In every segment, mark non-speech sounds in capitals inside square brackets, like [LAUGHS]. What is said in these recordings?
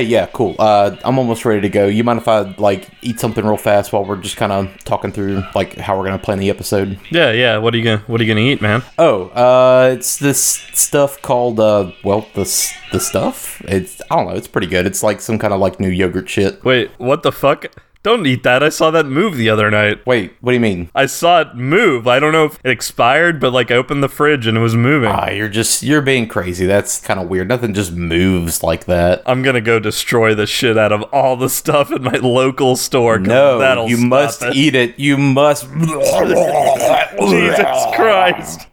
Hey, yeah, cool. Uh, I'm almost ready to go. You mind if I like eat something real fast while we're just kind of talking through like how we're gonna plan the episode? Yeah, yeah. What are you gonna What are you gonna eat, man? Oh, uh, it's this stuff called uh, well, the the stuff. It's I don't know. It's pretty good. It's like some kind of like new yogurt shit. Wait, what the fuck? Don't eat that. I saw that move the other night. Wait, what do you mean? I saw it move. I don't know if it expired, but like I opened the fridge and it was moving. Ah, you're just you're being crazy. That's kind of weird. Nothing just moves like that. I'm gonna go destroy the shit out of all the stuff in my local store. No, that'll you must it. eat it. You must. [LAUGHS] Jesus Christ.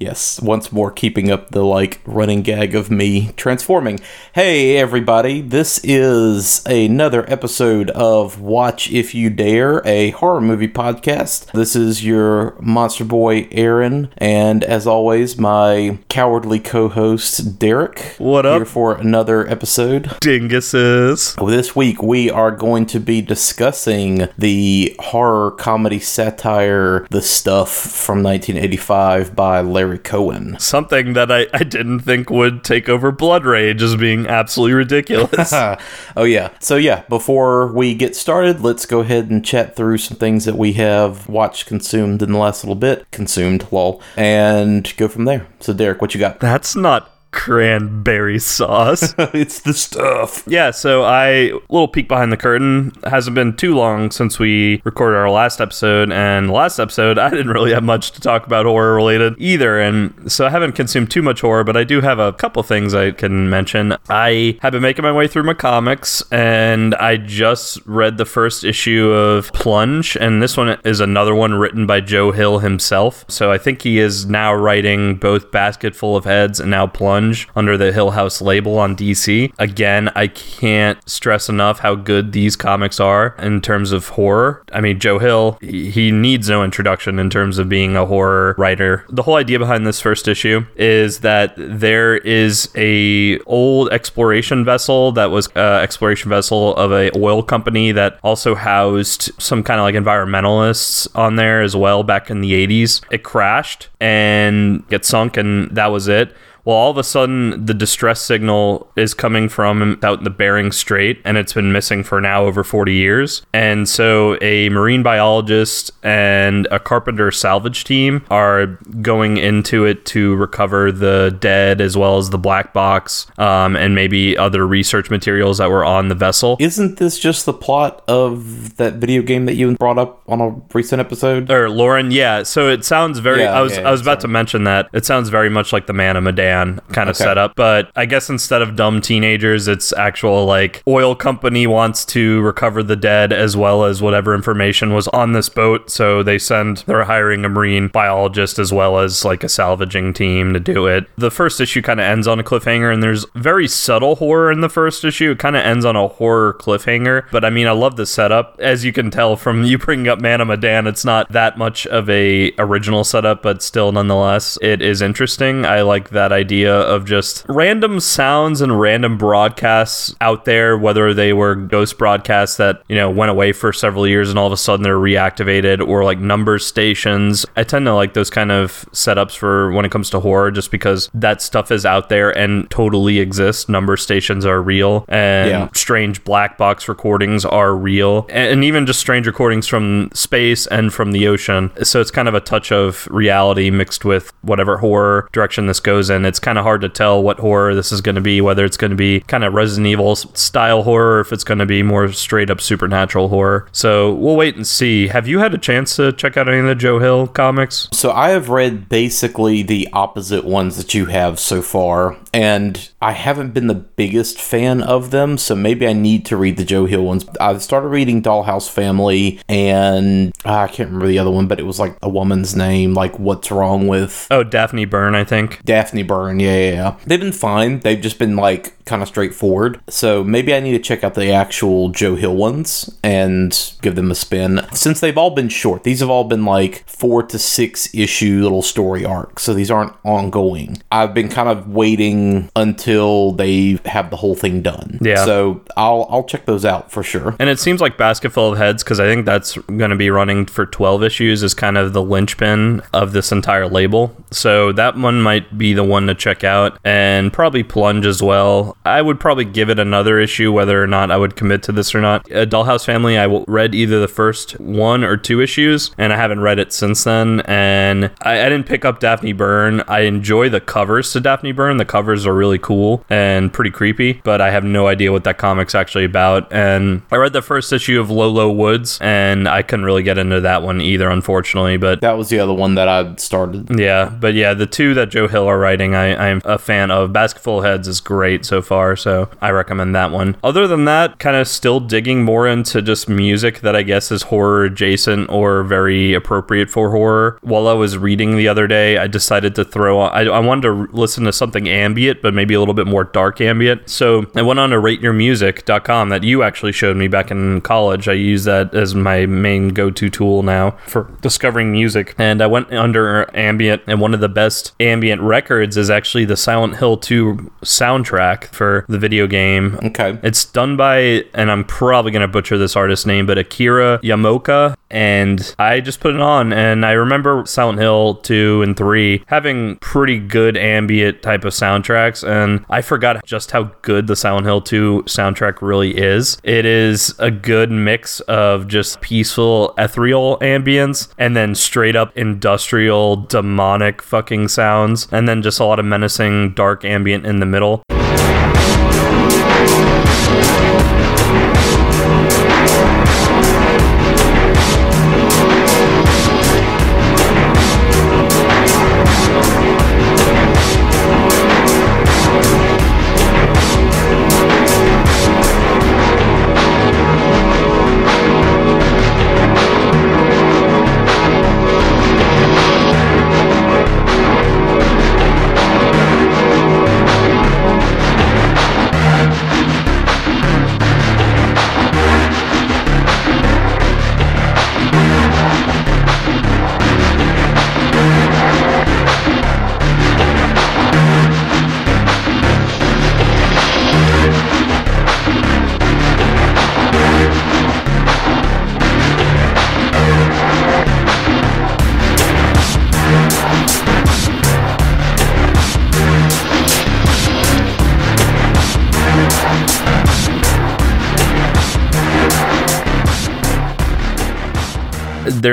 Yes, once more keeping up the like running gag of me transforming. Hey everybody, this is another episode of Watch If You Dare, a horror movie podcast. This is your monster boy Aaron, and as always, my cowardly co-host Derek. What up? Here for another episode. Dinguses. This week we are going to be discussing the horror comedy satire The Stuff from 1985 by Larry Cohen. Something that I, I didn't think would take over Blood Rage as being absolutely ridiculous. [LAUGHS] oh yeah. So yeah, before we get started, let's go ahead and chat through some things that we have watched consumed in the last little bit. Consumed, lol. And go from there. So Derek, what you got? That's not cranberry sauce. [LAUGHS] it's the stuff. Yeah, so I little peek behind the curtain. It hasn't been too long since we recorded our last episode, and last episode I didn't really have much to talk about horror related either, and so I haven't consumed too much horror, but I do have a couple things I can mention. I have been making my way through my comics, and I just read the first issue of Plunge, and this one is another one written by Joe Hill himself. So I think he is now writing both Basketful of Heads and now Plunge under the Hill House label on DC. Again, I can't stress enough how good these comics are in terms of horror. I mean, Joe Hill, he needs no introduction in terms of being a horror writer. The whole idea behind this first issue is that there is a old exploration vessel that was uh, exploration vessel of a oil company that also housed some kind of like environmentalists on there as well back in the 80s. It crashed and get sunk and that was it. Well, all of a sudden, the distress signal is coming from out in the Bering Strait, and it's been missing for now over 40 years. And so, a marine biologist and a carpenter salvage team are going into it to recover the dead as well as the black box um, and maybe other research materials that were on the vessel. Isn't this just the plot of that video game that you brought up on a recent episode? Or Lauren, yeah. So it sounds very. Yeah, I was yeah, I was about sorry. to mention that it sounds very much like the Man of Medan kind of Okay. setup, but I guess instead of dumb teenagers, it's actual like oil company wants to recover the dead as well as whatever information was on this boat. So they send they're hiring a marine biologist as well as like a salvaging team to do it. The first issue kind of ends on a cliffhanger, and there's very subtle horror in the first issue. It kind of ends on a horror cliffhanger, but I mean I love the setup. As you can tell from you bringing up Man of Medan, it's not that much of a original setup, but still nonetheless it is interesting. I like that idea of just random sounds and random broadcasts out there, whether they were ghost broadcasts that, you know, went away for several years and all of a sudden they're reactivated or like number stations. I tend to like those kind of setups for when it comes to horror just because that stuff is out there and totally exists. Number stations are real and Yeah. strange black box recordings are real and and even just strange recordings from space and from the ocean. So it's kind of a touch of reality mixed with whatever horror direction this goes in. It's kind of hard to tell what horror this is going to be, whether it's going to be kind of Resident Evil style horror, or if it's going to be more straight up supernatural horror. So we'll wait and see. Have you had a chance to check out any of the Joe Hill comics? So I have read basically the opposite ones that you have so far, and I haven't been the biggest fan of them, so maybe I need to read the Joe Hill ones. I started reading Dollhouse Family, and ah, I can't remember the other one, but it was like a woman's name, like What's Wrong with Oh, Daphne Byrne, I think. Daphne Byrne, yeah, yeah, yeah. They've been fine. They've just been like kind of straightforward. So maybe I need to check out the actual Joe Hill ones and give them a spin. Since they've all been short, these have all been like four to six issue little story arcs. So these aren't ongoing. I've been kind of waiting until they have the whole thing done. Yeah. So I'll I'll check those out for sure. And it seems like Basketful of Heads, because I think that's going to be running for 12 issues, is kind of the linchpin of this entire label. So that one might be the one to check out, and probably Plunge as well. I would probably give it another issue, whether or not I would commit to this or not. A Dollhouse Family, I read either the first one or two issues, and I haven't read it since then. And I, I didn't pick up Daphne Byrne. I enjoy the covers to Daphne Byrne. The covers are really cool and pretty creepy, but I have no idea what that comic's actually about. And I read the first issue of Low Low Woods, and I couldn't really get into that one either, unfortunately. But That was the other one that I started. yeah, but yeah, the two that Joe Hill are writing, I, I'm a fan of. Basketful Heads is great so far, so I recommend that one. Other than that, kind of still digging more into just music that I guess is horror adjacent or very appropriate for horror. While I was reading the other day, I decided to throw on, I, I wanted to listen to something ambient, but maybe a little bit more dark ambient. So I went on to rateyourmusic.com that you actually showed me back in college. I use that as my main go to tool now for discovering music. And I went under ambient, and one of the best ambient records is actually the Silent Hill 2 soundtrack for the video game. Okay. It's done by, and I'm probably going to butcher this artist's name, but Akira Yamaoka. And I just put it on, and I remember Silent Hill 2 and 3 having pretty good ambient type of soundtracks. And I forgot just how good the Silent Hill 2 soundtrack really is. It is a good mix of just peaceful, ethereal ambience, and then straight up industrial, demonic fucking sounds, and then just a lot of menacing, dark ambient in the middle.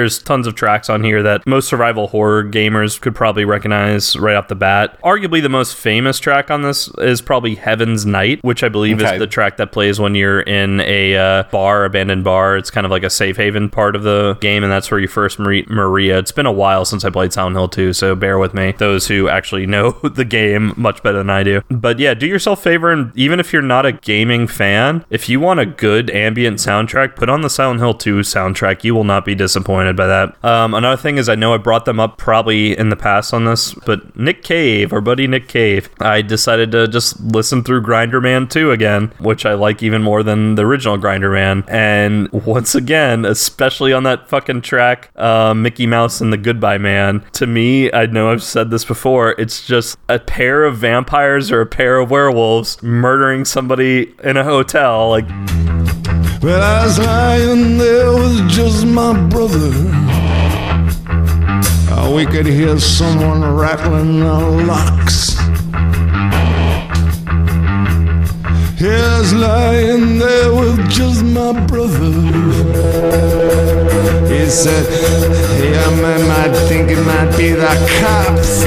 There's tons of tracks on here that most survival horror gamers could probably recognize right off the bat. Arguably, the most famous track on this is probably Heaven's Night, which I believe Okay. is the track that plays when you're in a uh, bar, abandoned bar. It's kind of like a safe haven part of the game, and that's where you first meet Maria. It's been a while since I played Silent Hill 2, so bear with me. Those who actually [LAUGHS] know the game much better than I do. But yeah, do yourself a favor, and even if you're not a gaming fan, if you want a good ambient soundtrack, put on the Silent Hill 2 soundtrack. You will not be disappointed by that. Um, another thing is, I know I brought them up probably in the past on this, but Nick Cave, our buddy Nick Cave, I decided to just listen through Grinderman 2 again, which I like even more than the original Grinderman. And once again, especially on that fucking track, uh, Mickey Mouse and the Goodbye Man, to me, I know I've said this before, it's just a pair of vampires or a pair of werewolves murdering somebody in a hotel. Like, Well, I was lying there with just my brother. Uh, we could hear someone rattling the locks. He was lying there with just my brother. He said, Yeah, man, I think it might be the cops.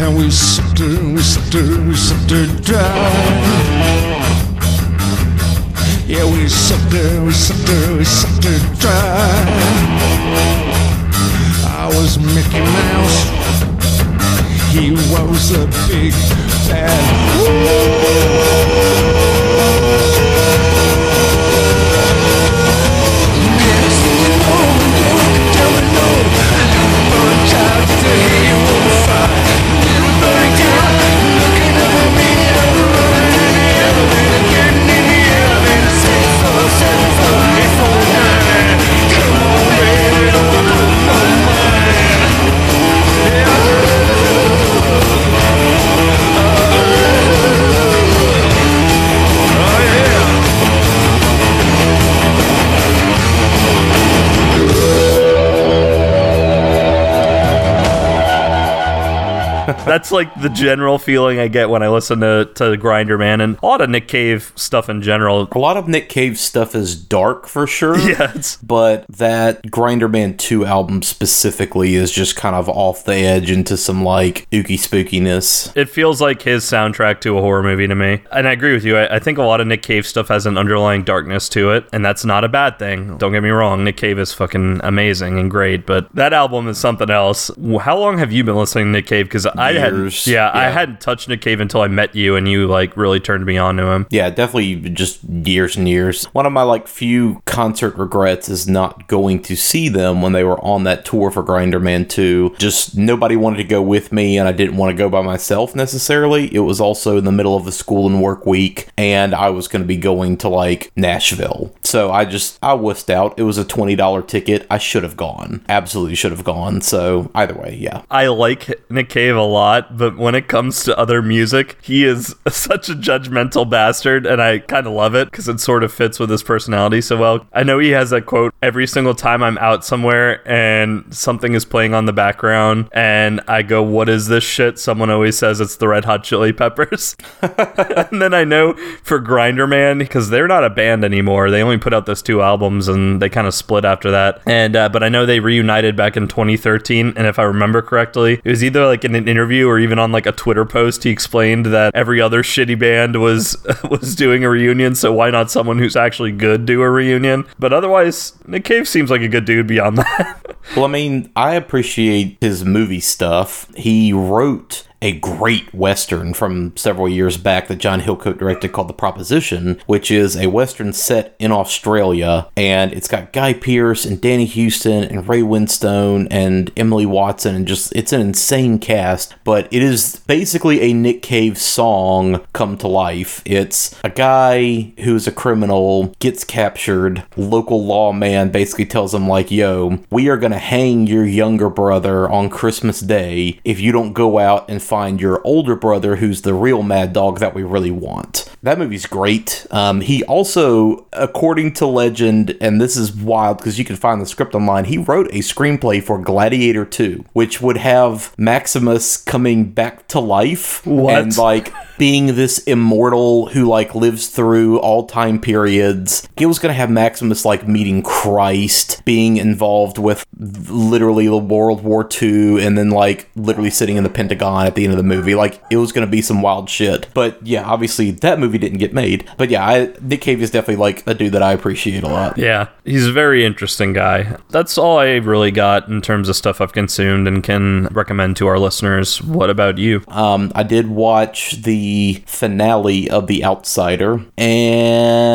And we sucked her, we sucked her, we sucked her dry. Yeah, we sucked her, we sucked her, we sucked her dry. I was Mickey Mouse. He was a big bad. That's like the general feeling I get when I listen to, to Grinderman and a lot of Nick Cave stuff in general. A lot of Nick Cave stuff is dark for sure. [LAUGHS] Yeah, it's But that Grinderman 2 album specifically is just kind of off the edge into some like ooky spookiness. It feels like his soundtrack to a horror movie to me. And I agree with you. I, I think a lot of Nick Cave stuff has an underlying darkness to it, and that's not a bad thing. Don't get me wrong. Nick Cave is fucking amazing and great, but that album is something else. How long have you been listening to Nick Cave? Because I Years. yeah, I hadn't touched Nick Cave until I met you, and you like really turned me on to him. Yeah, definitely just years and years. One of my like few concert regrets is not going to see them when they were on that tour for Grinderman 2. Just nobody wanted to go with me and I didn't want to go by myself necessarily. It was also in the middle of the school and work week and I was going to be going to like Nashville. So I just I wussed out. It was a $20 ticket. I should have gone. Absolutely should have gone. So either way, yeah. I like Nick Cave a lot, but when it comes to other music, he is [LAUGHS] such a judgmental bastard, and I kind of love it because it sort of fits with his personality so well. I know he has that quote every single time I'm out somewhere and something is playing on the background, and I go, What is this shit? Someone always says it's the Red Hot Chili Peppers. [LAUGHS] and then I know for Grinderman, because they're not a band anymore, they only put out those two albums and they kind of split after that. And, uh, but I know they reunited back in 2013, and if I remember correctly, it was either like in an interview or even on like a Twitter post. He explained that every other shitty band was [LAUGHS] was doing a reunion, so why not someone who's actually good do a reunion? But otherwise, Nick Cave seems like a good dude beyond [LAUGHS] that. Well, I mean, I appreciate his movie stuff. He wrote a great western from several years back that John Hillcoat directed called The Proposition, which is a western set in Australia, and it's got Guy Pearce and Danny Huston and Ray Winstone and Emily Watson, and just it's an insane cast. But it is basically a Nick Cave song come to life. It's a guy who's a criminal gets captured. Local lawman basically tells him like, "Yo, we are gonna hang your younger brother on Christmas Day if you don't go out and find your older brother who's the real mad dog that we really want." That movie's great. Um, he also, according to legend, and this is wild because you can find the script online, he wrote a screenplay for Gladiator 2, which would have Maximus coming back to life What? and like being this immortal who like lives through all time periods. He was gonna have Maximus like meeting Christ, being involved with literally the World War II, and then like literally sitting in the Pentagon at the end of the movie. Like it was gonna be some wild shit. But yeah, obviously that movie didn't get made. But yeah, I, Nick Cave is definitely like a dude that I appreciate a lot. Yeah, he's a very interesting guy. That's all I really got in terms of stuff I've consumed and can recommend to our listeners. What about you? Um, I did watch the finale of The Outsider, and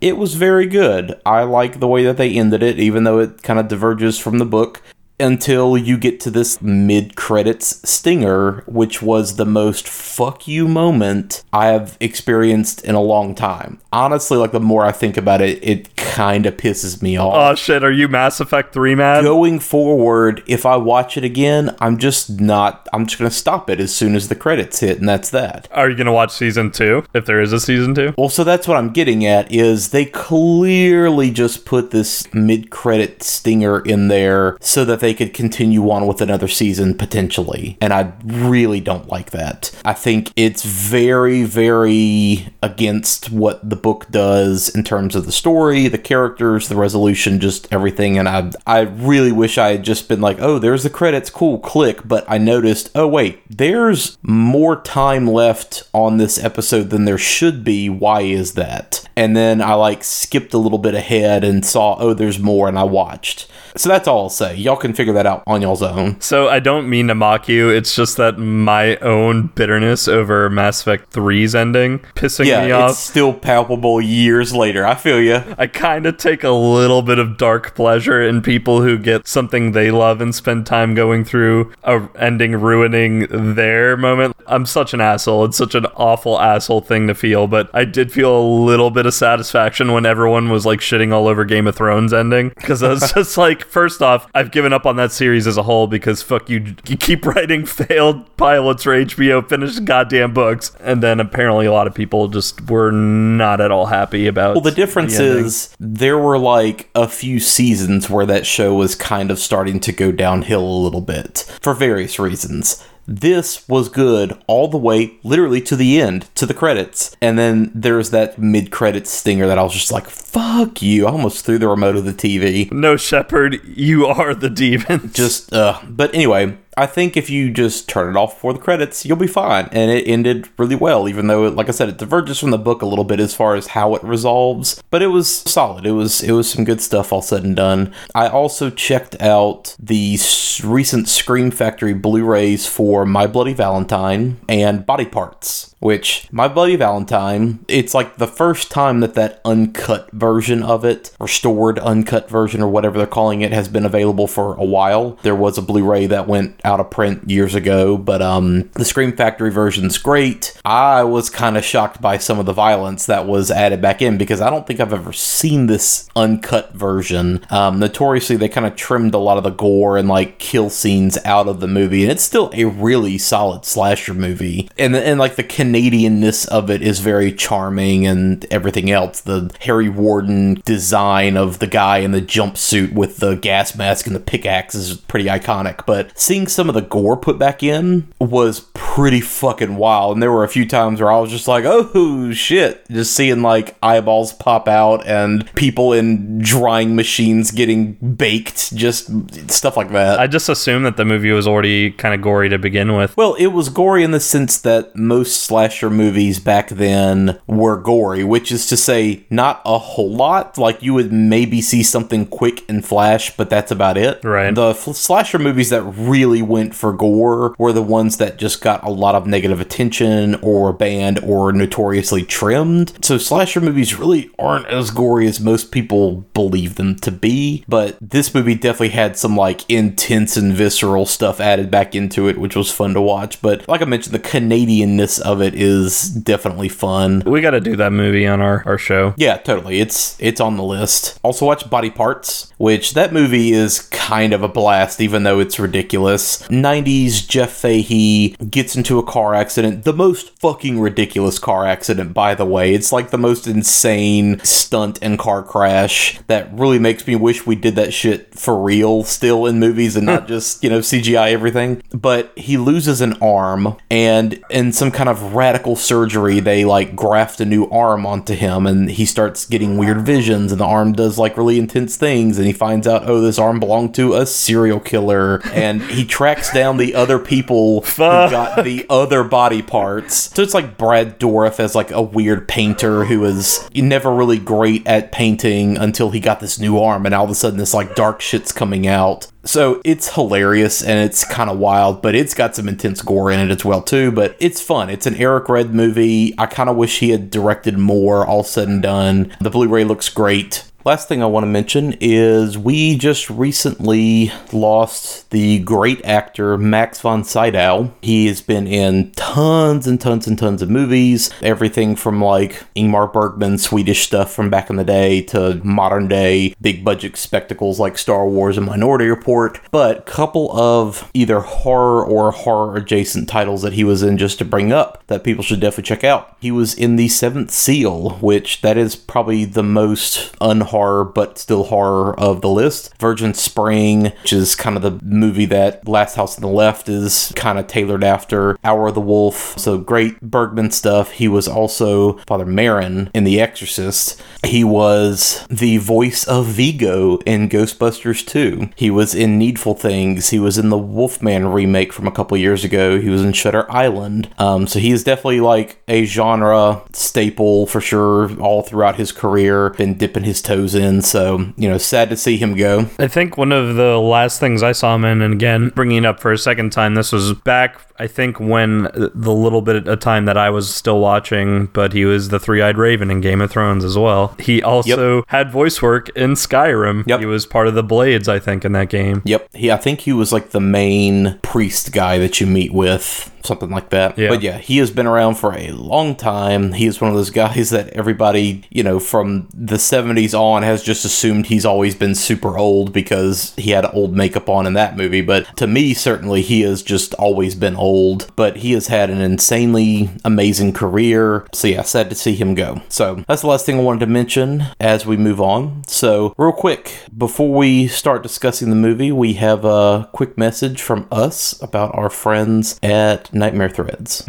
it was very good. I like the way that they ended it, even though it kind of diverges from the book. Until you get to this mid credits stinger, which was the most fuck you moment I have experienced in a long time. Honestly, like the more I think about it, it kind of pisses me off Oh shit, are you Mass Effect 3 mad? going forward, if I watch it again, I'm just not. I'm just gonna stop it as soon as the credits hit, and that's that. Are you going to watch season 2 if there is a season 2? Well, so that's what I'm getting at is they clearly just put this mid-credit stinger in there so that they could continue on with another season potentially, and I really don't like that. I think it's very, very against what the book does in terms of the story, the characters, the resolution, just everything. And I, I really wish I had just been like, oh, there's the credits, cool, click. But I noticed, oh wait, there's more time left on this episode than there should be. Why is that? And then I like skipped a little bit ahead and saw, oh, there's more, and I watched. So that's all I'll say. Y'all can figure that out on y'all's own. So I don't mean to mock you. It's just that my own bitterness over Mass Effect 3's ending pissing Yeah, me off. it's still palpable years later. I feel you. I kind of take a little bit of dark pleasure in people who get something they love and spend time going through a ending ruining their moment. I'm such an asshole. It's such an awful asshole thing to feel, but I did feel a little bit of satisfaction when everyone was like shitting all over Game of Thrones ending because I was [LAUGHS] just like, first off, I've given up on that series as a whole because fuck you, you keep [LAUGHS] writing failed pilots for HBO, finish goddamn books, and then apparently a lot of people just were not at all happy about. Well, the difference ending. is there were like a few seasons where that show was kind of starting to go downhill a little bit for various reasons. This was good all the way, literally to the end, to the credits. And then there's that mid credits stinger that I was just like, fuck you. I almost threw the remote of the TV. No, Shepard, you are the demon. Just, uh, but anyway, I think if you just turn it off before the credits, you'll be fine. And it ended really well, even though, like I said, it diverges from the book a little bit as far as how it resolves. But it was solid. It was it was some good stuff all said and done. I also checked out the recent Scream Factory Blu-rays for My Bloody Valentine and Body Parts. Which My Bloody Valentine, it's like the first time that that uncut version of it, restored uncut version or whatever they're calling it, has been available for a while. There was a Blu-ray that went out of print years ago, but um, the Scream Factory version's great. I was kind of shocked by some of the violence that was added back in because I don't think I've ever seen this uncut version. Um, notoriously, they kind of trimmed a lot of the gore and like kill scenes out of the movie, and it's still a really solid slasher movie. And and like the Canadianness of it is very charming, and everything else. The Harry Warden design of the guy in the jumpsuit with the gas mask and the pickaxe is pretty iconic. But seeing some of the gore put back in was pretty fucking wild. And there were a few times where I was just like, oh shit. Just seeing like eyeballs pop out and people in drying machines getting baked, just stuff like that. I just assumed that the movie was already kind of gory to begin with. Well, it was gory in the sense that most slasher movies back then were gory, which is to say, not a whole lot. Like, you would maybe see something quick and flash, but that's about it. Right. The f- slasher movies that really went for gore were the ones that just got a lot of negative attention or banned or notoriously trimmed. So, slasher movies really aren't as gory as most people believe them to be, but this movie definitely had some like intense and visceral stuff added back into it, which was fun to watch. But like I mentioned, the Canadianness of it is definitely fun. We got to do that movie on our, our show. Yeah, totally. It's it's on the list. Also watch Body Parts, which that movie is kind of a blast, even though it's ridiculous. 90s Jeff Fahey gets into a car accident. The most fucking ridiculous car accident, by the way. It's like the most insane stunt and car crash that really makes me wish we did that shit for real still in movies and not [LAUGHS] just, you know, CGI everything. But he loses an arm and in some kind of radical surgery, they like graft a new arm onto him and he starts getting weird visions and the arm does like really intense things and he finds out, oh, this arm belonged to a serial killer and he tracks down the other people who got the other body parts. So it's like Brad Dourif as like a weird painter who is never really great at painting until he got this new arm and all of a sudden this like dark shit's coming out. So it's hilarious and it's kind of wild, but it's got some intense gore in it as well too. But it's fun. It's an Eric Red movie. I kind of wish he had directed more. All said and done, the Blu-ray looks great. Last thing I want to mention is we just recently lost the great actor Max von Sydow. He has been in tons and tons and tons of movies, everything from like Ingmar Bergman Swedish stuff from back in the day to modern day big budget spectacles like Star Wars and Minority Report, but couple of either horror or horror adjacent titles that he was in just to bring up that people should definitely check out. He was in The Seventh Seal, which that is probably the most unhorror but still horror of the list. Virgin Spring, which is kind of the movie that Last House on the Left is kind of tailored after. Hour of the Wolf, so great Bergman stuff. He was also Father Merrin in The Exorcist. He was the voice of Vigo in Ghostbusters 2. He was in Needful Things. He was in the Wolfman remake from a couple years ago. He was in Shutter Island. Um, so he is definitely like a genre staple for sure all throughout his career. Been dipping his toes in. So, you know, sad to see him go. I think one of the last things I saw him in, and again, bringing it up for a second time, this was back, I think, when the little bit of time that I was still watching, but he was the three eyed raven in Game of Thrones as well. He also had voice work in Skyrim. Yep. He was part of the Blades, I think, in that game. Yep. He I think he was like the main priest guy that you meet with, something like that. Yeah. But yeah, he has been around for a long time. He is one of those guys [LAUGHS] that everybody, you know, from the 70s on has just assumed he's always been super old because he had old makeup on in that movie. But to me, certainly he has just always been old. But he has had an insanely amazing career. So yeah, sad to see him go. So that's the last thing I wanted to mention as we move on. So real quick, before we start discussing the movie, we have a quick message from us about our friends at Nightmare Threads.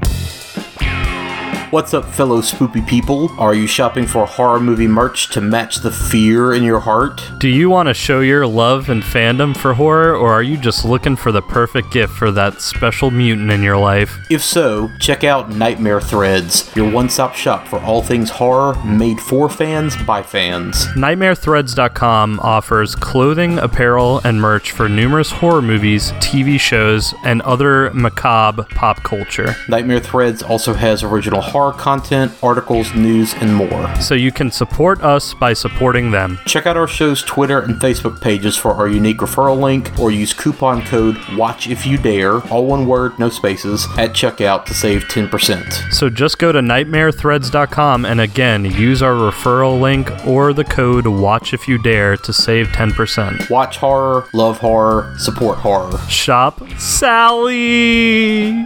What's up, fellow spoopy people? Are you shopping for horror movie merch to match the fear in your heart? Do you want to show your love and fandom for horror, or are you just looking for the perfect gift for that special mutant in your life? If so, check out Nightmare Threads, your one stop shop for all things horror made for fans by fans. NightmareThreads.com offers clothing, apparel, and merch for numerous horror movies, TV shows, and other macabre pop culture. Nightmare Threads also has original horror content, articles, news, and more. So you can support us by supporting them. Check out our show's Twitter and Facebook pages for our unique referral link or use coupon code WATCH if you dare, all one word, no spaces, at checkout to save 10%. So just go to nightmarethreads.com and again use our referral link or the code WATCH if you dare to save 10%. Watch horror, love horror, support horror. Shop Sally!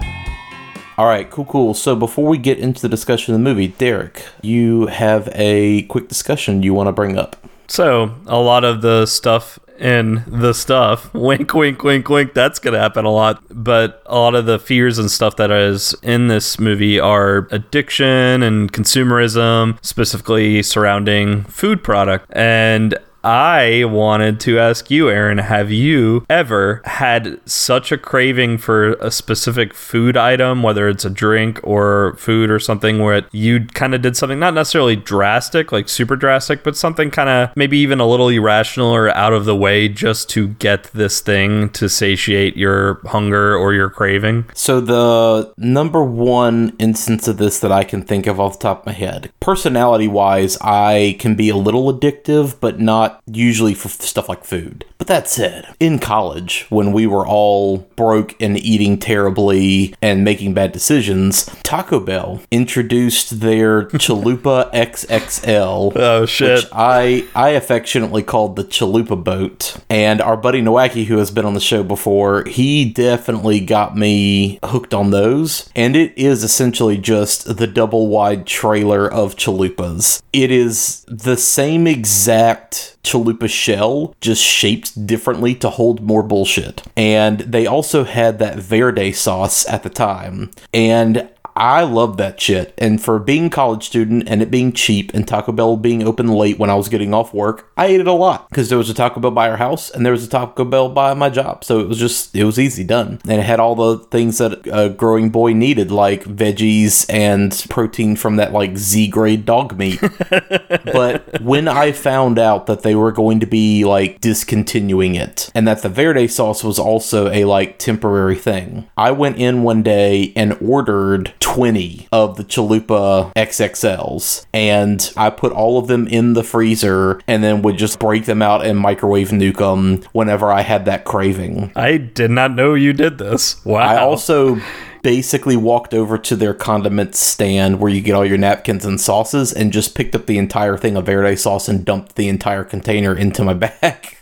All right, cool, cool. So before we get into the discussion of the movie, Derek, you have a quick discussion you want to bring up. So, a lot of the stuff in the stuff, [LAUGHS] wink, wink, wink, wink, that's going to happen a lot. But a lot of the fears and stuff that is in this movie are addiction and consumerism, specifically surrounding food product. And I wanted to ask you, Aaron, have you ever had such a craving for a specific food item, whether it's a drink or food or something, where you kind of did something not necessarily drastic, like super drastic, but something kind of maybe even a little irrational or out of the way just to get this thing to satiate your hunger or your craving? So, the number one instance of this that I can think of off the top of my head, personality wise, I can be a little addictive, but not usually for stuff like food. But that said, in college, when we were all broke and eating terribly and making bad decisions, Taco Bell introduced their [LAUGHS] Chalupa XXL. Oh, shit. Which I I affectionately called the Chalupa boat. And our buddy Nowaki, who has been on the show before, he definitely got me hooked on those. And it is essentially just the double wide trailer of chalupas. It is the same exact chalupa shell, just shaped differently to hold more bullshit. And they also had that verde sauce at the time. And I love that shit. And for being a college student and it being cheap and Taco Bell being open late when I was getting off work, I ate it a lot because there was a Taco Bell by our house and there was a Taco Bell by my job. So it was just, it was easy done. And it had all the things that a growing boy needed, like veggies and protein from that like Z grade dog meat. [LAUGHS] but when I found out that they were going to be like discontinuing it and that the verde sauce was also a like temporary thing, I went in one day and ordered 20 of the Chalupa XXLs and I put all of them in the freezer and then would just break them out and microwave nuke them whenever I had that craving. I did not know you did this. Wow. I also basically walked over to their condiment stand where you get all your napkins and sauces and just picked up the entire thing of verde sauce and dumped the entire container into my [LAUGHS] bag.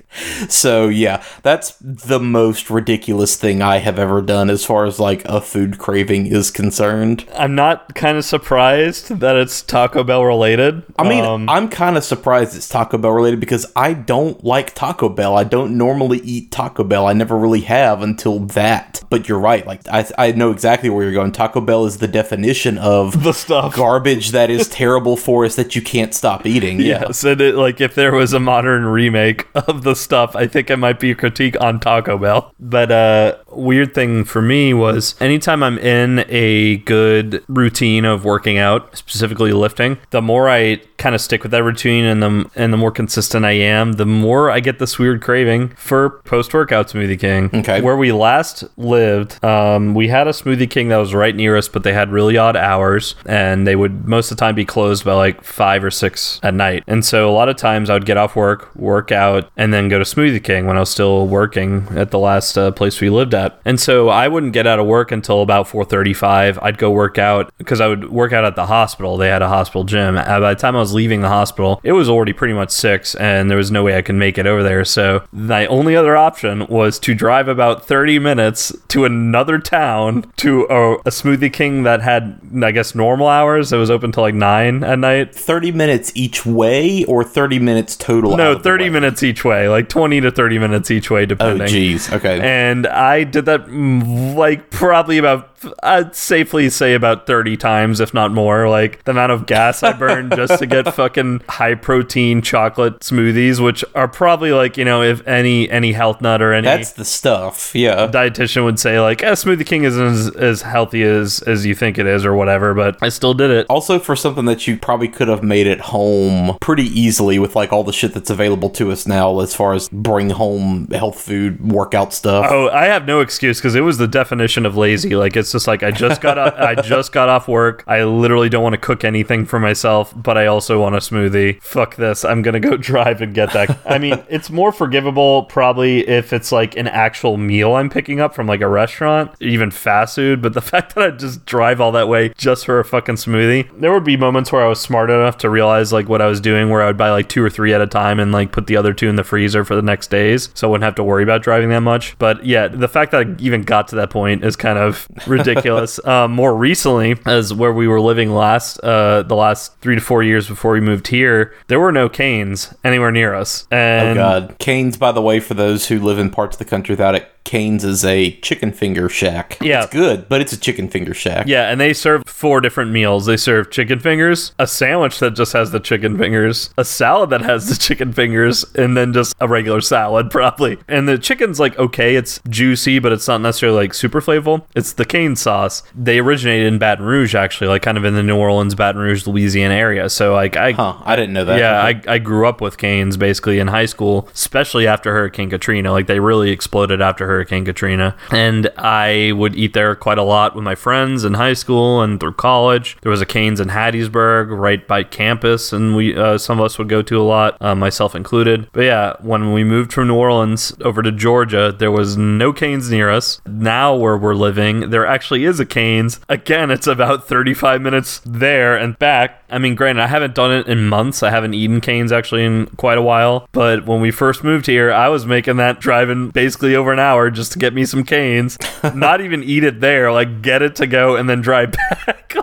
So yeah, that's the most ridiculous thing I have ever done as far as like a food craving is concerned. I'm not kind of surprised that it's Taco Bell related. I mean, Um, I'm kind of surprised it's Taco Bell related because I don't like Taco Bell. I don't normally eat Taco Bell. I never really have until that. But you're right. Like I, I know exactly where you're going. Taco Bell is the definition of [LAUGHS] the stuff. garbage that is [LAUGHS] terrible for us that you can't stop eating. Yeah. Yes, and it, like if there was a modern remake of the stuff, I think it might be a critique on Taco Bell. But uh weird thing for me was anytime I'm in a good routine of working out, specifically lifting, the more I kind of stick with that routine and the and the more consistent I am, the more I get this weird craving for post workout Smoothie King. Okay. Where we last lived, um, we had a Smoothie King that was right near us, but they had really odd hours and they would most of the time be closed by like five or six at night. And so a lot of times I would get off work, work out, and then go to Smoothie King when I was still working at the last uh, place we lived at. And so I wouldn't get out of work until about 4:35. I'd go work out because I would work out at the hospital. They had a hospital gym. And by the time I was leaving the hospital, it was already pretty much six, and there was no way I could make it over there. So my only other option was to drive about 30 minutes to another town to a, a Smoothie King that had, I guess, normal hours. It was open till like nine at night. 30 minutes each way or 30 minutes total? No, 30 minutes each way, like 20 to 30 minutes each way, depending. Oh, depending. jeez. Okay. And I did that mm, like probably about, I'd safely say about 30 times, if not more. Like the amount of gas I burned [LAUGHS] just to get fucking high protein chocolate smoothies, which are probably like, you know, if any any health nut or any That's the stuff. Yeah. dietitian would say, like, eh, Smoothie King isn't as, as healthy as, as you think it is or whatever, but I still did it. Also, for something that you probably could have made at home pretty easily with like all the shit that's available to us now, as far as bring home health food, workout stuff. Oh, I have no excuse because it was the definition of lazy. Like it's just like I just got up, I [LAUGHS] just got off work. I literally don't want to cook anything for myself, but I also want a smoothie. Fuck this. I'm gonna go [LAUGHS] drive and get that. I mean, it's more forgivable probably if it's like an actual meal I'm picking up from like a restaurant, even fast food. But the [LAUGHS] fact that I just drive all that way just for a fucking smoothie, there would be moments where I was smart enough to realize like what I was doing, where I would buy like two or three at a time and like put the other two in the freezer for the next days, so I wouldn't have to worry about driving that much. But yeah, the fact that I even got to that point is kind of [LAUGHS] ridiculous. um, more recently, as where we were living last, uh, the last three to four years before we moved here, there were no canes anywhere near us. Oh And God, Canes. By the way, for those who live in parts of the country without it, Canes is a chicken finger shack. Yeah. it's good, but it's a chicken finger shack. Yeah, and they serve four different meals. They serve chicken fingers, a sandwich that just has the chicken fingers, a salad that has the [LAUGHS] chicken fingers, and then just a regular salad, [LAUGHS] probably. And the chicken's like okay, it's juicy, but it's not necessarily like super flavorful. It's the cane sauce. They originated in Baton Rouge, actually, like kind of in the New Orleans, Baton Rouge, Louisiana area. So like I Huh? I didn't know that. yeah, I, I grew up with canes basically in high school, especially after Hurricane Katrina. Like they really exploded after Hurricane Katrina. And I would eat there quite a lot with my friends in high school and through college. There was a Canes in Hattiesburg right by campus, and we uh, some of us would go to a lot, uh, myself included. But yeah, when we moved from New Orleans over to Georgia, there was no Canes near us. Now where we're living, there actually is a Canes. Again, it's about 35 minutes there and back. I mean, granted, I haven't done it in months. I haven't eaten canes actually in quite a while. But when we first moved here, I was making that driving basically over an hour just to get me some canes. [LAUGHS] Not even eat it there, like get it to go and then drive [LAUGHS] back.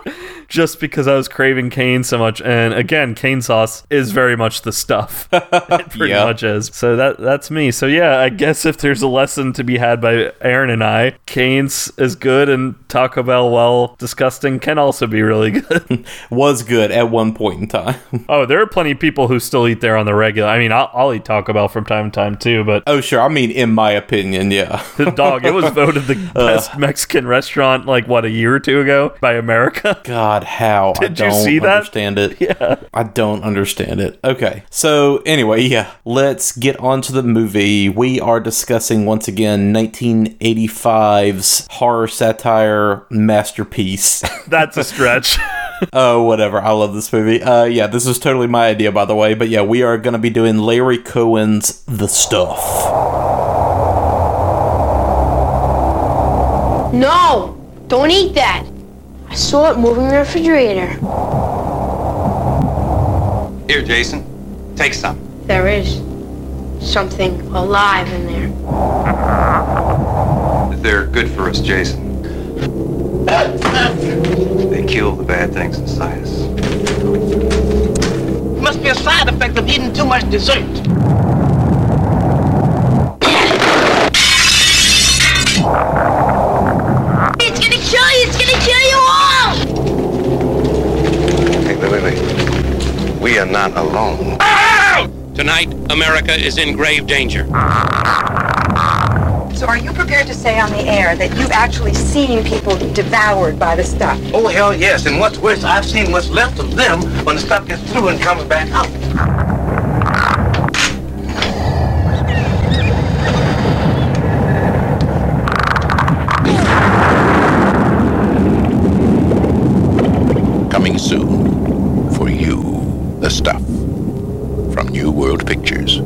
Just because I was craving cane so much. And again, cane sauce is very much the stuff. [LAUGHS] it pretty Yeah. much is. So that that's me. So yeah, I guess if there's a lesson to be had by Aaron and I, canes is good and Taco Bell, well, disgusting, can also be really good. [LAUGHS] was good at one point in time. Oh, there are plenty of people who still eat there on the regular. I mean, I'll, I'll eat Taco Bell from time to time too, but oh, sure. I mean, in my opinion, yeah. [LAUGHS] the dog, it was voted the uh, best Mexican restaurant like what a year or two ago by America. God, how Did you don't see that? understand it. [LAUGHS] Yeah, I don't understand it. Okay, so anyway, yeah, let's get on to the movie. We are discussing once again 1985's horror satire masterpiece. [LAUGHS] That's a stretch. [LAUGHS] oh, whatever. I love this movie. Uh, yeah, this is totally my idea, by the way. But yeah, we are gonna be doing Larry Cohen's The Stuff. No! Don't eat that! I saw it moving in the refrigerator. Here, Jason. Take some. There is something alive in there. They're good for us, Jason. They kill the bad things inside us. Must be a side effect of eating too much dessert. Not alone. Tonight, America is in grave danger. So are you prepared to say on the air that you've actually seen people devoured by the stuff? Oh, hell yes. And what's worse, I've seen what's left of them when the stuff gets through and comes back out. Coming soon for you, the stuff from New World Pictures.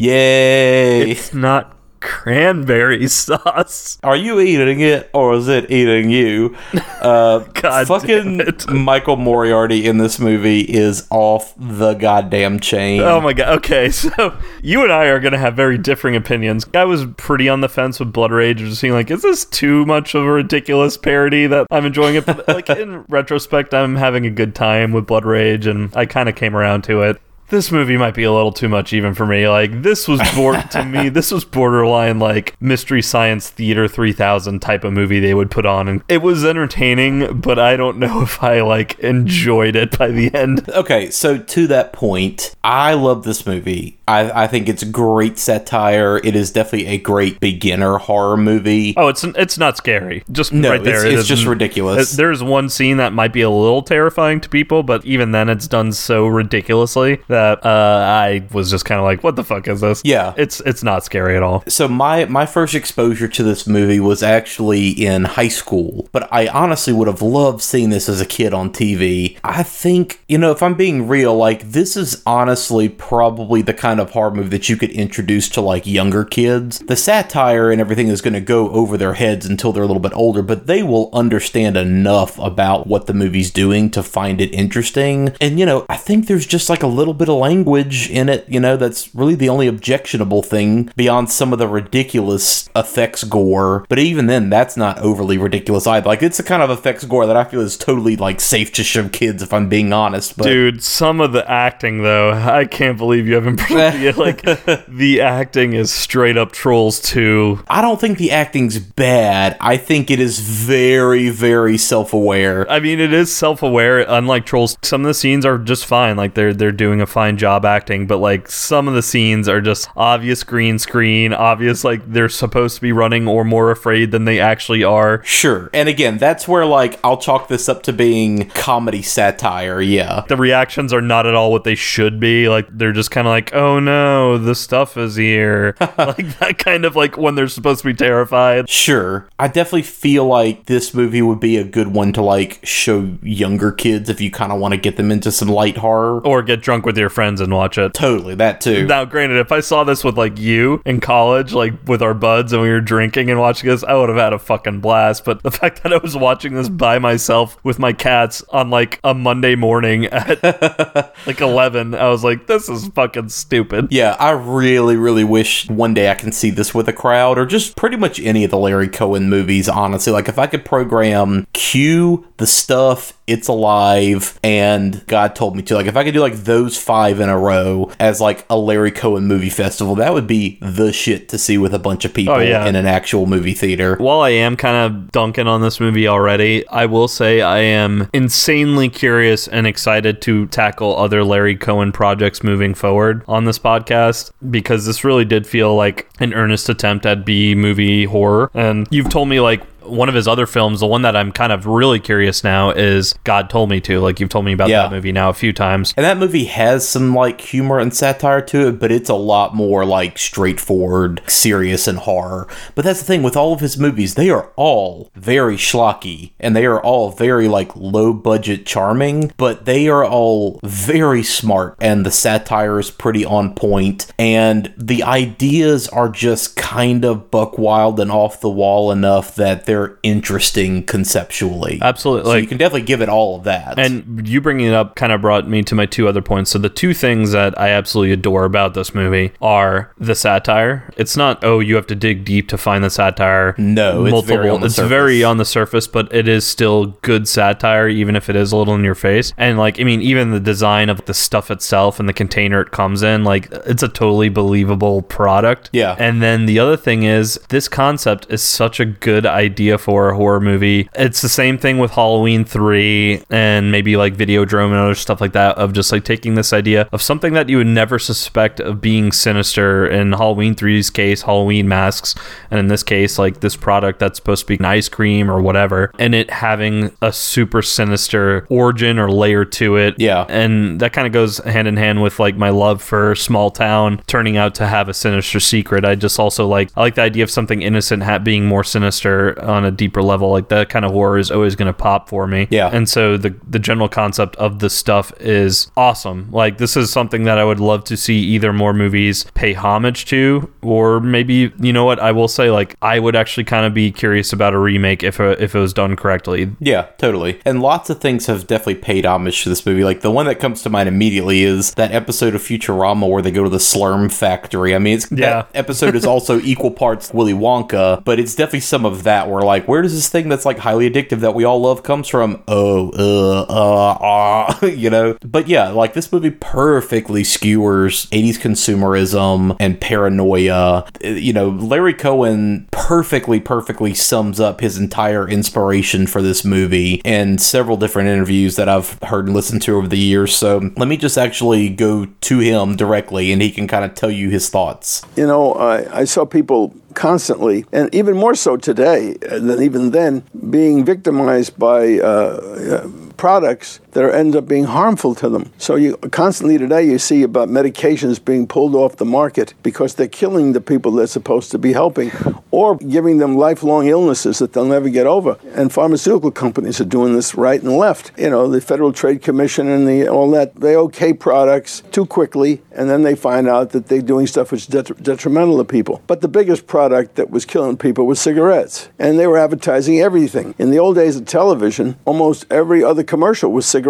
Yay! It's not cranberry [LAUGHS] sauce. Are you eating it or is it eating you? [LAUGHS] Uh, God fucking. Michael Moriarty in this movie is off the goddamn chain. Oh my god. Okay, [LAUGHS] so you and I are gonna have very differing opinions. I was pretty on the fence with Blood Rage, just being like, is this too much of a ridiculous parody that I'm enjoying it? But, like in retrospect, I'm having a good time with Blood Rage, and I kind of came around to it. This movie might be a little too much even for me. Like this was bor- to me, [LAUGHS] this was borderline like Mystery Science Theater 3000 type of movie they would put on, and it was entertaining, but I don't know [LAUGHS] if I like enjoyed it by the end. Okay, so to that point, I love this movie. I, I think it's great satire. It is definitely a great beginner horror movie. Oh, it's it's not scary. Just No, right there, it's- it it's just ridiculous. There's one scene that might be a little terrifying to people, but even then, it's done so ridiculously that uh, I was just kind of like, "What the fuck is this?" Yeah. it's it's not scary at all. So my my first exposure to this movie was actually in high school, but I honestly would have loved seeing this as a kid on TV. I think, you know, if I'm being real, like this is honestly probably the kind of horror movie that you could introduce to like younger kids. The satire and everything is going to go over their heads until they're a little bit older, but they will understand enough about what the movie's doing to find it interesting. And you know, I think there's just like a little bit of language in it, you know, that's really the only objectionable thing beyond some of the ridiculous effects gore. But even then, that's not overly ridiculous either. Like it's the kind of effects gore that I feel is totally like safe to show kids if I'm being honest. But Dude, some of the acting though, [LAUGHS] I can't believe you haven't brought [LAUGHS] the like [LAUGHS] the acting is straight up trolls too. I don't think the acting's bad. I think it is very, very self-aware. I mean, it is self-aware. Unlike Trolls, some of the scenes are just fine. Like they're they're doing a fine job acting, but like some of the scenes are just obvious green screen, obvious like they're supposed to be running or more afraid than they actually are. Sure. And again, that's where like I'll chalk this up to being comedy satire. Yeah. The reactions are not at all what they should be. Like they're just kind of like, "Oh Oh, no, the stuff is here." [LAUGHS] like that kind of like when they're supposed to be terrified. Sure. I definitely feel like this movie would be a good one to like show younger kids if you kind of want to get them into some light horror. Or get drunk with your friends and watch it. Totally, that too. Now, granted, if I saw this with like you in college, like with our buds, and we were drinking and watching this, I would have had a fucking blast. But the [LAUGHS] fact that I was watching this by myself with my cats on like a Monday morning at [LAUGHS] like 11, I was like, this is fucking stupid. Yeah, I really, really wish one day I can see this with a crowd or just pretty much any of the Larry Cohen movies, honestly. Like, if I could program Q, The Stuff, It's Alive, and God Told Me to, like, if I could do like those five in a row as like a Larry Cohen movie festival, that would be the shit to see with a bunch of people Oh, yeah. in an actual movie theater. While I am kind of dunking on this movie already, I will say I am insanely curious and excited to tackle other Larry Cohen projects moving forward on this podcast because this really did feel like an earnest attempt at B movie horror. And you've told me like one of his other films, the one that I'm kind of really curious now is God Told Me to. Like you've told me about Yeah. that movie now a few times. And that movie has some like humor and satire to it, but it's a lot more like straightforward, serious, and horror. But that's the thing with all of his movies, they are all very schlocky and they are all very like low budget charming, but they are all very smart and the satire is pretty on point and the ideas are just kind of buck wild and off the wall enough that they're interesting conceptually. Absolutely. So Like you can definitely give it all of that. And you bringing it up kind of brought me to my two other points. So the two things that I absolutely adore about this movie are the satire. It's not oh you have to dig deep to find the satire. No, it's very on the it's surface. very on the surface, but it is still good satire, even if it is a little in your face. And like I mean, even the design of the stuff itself and the container it comes in, like it's a totally believable product. Yeah. And then the other thing is this concept is such a good idea for a horror movie. It's the same thing with Halloween 3 and maybe like Videodrome and other stuff like that of just like taking this idea of something that you would never suspect of being sinister in Halloween 3's case, Halloween masks, and in this case like this product that's supposed to be an ice cream or whatever, and it having a super sinister origin or layer to it. Yeah. And that kind of goes hand in hand with like my love for small town turning out to have a sinister secret. I just also like I like the idea of something innocent ha- being more sinister on a deeper level. Like that kind of horror is always going to pop for me. Yeah. And so the the general concept of the stuff is awesome. Like this is something that I would love to see either more movies pay homage to, or maybe you know what I will say. Like I would actually kind of be curious about a remake if a, if it was done correctly. Yeah, totally. And lots of things have definitely paid homage to this movie. Like the one that comes to mind immediately is that episode of Futurama where they go to the Slurm factory. I mean, it's, Yeah. that episode is also [LAUGHS] equal parts Willy Wonka, but it's definitely some of that where like, where does this thing that's like highly addictive that we all love comes from? Oh, uh, uh, uh, [LAUGHS] you know. But yeah, like this movie perfectly skewers 80s consumerism and paranoia. Uh, You know, Larry Cohen perfectly, perfectly sums up his entire inspiration for this movie in several different interviews that I've heard and listened to over the years. So let me just actually go to him directly and he can kind of tell you his thoughts. You know, I, I saw people constantly, and even more so today uh, than even then, being victimized by uh, uh, products that are, end up being harmful to them. So you constantly today you see about medications being pulled off the market because they're killing the people they're supposed to be helping, or giving them lifelong illnesses that they'll never get over. And pharmaceutical companies are doing this right and left. You know, the Federal Trade Commission and the all that they okay products too quickly, and then they find out that they're doing stuff which is detri- detrimental to people. But the biggest product that was killing people was cigarettes, and they were advertising everything. In the old days of television, almost every other commercial was cigarettes.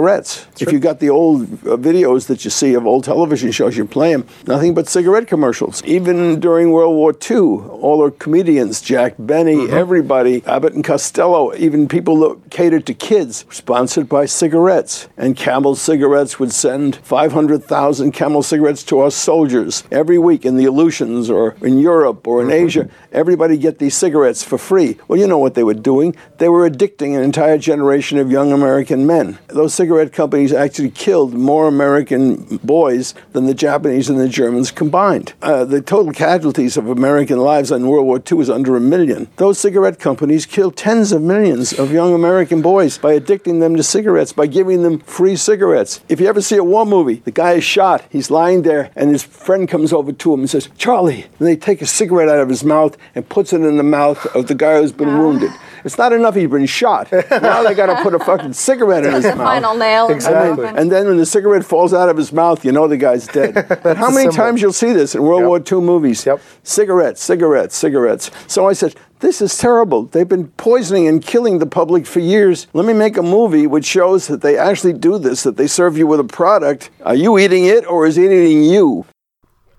If you got the old uh, videos that you see of old television shows, you play them, nothing but cigarette commercials. Even during World War II, all the comedians, Jack Benny, everybody, Abbott and Costello, even people that catered to kids, sponsored by cigarettes. And Camel cigarettes would send 500,000 Camel cigarettes to our soldiers every week in the Aleutians or in Europe or in Asia. Everybody get these cigarettes for free. Well, you know what they were doing? They were addicting an entire generation of young American men. Those cigarette companies actually killed more American boys than the Japanese and the Germans combined. Uh, the total casualties of American lives in World War II was under a million. Those cigarette companies killed tens of millions of young American boys by addicting them to cigarettes, by giving them free cigarettes. If you ever see a war movie, the guy is shot, he's lying there, and his friend comes over to him and says, Charlie. And they take a cigarette out of his mouth and puts it in the mouth of the guy who's been wounded. It's not enough he's been shot. [LAUGHS] now they got to put a fucking cigarette in his mouth. Final nail. I mean, and then when the cigarette falls out of his mouth, you know the guy's dead. [LAUGHS] but how many symbol. times you'll see this in World Yep. War II movies? Yep. Cigarettes, cigarettes, cigarettes. So I said, this is terrible. They've been poisoning and killing the public for years. Let me make a movie which shows that they actually do this, that they serve you with a product. Are you eating it or is it eating you?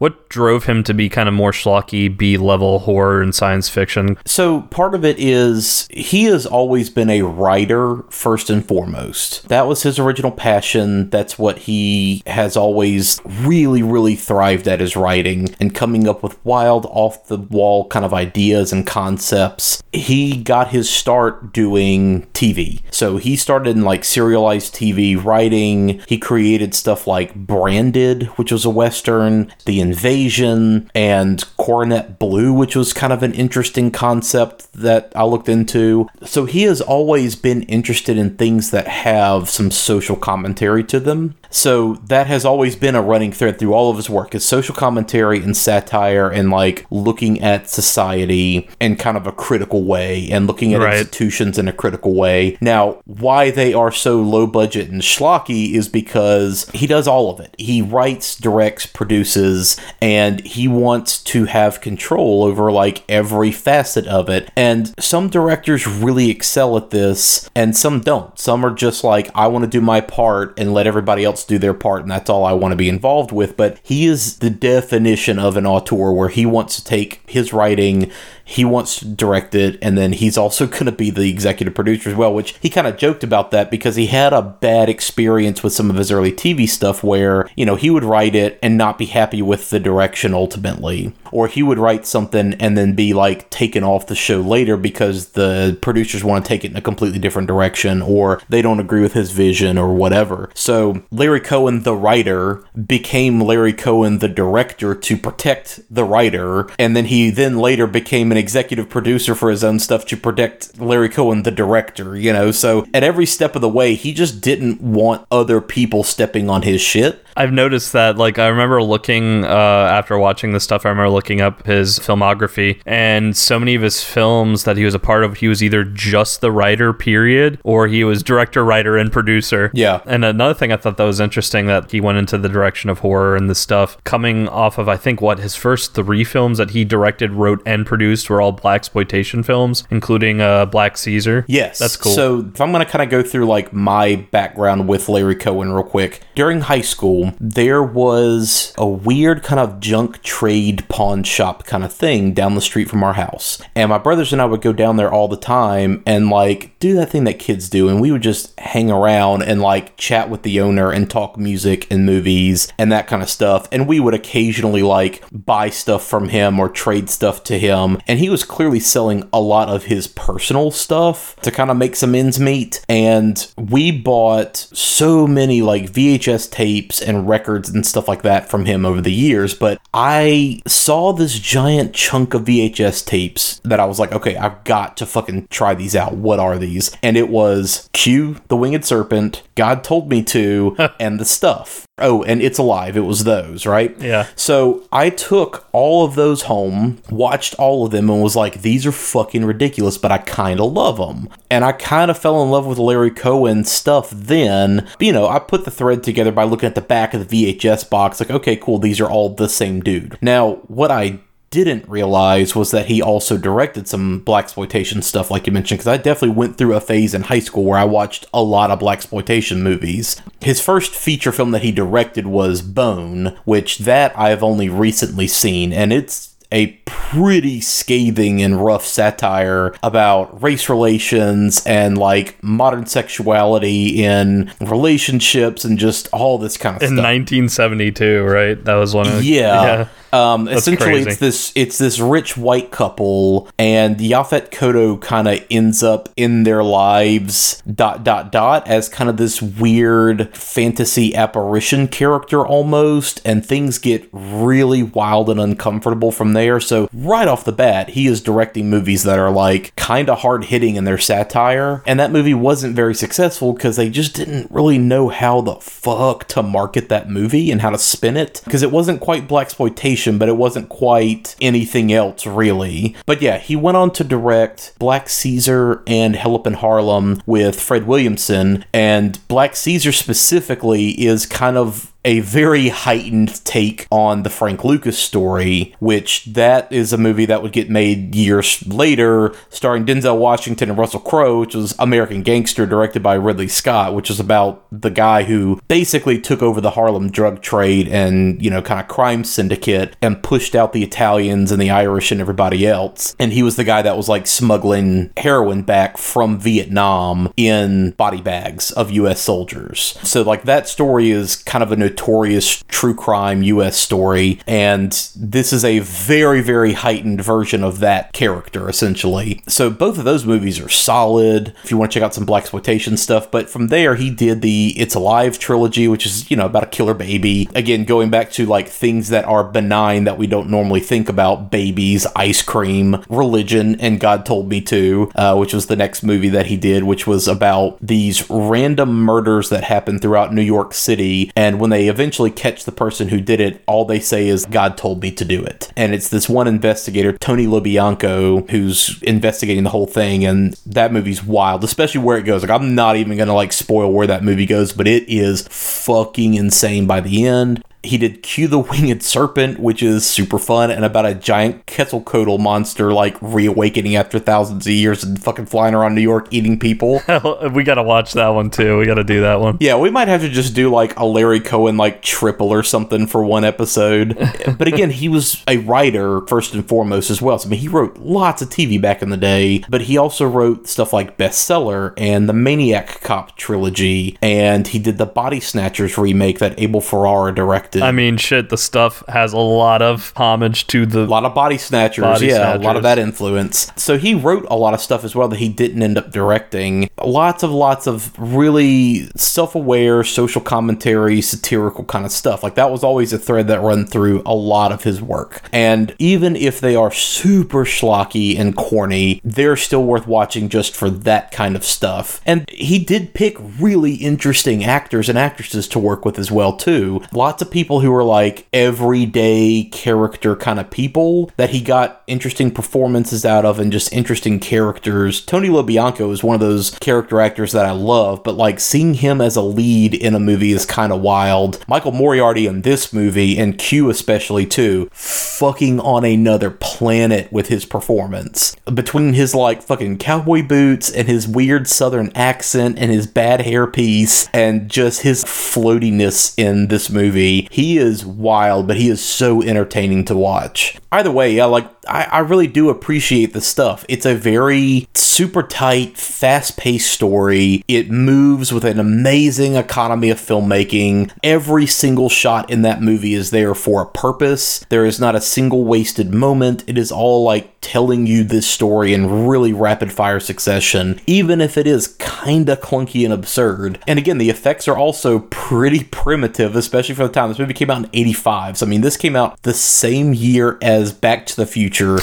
What drove him to be kind of more schlocky, B level horror and science fiction? So part of it is he has always been a writer first and foremost. That was his original passion. That's what he has always really, really thrived at is writing and coming up with wild, off the wall kind of ideas and concepts. He got his start doing TV. So he started in like serialized TV writing. He created stuff like Branded, which was a western, The Invasion, and Coronet Blue, which was kind of an interesting concept that I looked into. So he has always been interested in things that have some social commentary to them. So that has always been a running thread through all of his work is social commentary and satire and like looking at society in kind of a critical way and looking at Right. institutions in a critical way. Now, why they are so low budget and schlocky is because he does all of it. He writes, directs, produces, and he wants to have control over like every facet of it. And some directors really excel at this and some don't. Some are just like, I want to do my part and let everybody else do their part, and that's all I want to be involved with. But he is the definition of an auteur where he wants to take his writing, he wants to direct it, and then he's also going to be the executive producer as well, which he kind of joked about that because he had a bad experience with some of his early TV stuff where, you know, he would write it and not be happy with the direction ultimately. Or he would write something and then be like taken off the show later because the producers want to take it in a completely different direction or they don't agree with his vision or whatever. So Larry Cohen, the writer, became Larry Cohen, the director, to protect the writer. And then he then later became an executive producer for his own stuff to protect Larry Cohen, the director, you know? So at every step of the way, he just didn't want other people stepping on his shit. I've noticed that, like, I remember looking, uh, after watching this stuff, I remember looking up his filmography, and so many of his films that he was a part of, he was either just the writer, period, or he was director, writer, and producer. Yeah. And another thing I thought that was interesting that he went into the direction of horror and this stuff, coming off of, I think, what his first three films that he directed, wrote, and produced were all black exploitation films, including uh, Black Caesar. Yes. That's cool. So if I'm going to kind of go through like my background with Larry Cohen real quick. During high school, there was a weird kind of junk trade pawn shop kind of thing down the street from our house. And my brothers and I would go down there all the time and like do that thing that kids do. And we would just hang around and like chat with the owner and talk music and movies and that kind of stuff. And we would occasionally like buy stuff from him or trade stuff to him. And he was clearly selling a lot of his personal stuff to kind of make some ends meet. And we bought so many like VHS tapes and records and stuff like that from him over the years. But I saw this giant chunk of VHS tapes that I was like, okay, I've got to fucking try these out. What are these? And it was Q, the Winged Serpent, God Told Me to, [LAUGHS] and the stuff. Oh, and It's Alive. It was those, right? Yeah. So I took all of those home, watched all of them, and was like, these are fucking ridiculous, but I kind of love them. And I kind of fell in love with Larry Cohen stuff then. But, you know, I put the thread together by looking at the back of the VHS box, like, okay, cool, these are all the same dude. Now, what I didn't realize was that he also directed some black exploitation stuff like you mentioned because i definitely went through a phase in high school where i watched a lot of black exploitation movies. His first feature film that he directed was bone which that i've only recently seen and it's a pretty scathing and rough satire about race relations and like modern sexuality in relationships and just all this kind of stuff. In 1972, right? That was one of yeah. Um, essentially, it's this it's this rich white couple, and Yaphet Kotto kind of ends up in their lives dot dot dot as kind of this weird fantasy apparition character almost, and things get really wild and uncomfortable from there. So right off the bat, he is directing movies that are like kind of hard hitting in their satire, and that movie wasn't very successful because they just didn't really know how the fuck to market that movie and how to spin it. Because it wasn't quite black exploitation, but it wasn't quite anything else really. But yeah, he went on to direct Black Caesar and Hell Up in Harlem with Fred Williamson, and Black Caesar specifically is kind of a very heightened take on the Frank Lucas story, which that is a movie that would get made years later, starring Denzel Washington and Russell Crowe, which was American Gangster, directed by Ridley Scott, which is about the guy who basically took over the Harlem drug trade and, you know, kind of crime syndicate and pushed out the Italians and the Irish and everybody else. And he was the guy that was like smuggling heroin back from Vietnam in body bags of US soldiers. So like that story is kind of a notorious true crime US story and this is a very very heightened version of that character essentially. So both of those movies are solid if you want to check out some black exploitation stuff, but from there he did the It's Alive trilogy which is, you know, about a killer baby. Again, going back to like things that are benign that we don't normally think about, babies, ice cream, religion and God Told Me To, uh, which was the next movie that he did which was about these random murders that happen throughout New York City and when they eventually catch the person who did it, all they say is, God told me to do it. And it's this one investigator, Tony LoBianco, who's investigating the whole thing. And that movie's wild, especially where it goes. Like, I'm not even going to like spoil where that movie goes, but it is fucking insane by the end. He did Q the Winged Serpent, which is super fun, and about a giant Quetzalcoatl monster like reawakening after thousands of years and fucking flying around New York eating people. [LAUGHS] we got to watch that one too. We got to do that one. Yeah, we might have to just do like a Larry Cohen like triple or something for one episode. [LAUGHS] but again, he was a writer first and foremost as well. So I mean, he wrote lots of TV back in the day, but he also wrote stuff like Bestseller and the Maniac Cop trilogy, and he did the Body Snatchers remake that Abel Ferrara directed. I mean, shit, the stuff has a lot of homage to the a lot of body snatchers, Body yeah, a lot of that influence. So he wrote a lot of stuff as well that he didn't end up directing. Lots of lots of really self-aware social commentary, satirical kind of stuff. Like that was always a thread that run through a lot of his work. And even if they are super schlocky and corny, they're still worth watching just for that kind of stuff. And he did pick really interesting actors and actresses to work with as well too. Lots of people who are like everyday character kind of people that he got interesting performances out of and just interesting characters. Tony LoBianco is one of those character actors that I love, but like seeing him as a lead in a movie is kind of wild. Michael Moriarty in this movie and Q especially too, fucking on another planet with his performance. Between his like fucking cowboy boots and his weird southern accent and his bad hairpiece and just his floatiness in this movie, he is wild, but he is so entertaining to watch. Either way, yeah, like I, I really do appreciate the stuff. It's a very super tight, fast paced story. It moves with an amazing economy of filmmaking. Every single shot in that movie is there for a purpose. There is not a single wasted moment. It is all like telling you this story in really rapid fire succession, even if it is kinda clunky and absurd. And again, the effects are also pretty [LAUGHS] primitive, especially for the time. This movie came out in 85. So, I mean, this came out the same year as Back to the Future,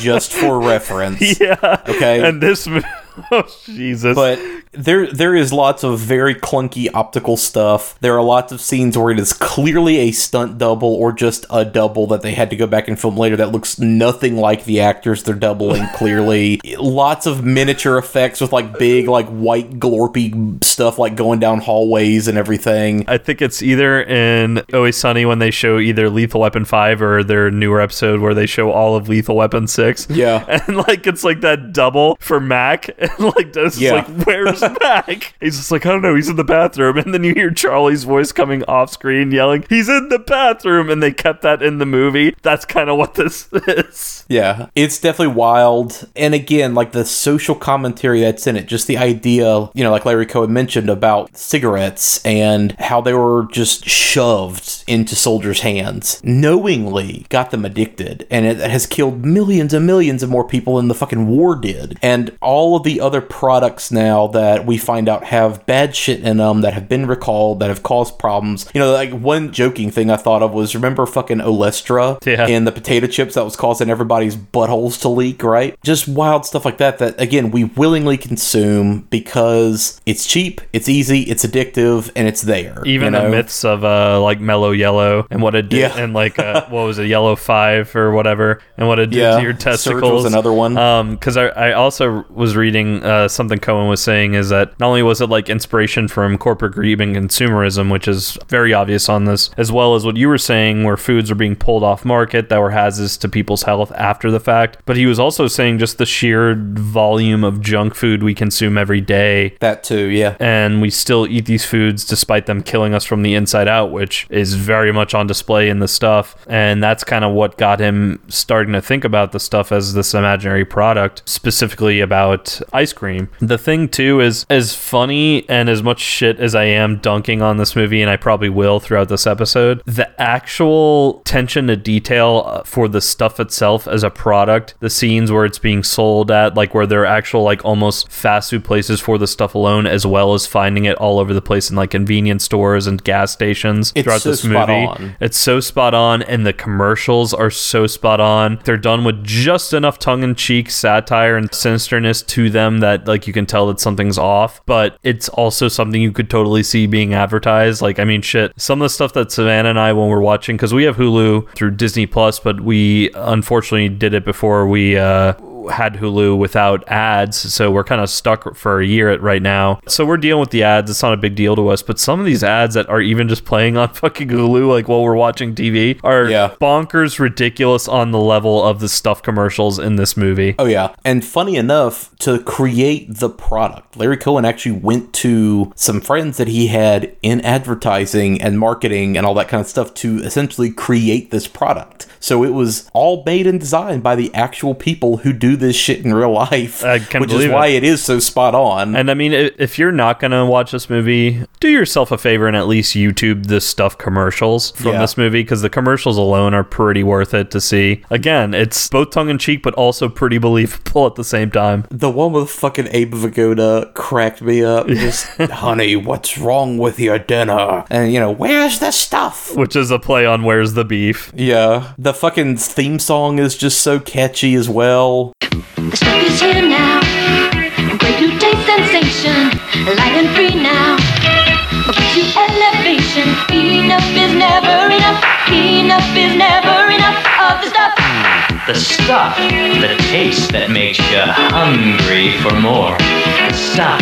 just for [LAUGHS] reference. yeah. Okay. And this, [LAUGHS] oh Jesus! But there there is lots of very clunky optical stuff. There are lots of scenes where it is clearly a stunt double or just a double that they had to go back and film later that looks nothing like the actors they're doubling [LAUGHS] clearly. lots of miniature effects with like big like white glorpy stuff like going down hallways and everything. I think it's either in Always Sunny when they show either Lethal Weapon 5 or their newer episode where they show all of Lethal Weapon 6. Yeah. [LAUGHS] And like it's like that double for Mac. And like Dennis Yeah. is like, Where's [LAUGHS] Mac? He's just like, I don't know, he's in the bathroom. And then you hear Charlie's voice coming off screen yelling, He's in the bathroom. And they kept that in the movie. That's kind of what this is. Yeah, it's definitely wild. And again, like the social commentary that's in it, just the idea, you know, like Larry Cohen mentioned about cigarettes and how they were just shoved into soldiers' hands, knowingly got them addicted. And it has killed millions and millions of more people than the fucking war did. And all of the other products now that we find out have bad shit in them that have been recalled, that have caused problems. You know, like one joking thing I thought of was remember fucking Olestra Yeah. in the potato chips that was causing everybody's buttholes to leak, right? Just wild stuff like that that again we willingly consume because it's cheap, it's easy, it's addictive, and it's there. Even you the myths of uh like mellow yellow and what it did Yeah. and like uh, [LAUGHS] what was it yellow five or whatever and what it did Yeah, to your Surge was testicles another one. um because I, I also was reading uh something cohen was saying is that not only was it like inspiration from corporate greed and consumerism which is very obvious on this as well as what you were saying where foods are being pulled off market that were hazards to people's health after the fact but he was also saying just the sheer volume of junk food we consume every day that too, yeah. and we still eat these foods despite them killing us from the inside out, which is very much on display in the stuff. And that's kind of what got him starting to think about the stuff as this imaginary product, specifically about ice cream. The thing, too, is as funny and as much shit as I am dunking on this movie, and I probably will throughout this episode, the actual tension to detail uh, for the stuff itself as a product, the scenes where it's being sold at, like where there are actual, like almost fast food places for the stuff alone, as well as finding it all over the place in like convenience stores and gas stations It's throughout so this spot movie. on. It's so spot on, and the commercials are so spot on. They're done with just enough tongue in cheek satire and sinisterness to them that like you can tell that something's off, but it's also something you could totally see being advertised. Like, I mean, shit, some of the stuff that Savannah and I, when we're watching, because we have Hulu through Disney Plus, but we unfortunately did it before we uh, had Hulu without ads, so we're kind of stuck for a year at right now. So we're dealing with the ads. It's not a big deal to us, but some of these ads that are even just playing on [LAUGHS] fucking Hulu, like while we're watching TV, are Yeah. bonkers ridiculous on the level of the stuff commercials in this movie. Oh yeah, and funny enough, to create the product, Larry Cohen actually went to some friends that he had in advertising and marketing and all that kind of stuff to essentially create this product. So it was all made and designed by the actual people who do this shit in real life, which is why it. it is so spot on. And I mean, if you're not going to watch this movie, do yourself a favor and at least YouTube the stuff commercials from Yeah. this movie because the commercials alone are pretty worth it to see. Again, it's both tongue in cheek, but also pretty believable at the same time. the one with fucking Abe Vigoda cracked me up. [LAUGHS] Just, honey, what's wrong with your dinner? And you know, where's the stuff? Which is a play on Where's the Beef? Yeah, the fucking theme song is just so catchy as well. The stuff is here now. Great new taste sensation. Light and free now. Gives you elevation. Enough is never enough. Enough is never enough of the stuff. The stuff, the taste that makes you hungry for more. The stuff,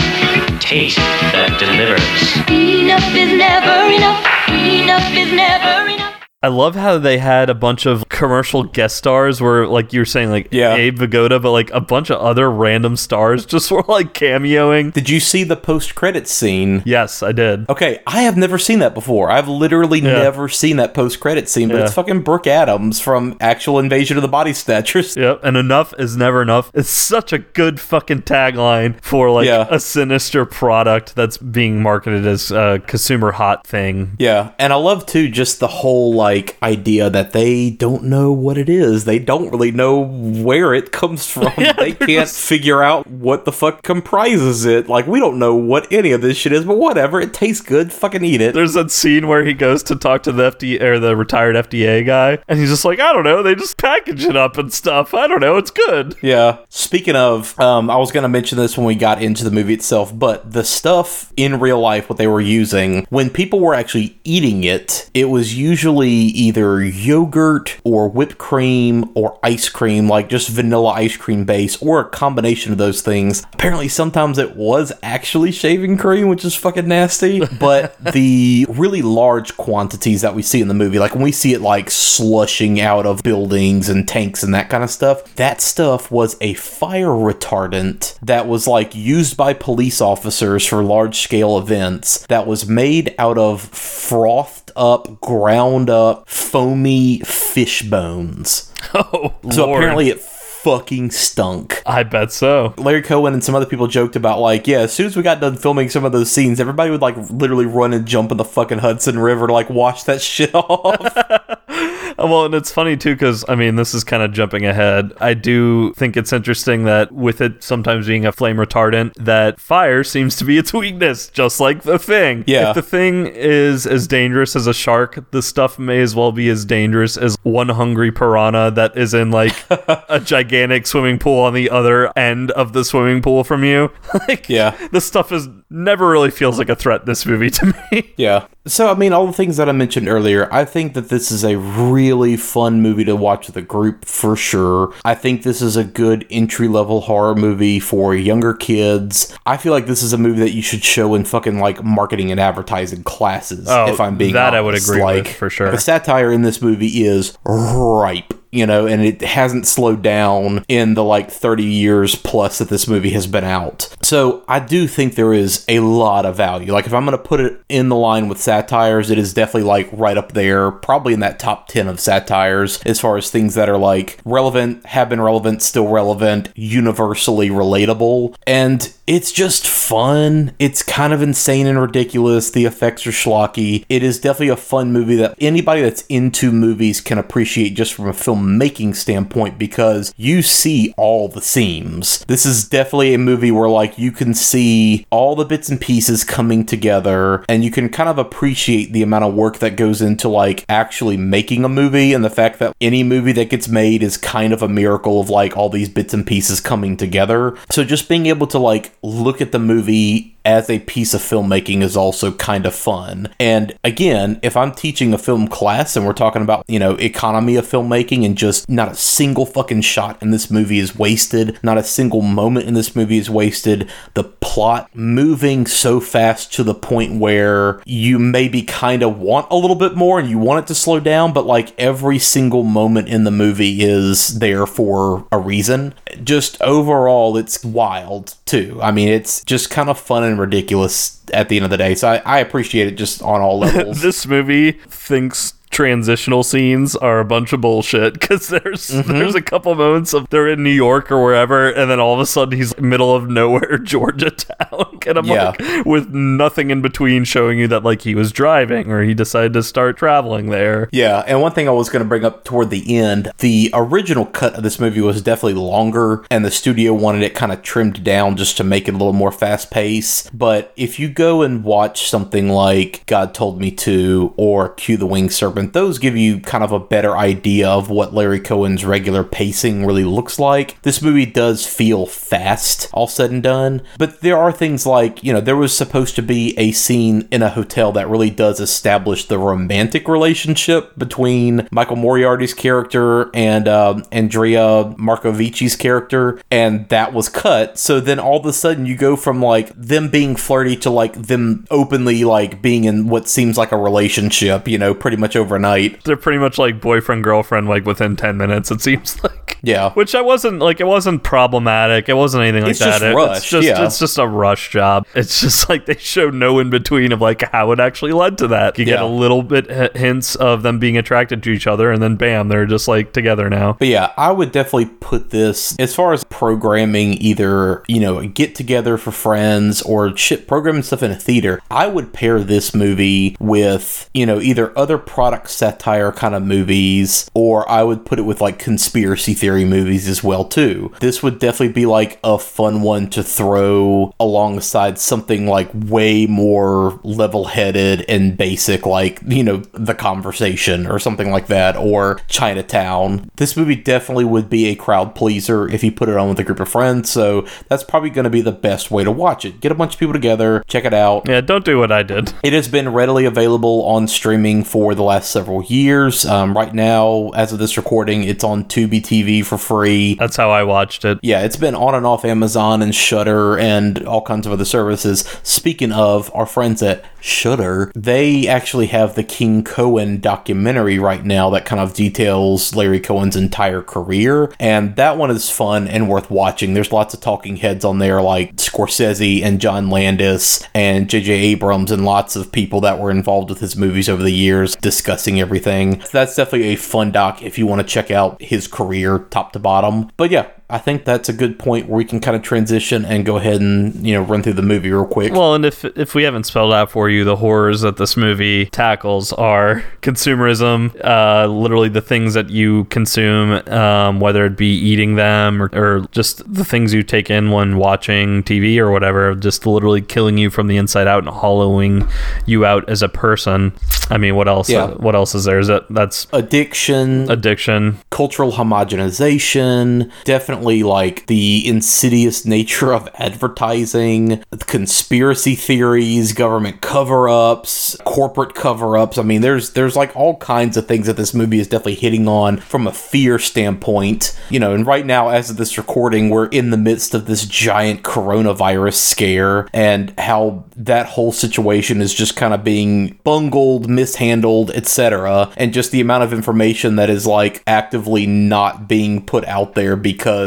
taste that delivers. Enough is never enough. Enough is never enough. I love how they had a bunch of commercial guest stars where, like you were saying, like Yeah. Abe Vigoda, but like a bunch of other random stars [LAUGHS] just were like cameoing. Did you see the post credits scene? Yes, I did. Okay, I have never seen that before. I've literally Yeah. never seen that post credit scene, but Yeah. it's fucking Brooke Adams from Actual Invasion of the Body Snatchers. [LAUGHS] Yep, and enough is never enough. It's such a good fucking tagline for like Yeah. a sinister product that's being marketed as a consumer hot thing. Yeah, and I love too just the whole like idea that they don't know what it is. They don't really know where it comes [LAUGHS] from. they can't figure out what the fuck comprises it. Like we don't know what any of this shit is, but whatever. It tastes good. Fucking eat it. There's that scene where he goes to talk to the FDA or the retired FDA guy, and he's just like, I don't know, they just package it up and stuff. I don't know, it's good. Yeah. Speaking of, um, I was going to mention this when we got into the movie itself, but the stuff in real life, what they were using, when people were actually eating it, it was usually either yogurt or whipped cream or ice cream, like just vanilla ice cream base, or a combination of those things. Apparently, sometimes it was actually shaving cream, which is fucking nasty, [LAUGHS] but the really large quantities that we see in the movie, like when we see it like slushing out of buildings and tanks and that kind of stuff, that stuff was a fire retardant that was like used by police officers for large scale events that was made out of frothed up, ground up, foamy fish bones. [LAUGHS] Oh, So Lord. apparently it fucking stunk. I bet so. Larry Cohen and some other people joked about like, yeah, as soon as we got done filming some of those scenes, everybody would like literally run and jump in the fucking Hudson River to like wash that shit [LAUGHS] off. [LAUGHS] [LAUGHS] Well, and it's funny too because I mean, this is kind of jumping ahead. I do think it's interesting that with it sometimes being a flame retardant, that fire seems to be its weakness, just like the thing. Yeah. If the thing is as dangerous as a shark, the stuff may as well be as dangerous as one hungry piranha that is in like [LAUGHS] a gigantic swimming pool on the other end of the swimming pool from you. [LAUGHS] like, Yeah. this stuff is never really feels like a threat. This movie to me. yeah. So I mean, all the things that I mentioned earlier, I think that this is a really fun movie to watch with a group for sure. I think this is a good entry level horror movie for younger kids. I feel like this is a movie that you should show in fucking like marketing and advertising classes. Oh, if I'm being that I would honest. agree with, like, for sure. The satire in this movie is ripe. You know, and it hasn't slowed down in the like 30 years plus that this movie has been out. So I do think there is a lot of value. Like, if I'm going to put it in the line with satires, it is definitely like right up there, probably in that top 10 of satires as far as things that are like relevant, have been relevant, still relevant, universally relatable. And it's just fun. It's kind of insane and ridiculous. The effects are schlocky. It is definitely a fun movie that anybody that's into movies can appreciate just from a filmmaking standpoint because you see all the seams. This is definitely a movie where like you can see all the bits and pieces coming together and you can kind of appreciate the amount of work that goes into like actually making a movie and the fact that any movie that gets made is kind of a miracle of like all these bits and pieces coming together. So just being able to like look at the movie as a piece of filmmaking is also kind of fun. And again, if I'm teaching a film class and we're talking about, you know, economy of filmmaking and just not a single fucking shot in this movie is wasted, not a single moment in this movie is wasted, the plot moving so fast to the point where you maybe kind of want a little bit more and you want it to slow down, but like every single moment in the movie is there for a reason. Just overall, it's wild too. I mean, it's just kind of fun and ridiculous at the end of the day. So I, I appreciate it just on all [LAUGHS] levels. this movie thinks transitional scenes are a bunch of bullshit because there's Mm-hmm. there's a couple moments of they're in New York or wherever, and then all of a sudden he's middle of nowhere [LAUGHS] Georgia town, [LAUGHS] and I'm Yeah. like with nothing in between showing you that like he was driving or he decided to start traveling there. Yeah, and one thing I was going to bring up toward the end, the original cut of this movie was definitely longer, and the studio wanted it kind of trimmed down just to make it a little more fast paced. But if you go and watch something like God Told Me To or Q the Winged Serpent, those give you kind of a better idea of what Larry Cohen's regular pacing really looks like. This movie does feel fast, all said and done, but there are things like, you know, there was supposed to be a scene in a hotel that really does establish the romantic relationship between Michael Moriarty's character and um, Andrea Marcovicci's character, and that was cut. So then all of a sudden you go from like them being flirty to like them openly like being in what seems like a relationship, you know, pretty much overnight. They're pretty much like boyfriend girlfriend like within ten minutes. It seems [LAUGHS] like. Yeah. Which I wasn't like it wasn't problematic. It wasn't anything like It's that. just It- rushed, It's just yeah. it's just a rush job. It's just [LAUGHS] like they show no in between of like how it actually led to that. You get a little bit h- hints of them being attracted to each other, and then bam, they're just like together now. But yeah, I would definitely put this as far as programming either, you know, get together for friends or shit programming stuff in a theater. I would pair this movie with, you know, either other product satire kind of movies or I would put it with like conspiracy theory movies as well too. This would definitely be like a fun one to throw alongside something like way more level-headed and basic like, you know, The Conversation or something like that or Chinatown. This movie definitely would be a crowd pleaser if you put it on with a group of friends, so that's probably going to be the best way to watch it. Get a bunch of people together, check it out. Yeah, don't do what I did. It has been readily available on streaming for the last several years. Um, right now, as of this recording, it's on Tubi TV for free. That's how I watched it. Yeah, it's been on and off Amazon and Shudder and all kinds of other services. Speaking of our friends at Shudder, they actually have the King Cohen documentary right now that kind of details Larry Cohen's entire career, and that one is fun and worth watching. There's lots of talking heads on there like Scorsese and John Landis and J.J. Abrams and lots of people that were involved with his movies over the years discussing everything. That's definitely a fun doc if you want to check out his career top to bottom. But yeah, I think that's a good point where we can kind of transition and go ahead and you know run through the movie real quick. Well, and if if we haven't spelled out for you, the horrors that this movie tackles are [LAUGHS] consumerism, uh, literally the things that you consume, um, whether it be eating them or, or just the things you take in when watching TV or whatever, just literally killing you from the inside out and hollowing you out as a person. I mean, what else? Yeah. what else is there? Is that that's addiction, addiction, cultural homogenization, definitely like the insidious nature of advertising, conspiracy theories, government cover-ups, corporate cover-ups. I mean, there's there's like all kinds of things that this movie is definitely hitting on from a fear standpoint. You know, and right now as of this recording, we're in the midst of this giant coronavirus scare and how that whole situation is just kind of being bungled, mishandled, etc. And just the amount of information that is like actively not being put out there because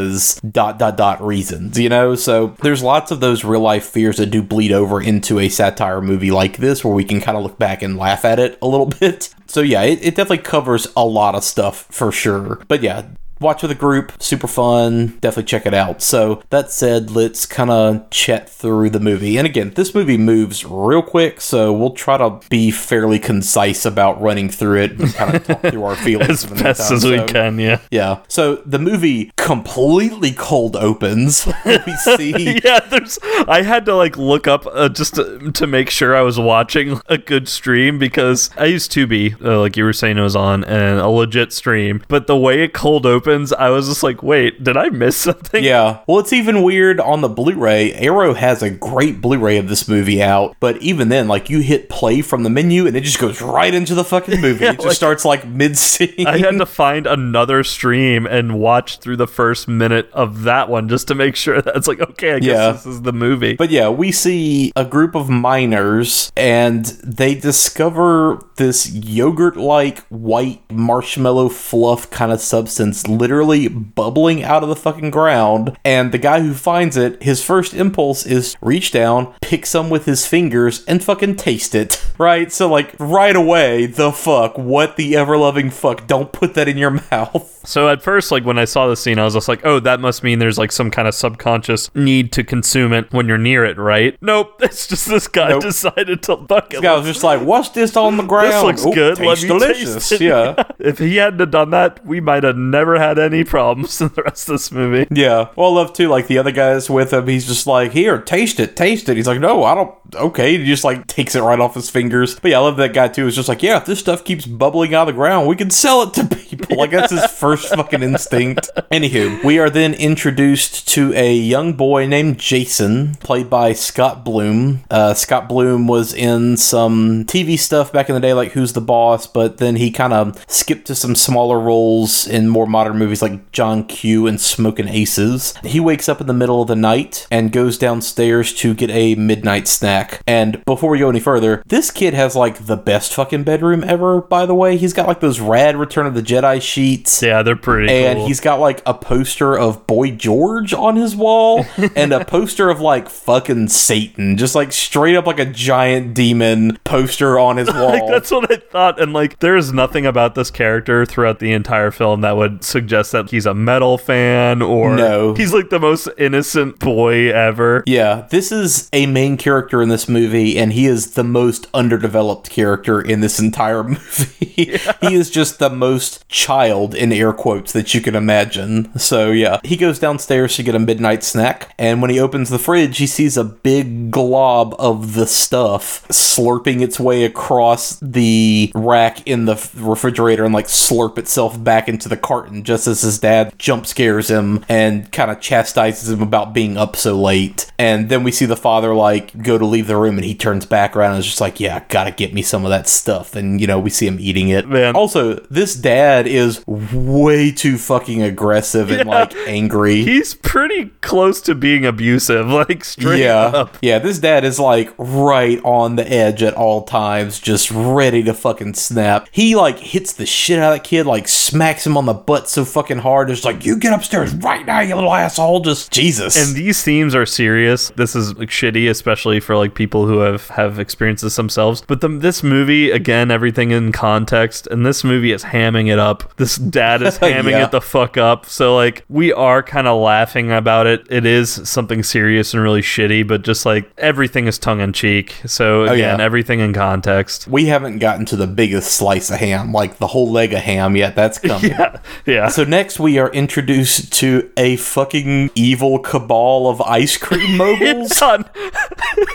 dot dot dot reasons, you know? So there's lots of those real life fears that do bleed over into a satire movie like this where we can kind of look back and laugh at it a little [LAUGHS] bit. So yeah, it, it definitely covers a lot of stuff for sure. But yeah, watch with a group super fun definitely check it out so that said let's kind of chat through the movie and again this movie moves real quick so we'll try to be fairly concise about running through it and kind of talk through our [LAUGHS] feelings as best as we So, can. Yeah. yeah so the movie completely cold opens [LAUGHS] [LAUGHS] we see yeah, there's. I had to like look up uh, just to, to make sure I was watching a good stream because I used Tubi, uh, like you were saying, it was on and a legit stream. But the way it cold opens, I was just like, wait, did I miss something? Yeah. Well, it's even weird on the Blu-ray. Arrow has a great Blu-ray of this movie out, but even then, like you hit play from the menu and it just goes right into the fucking movie. [LAUGHS] Yeah, it just like- starts like mid-scene. I had to find another stream and watch through the first minute of that one just to make sure that it's like, okay, I guess Yeah. this is the movie. But yeah, we see a group of miners and they discover this yogurt like white marshmallow fluff kind of substance literally bubbling out of the fucking ground. And the guy who finds it, his first impulse is reach down, pick some with his fingers, and fucking taste it. [LAUGHS] Right? So, like, right away, the fuck? What the ever loving fuck? Don't put that in your [LAUGHS] mouth. So at first, like when I saw the scene, I was just like, "Oh, that must mean there's like some kind of subconscious need to consume it when you're near it, right?" Nope, [LAUGHS] it's just this guy Nope. decided to fuck it. This guy was just like, what's this on the ground? This looks Oop, good. Let me delicious. taste it. Yeah. if he hadn't have done that, we might have never had any problems [LAUGHS] in the rest of this movie. Yeah. Well, I love too, like the other guys with him, he's just like, here, taste it, taste it. He's like, no, I don't, okay. He just like takes it right off his fingers. But yeah, I love that guy too. It's just like, yeah, if this stuff keeps bubbling out of the ground, we can sell it to people. Like that's his [LAUGHS] first fucking instinct. Anywho, we are then introduced to a young boy named Jason, played by Scott Bloom. Uh, Scott Bloom was in some TV stuff back in the day, like Who's the Boss, but then he kind of skipped to some smaller roles in more modern movies like John Q and Smoking Aces. He wakes up in the middle of the night and goes downstairs to get a midnight snack. And before we go any further, this kid has like the best fucking bedroom ever, by the way. He's got like those rad Return of the Jedi sheets. Yeah, they're pretty. And cool. he's got like a poster of Boy George on his wall [LAUGHS] and a poster of like fucking Satan, just like straight up like a giant demon poster on his [LAUGHS] wall. like that's what I thought, and like there's nothing about this character throughout the entire film that would suggest that he's a metal fan or No. he's like the most innocent boy ever. Yeah, this is a main character in this movie, and he is the most underdeveloped character in this entire [LAUGHS] movie. he is just the most child, in air quotes, that you can imagine. So, yeah, he goes downstairs to get a midnight snack, and when he opens the fridge, he sees a big glob of the stuff slurping its way across the rack in the refrigerator and like slurp itself back into the carton just as his dad jump scares him and kind of chastises him about being up so late. And then we see the father like go to leave the room and he turns back around and is just like, Yeah, gotta get me some of that stuff. And you know, we see him eating it. Man. Also, this dad is way too fucking aggressive and like angry. He's pretty close to being abusive, [LAUGHS] like straight yeah. up. Yeah, this dad is like right on the edge at all times, just ready to fucking snap. He like hits the shit out of that kid, like smacks him on the butt so fucking hard. It's like, you get upstairs right now, you little asshole. Just Jesus. And these themes are serious. This is like shitty, especially for like people who have have experienced this themselves. But the, this movie, again, everything in context, and this movie is hamming it up. This dad is [LAUGHS] hamming Yeah. it the fuck up. So like we are kind of laughing about it. It is something serious and really shitty, but just like everything is tongue in cheek. So Oh, again, yeah. everything in context. we haven't gotten to the biggest slice of ham, like the whole leg of ham yet. That's [LAUGHS] coming. Yeah, yeah. So next we are introduced to a fucking evil cabal of ice cream [LAUGHS] moguls.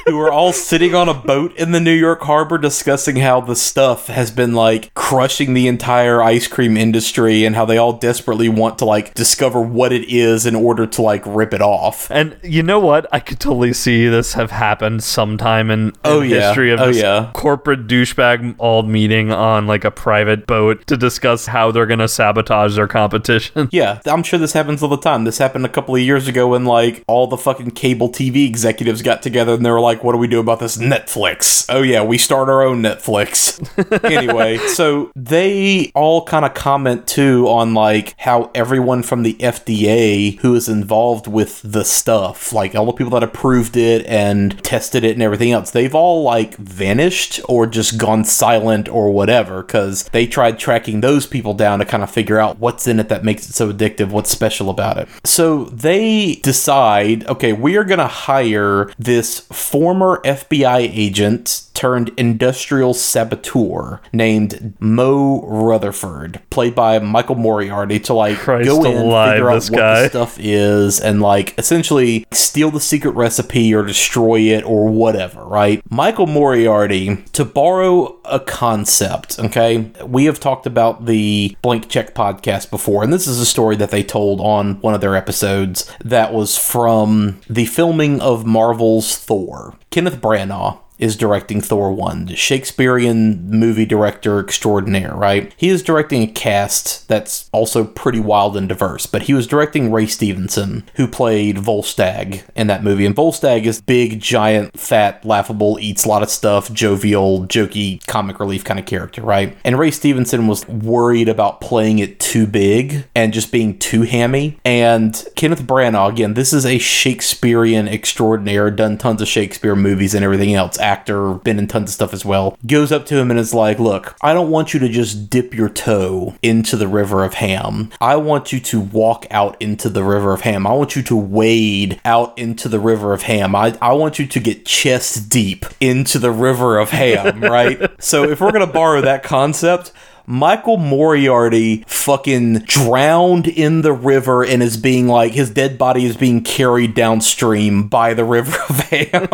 Who are all sitting on a boat in the New York harbor discussing how the stuff has been like crushing the entire ice cream industry and how they all desperately want to like discover what it is in order to like rip it off. And you know what? I could totally see this have happened sometime in, in Oh, yeah. history of Oh, this yeah. corporate douchebag all meeting on like a private boat to discuss how they're gonna sabotage their competition. [LAUGHS] Yeah, I'm sure this happens all the time. This happened a couple of years ago when like all the fucking cable TV executives got together and they were like, "What do we do about this Netflix?" Oh yeah, we start our own Netflix. [LAUGHS] anyway, so they all kind of comment too on like how everyone from the FDA who is involved with the stuff, like all the people that approved it and tested it and everything else, they've all like vanished or just gone silent or whatever because they tried tracking those people down to kind of figure out what's in it that makes it so addictive, what's special about it. So they decide, okay, we are going to hire this former FBI agent turned industrial saboteur named Mo Rutherford, played by Michael Moriarty, to like Christ go in, alive, figure out this what guy. the stuff is, and like essentially steal the secret recipe or destroy it or whatever, right? Michael Moriarty, to borrow a concept, okay? We have talked about the Blank Check podcast before, and this is a story that they told on one of their episodes that was from the filming of Marvel's Thor. Kenneth Branagh is directing Thor 1, the Shakespearean movie director extraordinaire, right? He is directing a cast that's also pretty wild and diverse, but he was directing Ray Stevenson, who played Volstagg in that movie. And Volstagg is big, giant, fat, laughable, eats a lot of stuff, jovial, jokey, comic relief kind of character, right? And Ray Stevenson was worried about playing it too big and just being too hammy. And Kenneth Branagh, again, this is a Shakespearean extraordinaire, done tons of Shakespeare movies and everything else, actor, been in tons of stuff as well, goes up to him and is like, Look, I don't want you to just dip your toe into the river of ham. I want you to walk out into the river of ham. I want you to wade out into the river of ham. I, I want you to get chest deep into the river of ham, [LAUGHS] right? so if we're going to borrow that concept, Michael Moriarty fucking drowned in the river and is being like his dead body is being carried downstream by the river [LAUGHS] of ham.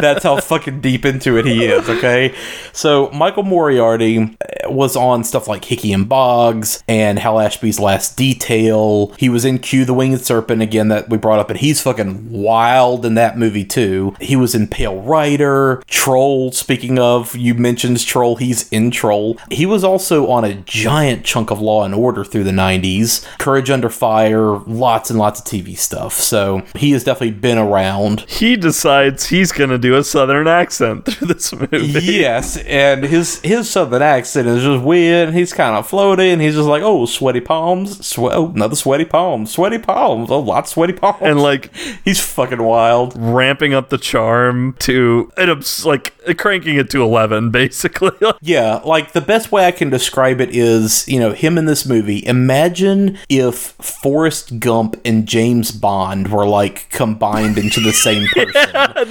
That's how fucking deep into it he is, okay? So Michael Moriarty eh, was on stuff like Hickey and Boggs and Hal Ashby's Last Detail. He was in Q the Winged Serpent again that we brought up, and he's fucking wild in that movie too. He was in Pale Rider, Troll. Speaking of, you mentioned Troll, he's in Troll. He was also on a giant chunk of Law and Order through the 90s, Courage Under Fire, lots and lots of TV stuff. So he has definitely been around. He decides he's gonna do a southern accent [LAUGHS] through this movie. Yes, and his his southern accent is just weird. He's kind of floaty, and he's just like, "Oh, sweaty palms, swe- oh, another sweaty palm, sweaty palms, oh, lots of sweaty palms." And like [LAUGHS] he's fucking wild, ramping up the charm to it, like cranking it to eleven, [LAUGHS] basically. Yeah, like the best way I can describe it is, you know, him in this movie. Imagine if Forrest Gump and James Bond were like combined into the same [LAUGHS] person.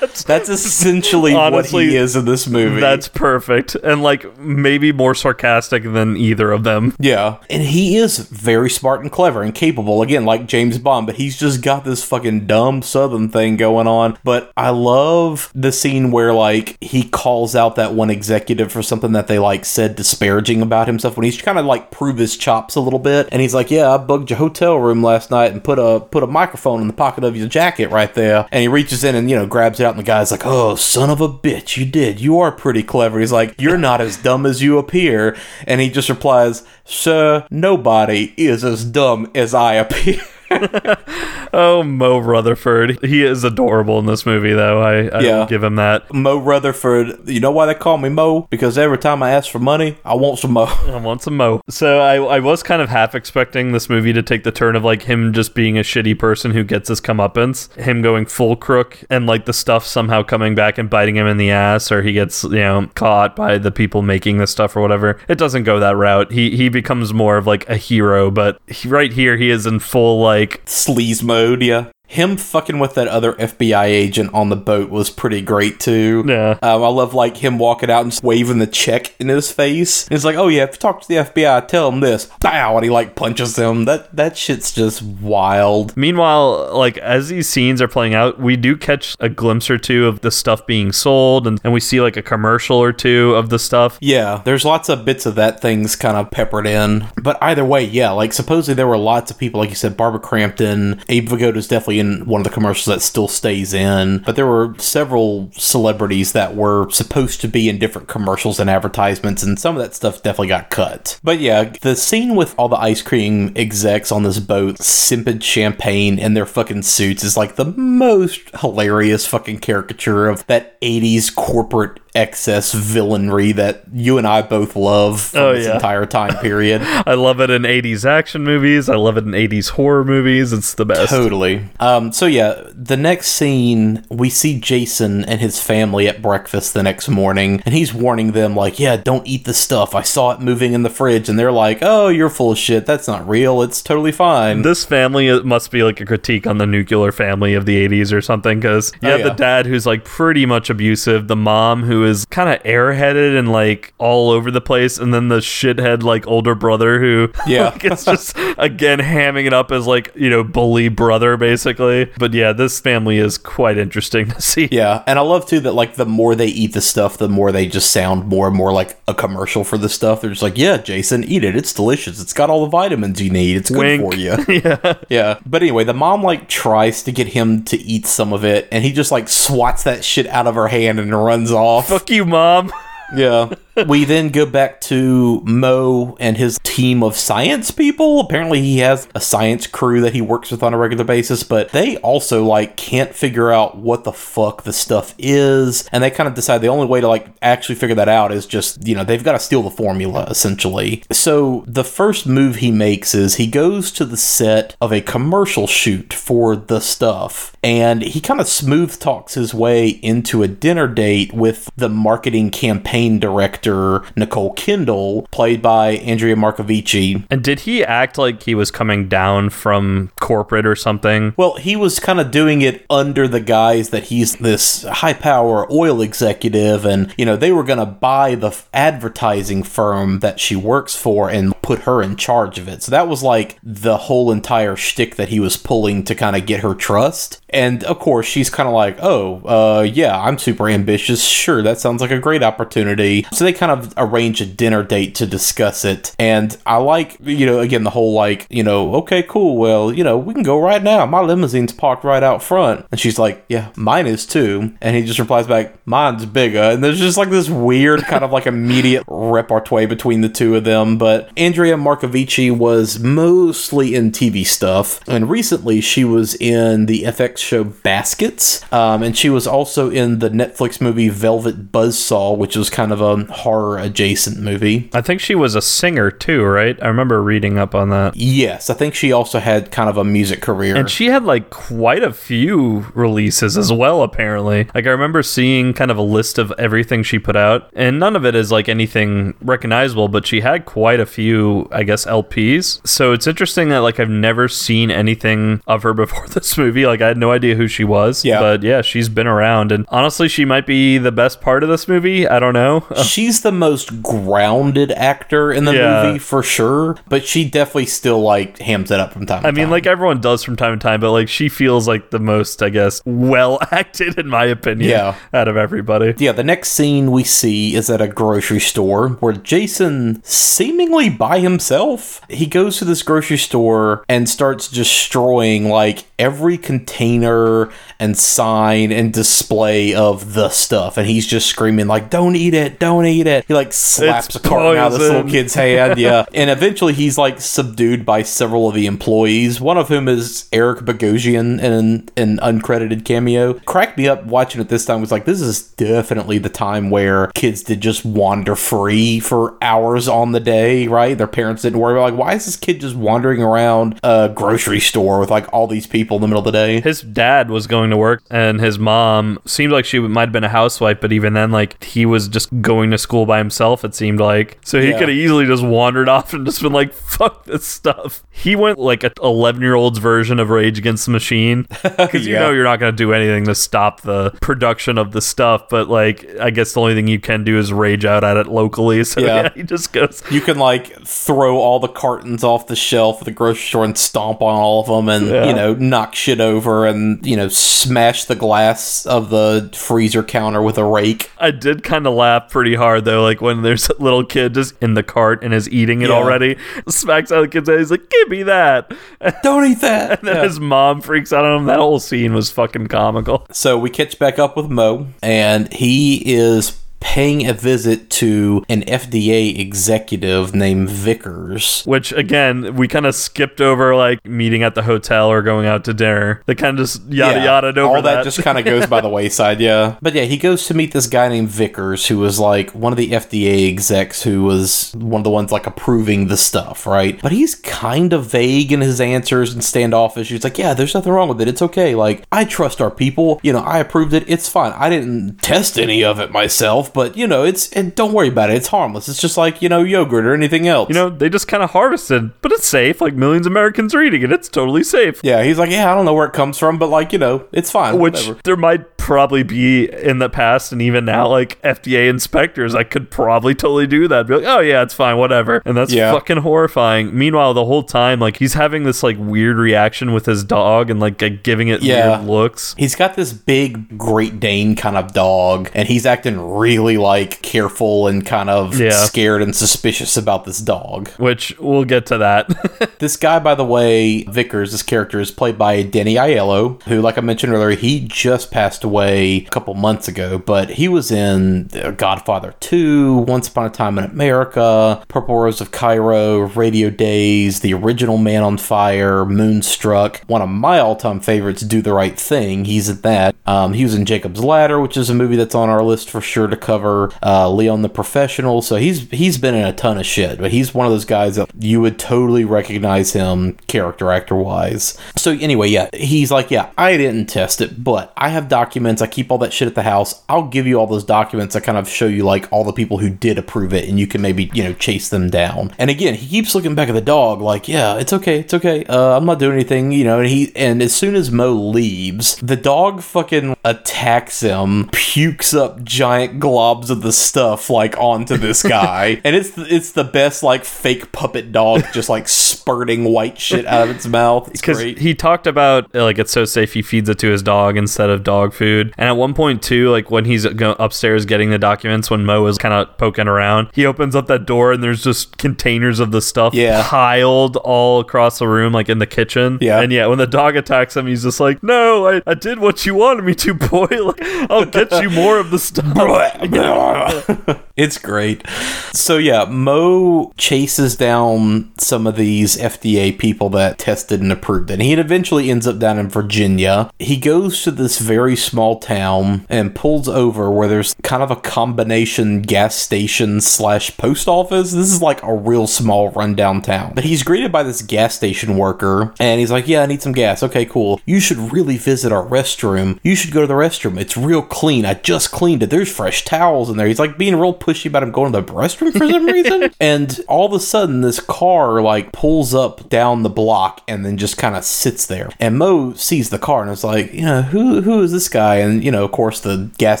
that's, that's essentially Honestly, what he is in this movie. That's perfect, and like maybe more sarcastic than either of them. Yeah. And he is very smart and clever and capable, again, like James Bond, but he's just got this fucking dumb southern thing going on. But I love the scene where, like, he calls out that one executive for something that they, like, said disparaging about himself when he's trying to, like, prove his chops a little bit. And he's like, Yeah, I bugged your hotel room last night and put a put a microphone in the pocket of your jacket right there. And he reaches in and, you know, grabs it out, and the guy's like, Oh, son of a bitch, you did. You are pretty clever. He's like, You're not as dumb as you appear. And he just replies, Sir, nobody is as dumb as I appear. [LAUGHS] [LAUGHS] oh, Mo Rutherford. He is adorable in this movie, though. I, I Yeah. give him that. Mo Rutherford, you know why they call me Mo? Because every time I ask for money, I want some Mo. [LAUGHS] I want some Mo. So I, I was kind of half expecting this movie to take the turn of like him just being a shitty person who gets his comeuppance, him going full crook, and like the stuff somehow coming back and biting him in the ass, or he gets you know caught by the people making this stuff or whatever. It doesn't go that route. He he becomes more of like a hero, but he, right here he is in full like Sleaze mode, yeah. Him fucking with that other FBI agent on the boat was pretty great too. Yeah. Um, I love like him walking out and waving the check in his face. And it's like, oh yeah, if you talk to the FBI, tell him this. Bow, and he like punches him. That that shit's just wild. Meanwhile, like as these scenes are playing out, we do catch a glimpse or two of the stuff being sold, and, and we see like a commercial or two of the stuff. Yeah, there's lots of bits of that things kind of peppered in. But either way, yeah, like supposedly there were lots of people, like you said, Barbara Crampton, Abe Vigoda's definitely in one of the commercials that still stays in. But there were several celebrities that were supposed to be in different commercials and advertisements, and some of that stuff definitely got cut. But yeah, the scene with all the ice cream execs on this boat sipping champagne in their fucking suits is like the most hilarious fucking caricature of that 80s corporate excess villainry that you and I both love from Oh, this yeah. entire time [LAUGHS] period. I love it in 80s action movies. I love it in 80s horror movies. It's the best. Totally. Um, so yeah, the next scene we see Jason and his family at breakfast the next morning, and he's warning them like, "Yeah, don't eat the stuff. I saw it moving in the fridge." And they're like, "Oh, you're full of shit. That's not real. It's totally fine." This family it must be like a critique on the nuclear family of the 80s or something because you Oh, have yeah. the dad who's like pretty much abusive, the mom who is kind of airheaded and like all over the place, and then the shithead like older brother who [LAUGHS] Yeah. like, it's just again hamming it up as like you know bully brother basically. But yeah, this family is quite interesting to see. [LAUGHS] Yeah, and I love too that like the more they eat the stuff, the more they just sound more and more like a commercial for the stuff. They're just like, "Yeah, Jason, eat it. It's delicious. It's got all the vitamins you need. It's good Wink. for you." [LAUGHS] yeah. yeah. But anyway, the mom like tries to get him to eat some of it, and he just like swats that shit out of her hand and runs off. Fuck you, mom. Yeah. [LAUGHS] we then go back to Mo and his team of science people. Apparently, he has a science crew that he works with on a regular basis, but they also like can't figure out what the fuck the stuff is, and they kind of decide the only way to like actually figure that out is just you know they've got to steal the formula essentially. So the first move he makes is he goes to the set of a commercial shoot for the stuff, and he kind of smooth talks his way into a dinner date with the marketing campaign director Nicole Kendall, played by Andrea Marcovicci. And did he act like he was coming down from corporate or something? Well, he was kind of doing it under the guise that he's this high power oil executive, and you know they were going to buy the advertising firm that she works for and put her in charge of it. So that was like the whole entire shtick that he was pulling to kind of get her trust. And of course, she's kind of like, "Oh, uh, yeah, I'm super ambitious. Sure, that sounds like a great opportunity." So they kind of arrange a dinner date to discuss it. And I like, you know, again the whole like, you know, okay, cool. Well, you know, we can go right now. My limousine's parked right out front. And she's like, "Yeah, mine is too." And he just replies back, "Mine's bigger." And there's just like this weird kind of like [LAUGHS] immediate repartee between the two of them. But Andrea Marcovicci was mostly in TV stuff, and recently she was in the FX show Baskets, um, and she was also in the Netflix movie Velvet Buzzsaw, which was kind of a horror adjacent movie. I think she was a singer too, right? I remember reading up on that. Yes, I think she also had kind of a music career. And she had like quite a few releases as well, apparently. Like, I remember seeing kind of a list of everything she put out, and none of it is like anything recognizable, but she had quite a few, I guess, LPs. So it's interesting that like I've never seen anything of her [LAUGHS] before this movie. Like, I had no idea who she was. Yeah. But yeah, she's been around, and honestly, she might be the best part of this movie. I don't know. She's the most grounded actor in the Yeah. movie for sure, but she definitely still like hams it up from time to I mean, time. like everyone does from time to time, but like she feels like the most, I guess, well [LAUGHS] acted in my opinion. Yeah. out of everybody. Yeah, the next scene we see is at a grocery store where Jason, seemingly by himself, he goes to this grocery store and starts destroying like every container and sign and display of the stuff. And he's just screaming, like, don't eat it, don't eat it. He like slaps It's a carton out of this little kid's hand. [LAUGHS] Yeah. and eventually he's like subdued by several of the employees, one of whom is Eric Bogosian in an, an uncredited cameo. Cracked me up watching it this time was like, this is definitely the time where kids did just wander free for hours on the day, right? Their parents didn't worry about like, why is this kid just wandering around a grocery store with like all these people in the middle of the day? His dad was going to work, and his mom seemed like she might have been a housewife, but even then, like he was just going to school by himself. It seemed like so he Yeah. could have easily just wandered [LAUGHS] off and just been like, "Fuck this stuff." He went like an 11 year old's version of Rage Against the Machine [LAUGHS] because you Yeah. know you're not going to do anything to stop the production of the stuff, but like I guess the only thing you can do is rage out at it locally. [LAUGHS] So Yeah. yeah, he just goes. You can like throw all the cartons off the shelf at the grocery store and stomp on all of them and, you know, knock shit over and, you know, smash the glass of the freezer counter with a rake. I did kind of laugh pretty hard though, like when there's a little kid just in the cart and is eating it Yeah. already. [LAUGHS] Smacks out the kid's head. He's like, "Give me that!" [LAUGHS] Don't eat that. And then Yeah. his mom freaks out on him. That whole scene was fucking comical. So we catch back up with Mo, and he is paying a visit to an FDA executive named Vickers. Which again, we kind of skipped over like meeting at the hotel or going out to dinner. They kind of just yada Yeah, yada over all that, just kind of goes by the [LAUGHS] wayside, yeah. But yeah, he goes to meet this guy named Vickers, who was like one of the FDA execs, who was one of the ones like approving the stuff, right? But he's kind of vague in his answers and standoffish. He's like, "Yeah, there's nothing wrong with it. It's okay. Like, I trust our people. You know, I approved it. It's fine. I didn't test any of it myself, but you know, it's and don't worry about it. It's harmless. It's just like you know, yogurt or anything else. you know, they just kind of harvested, but it's safe. Like millions of Americans are eating it. It's totally safe. Yeah, he's like, yeah, I don't know where it comes from, but like, you know, it's fine. Which whatever. there might probably be in the past and even now like FDA inspectors. I could probably totally do that. Be like, oh yeah, it's fine, whatever. And that's Yeah. fucking horrifying. Meanwhile, the whole time, like he's having this like weird reaction with his dog and like, like, giving it Yeah. weird looks. He's got this big Great Dane kind of dog, and he's acting really like careful and kind of Yeah. scared and suspicious about this dog. Which we'll get to that. [LAUGHS] This guy, by the way, Vickers, this character is played by Danny Aiello, who, like I mentioned earlier, he just passed away a couple months ago, but he was in Godfather 2, Once Upon a Time in America, Purple Rose of Cairo, Radio Days, the original Man on Fire, Moonstruck, one of my all time favorites, Do the Right Thing. He's in that. Um, he was in Jacob's Ladder, which is a movie that's on our list for sure to cover. Uh, Leon the Professional. So he's he's been in a ton of shit, but he's one of those guys that you would totally recognize him character actor wise. So anyway, yeah, he's like, yeah, I didn't test it, but I have documents. I keep all that shit at the house. I'll give you all those documents. I kind of show you like all the people who did approve it, and you can maybe you know chase them down. And again, he keeps looking back at the dog like, yeah, it's okay, it's okay. Uh, I'm not doing anything, you know. And he and as soon as Mo leaves, the dog fucking attacks him, pukes up giant globs of the stuff like onto this [LAUGHS] guy, and it's it's the best like fake puppet dog just like spurting white shit out of its mouth. It's because great. he talked about like it's so safe he feeds it to his dog instead of dog food and at one point too like when he's upstairs getting the documents when mo is kind of poking around he opens up that door and there's just containers of the stuff Yeah. piled all across the room like in the kitchen Yeah. and yeah when the dog attacks him he's just like no i, I did what you wanted me to boy [LAUGHS] like, i'll get you more of the stuff [LAUGHS] it's great. So yeah, Mo chases down some of these FDA people that tested and approved, it. and he eventually ends up down in Virginia. He goes to this very small town and pulls over where there's kind of a combination gas station slash post office. This is like a real small rundown town. But he's greeted by this gas station worker, and he's like, "Yeah, I need some gas. Okay, cool. You should really visit our restroom. You should go to the restroom. It's real clean. I just cleaned it. There's fresh towels in there." He's like being real pushy about him going to the restroom for some reason. [LAUGHS] And all of a sudden, this car like pulls up down the block and then just kind of sits there. And Mo sees the car and is like, "You know, who who is this guy?" And you know, of course, the gas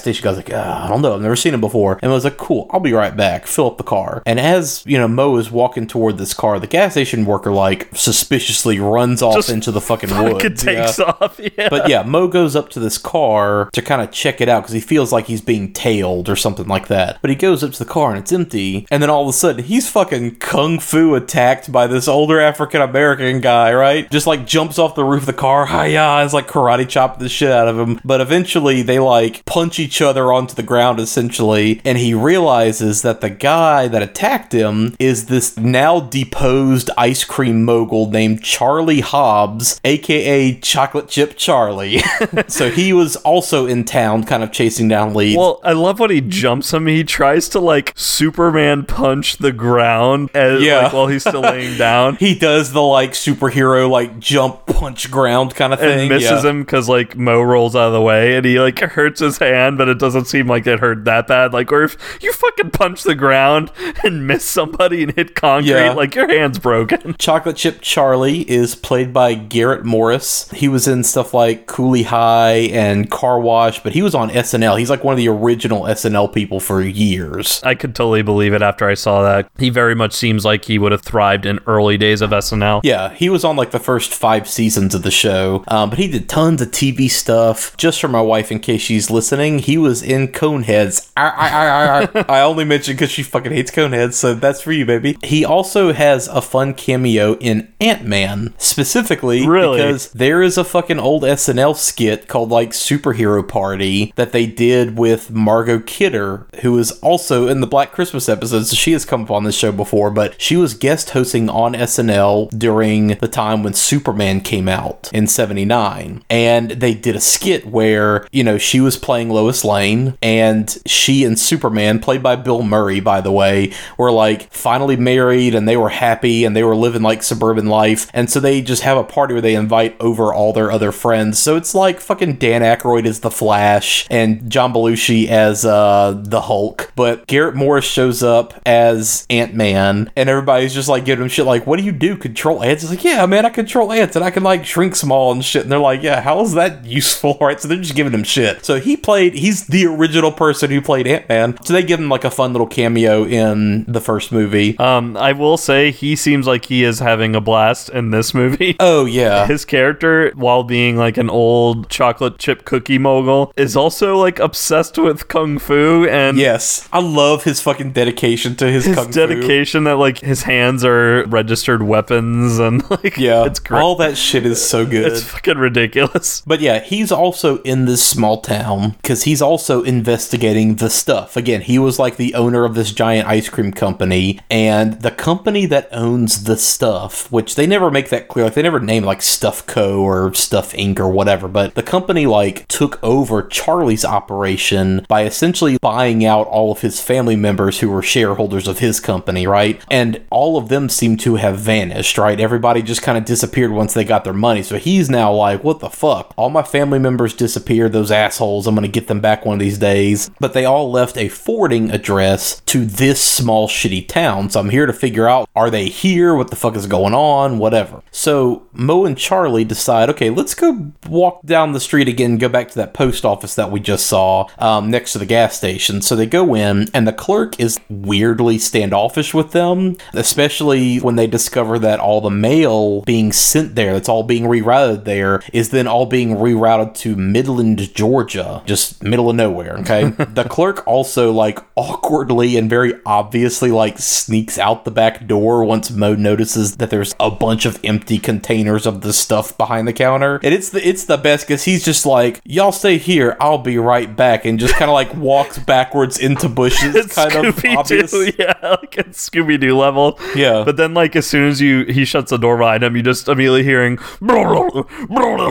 station guy's like, "Ah, "I don't know. I've never seen him before." And I was like, "Cool. I'll be right back. Fill up the car." And as you know, Mo is walking toward this car, the gas station worker like suspiciously runs off Just into the fucking fucking woods. [LAUGHS] takes yeah. off yeah But yeah, Mo goes up to this car to kind of check it out because he feels like he's being tailed or something like that. But he goes up to the car and it's empty. And then all of a sudden, he's fucking kung fu attacked by this older African American guy, right? Just like jumps off the roof of the car. [LAUGHS] Hiya! Is like karate chopping the shit out of him. But eventually, they like punch each other onto the ground essentially. And he realizes that the guy that attacked him is this now deposed ice cream mogul named Charlie Hobbs, aka Chocolate Chip Charlie. [LAUGHS] so he was also in town, kind of chasing down leads. Well, I love when he jumps him. He tries to like Superman punch the ground as, Yeah. like, while he's still laying [LAUGHS] down. he does the like superhero like jump punch ground kind of thing. and misses yeah. him because like Mo rolls out of the way and he like hurts his hand, but it doesn't seem like it hurt that bad. Like, or if you fucking punch the ground and miss somebody and hit concrete, Yeah. like your hand's broken. [LAUGHS] Chocolate Chip Charlie is played by Garrett Morris. He was in stuff like Cooley High and Car Wash, but he was on SNL. He's like one of the original SNL people for years. I could totally believe it after I saw that. He very much seems like he would have thrived in early days of SNL. Yeah, he was on like the first five seasons of the show, um, but he did tons of TV stuff. Just for my wife, in case she's listening, he was in Coneheads. I, I, I, [LAUGHS] only mentioned because she fucking hates Coneheads, so that's for you, baby. He also has a fun cameo in Ant Man, specifically Really? because there is a fucking old SNL skit called like Superhero Party that they did with Margot Kidder, who is also in the Black Christmas episode. So she has come up on this show before, but she was guest hosting on SNL during the time when Superman came out in 79. And they did a skit where, you know, she was playing Lois Lane and she and Superman, played by Bill Murray, by the way, were like finally married and they were happy and they were living like suburban life. And so they just have a party where they invite over all their other friends. So it's like fucking Dan Aykroyd is the Flash and John Belushi as uh, the Hulk. But Garrett Morris shows up as Ant Man and everybody's just like giving him shit like, what do you do? Control ants? It's like, yeah, man, I control ants and I can like shrink small and shit. And they're like, yeah, how is that useful? [LAUGHS] Right? So they're just giving him shit. So he played, he's the original person who played Ant Man. So they give him like a fun little cameo in the first movie. Um, I will say he seems like he is having a blast in this movie. [LAUGHS] Oh, yeah. [LAUGHS] His character, while being like an old chocolate chip cookie mogul, is also like obsessed with kung fu and Yes. I love his fucking dedication to his, his kung fu. dedication that like his hands are registered weapons and [LAUGHS] like Yeah. it's great. All that shit is so good. it's fucking ridiculous. But yeah, he's also in this small town because he's also investigating the stuff. Again, he was like the owner of this giant ice cream company, and the company that owns the stuff, which they never make that clear, like they never name like Stuff Co. or Stuff Inc. or whatever, but the company like took over Charlie's operation by essentially buying out all of his family members who were shareholders of his company, right? And all of them seem to have vanished, right? Everybody just kind of disappeared once they got their money. So he's now like, what the fuck? All my family members disappeared, those assholes. I'm going to get them back one of these days. But they all left a forwarding address to this small shitty town. So I'm here to figure out are they here? What the fuck is going on? Whatever. So Mo and Charlie decide, okay, let's go walk down the street again, go back to that post office that we just saw um, next to the gas station. So they go in, and the clerk is weirdly standoffish with them, especially when they discover that all the mail being sent there, that's all being rerouted there, is then all being rerouted to Midland, Georgia, just middle of nowhere. Okay. [LAUGHS] the clerk also, like, awkwardly and very obviously, like, sneaks out the back door once Mo notices that there's a bunch of empty containers of the stuff behind the counter. And it's the it's the best because he's just like, y'all stay here, I'll be right back, and just kind of like walks backwards into bushes, It's kind of obvious. Scooby-Doo, [LAUGHS] yeah, like at Scooby Doo level. Yeah. But then, like, as soon as you he shuts the door behind him, you just immediately hearing, [LAUGHS]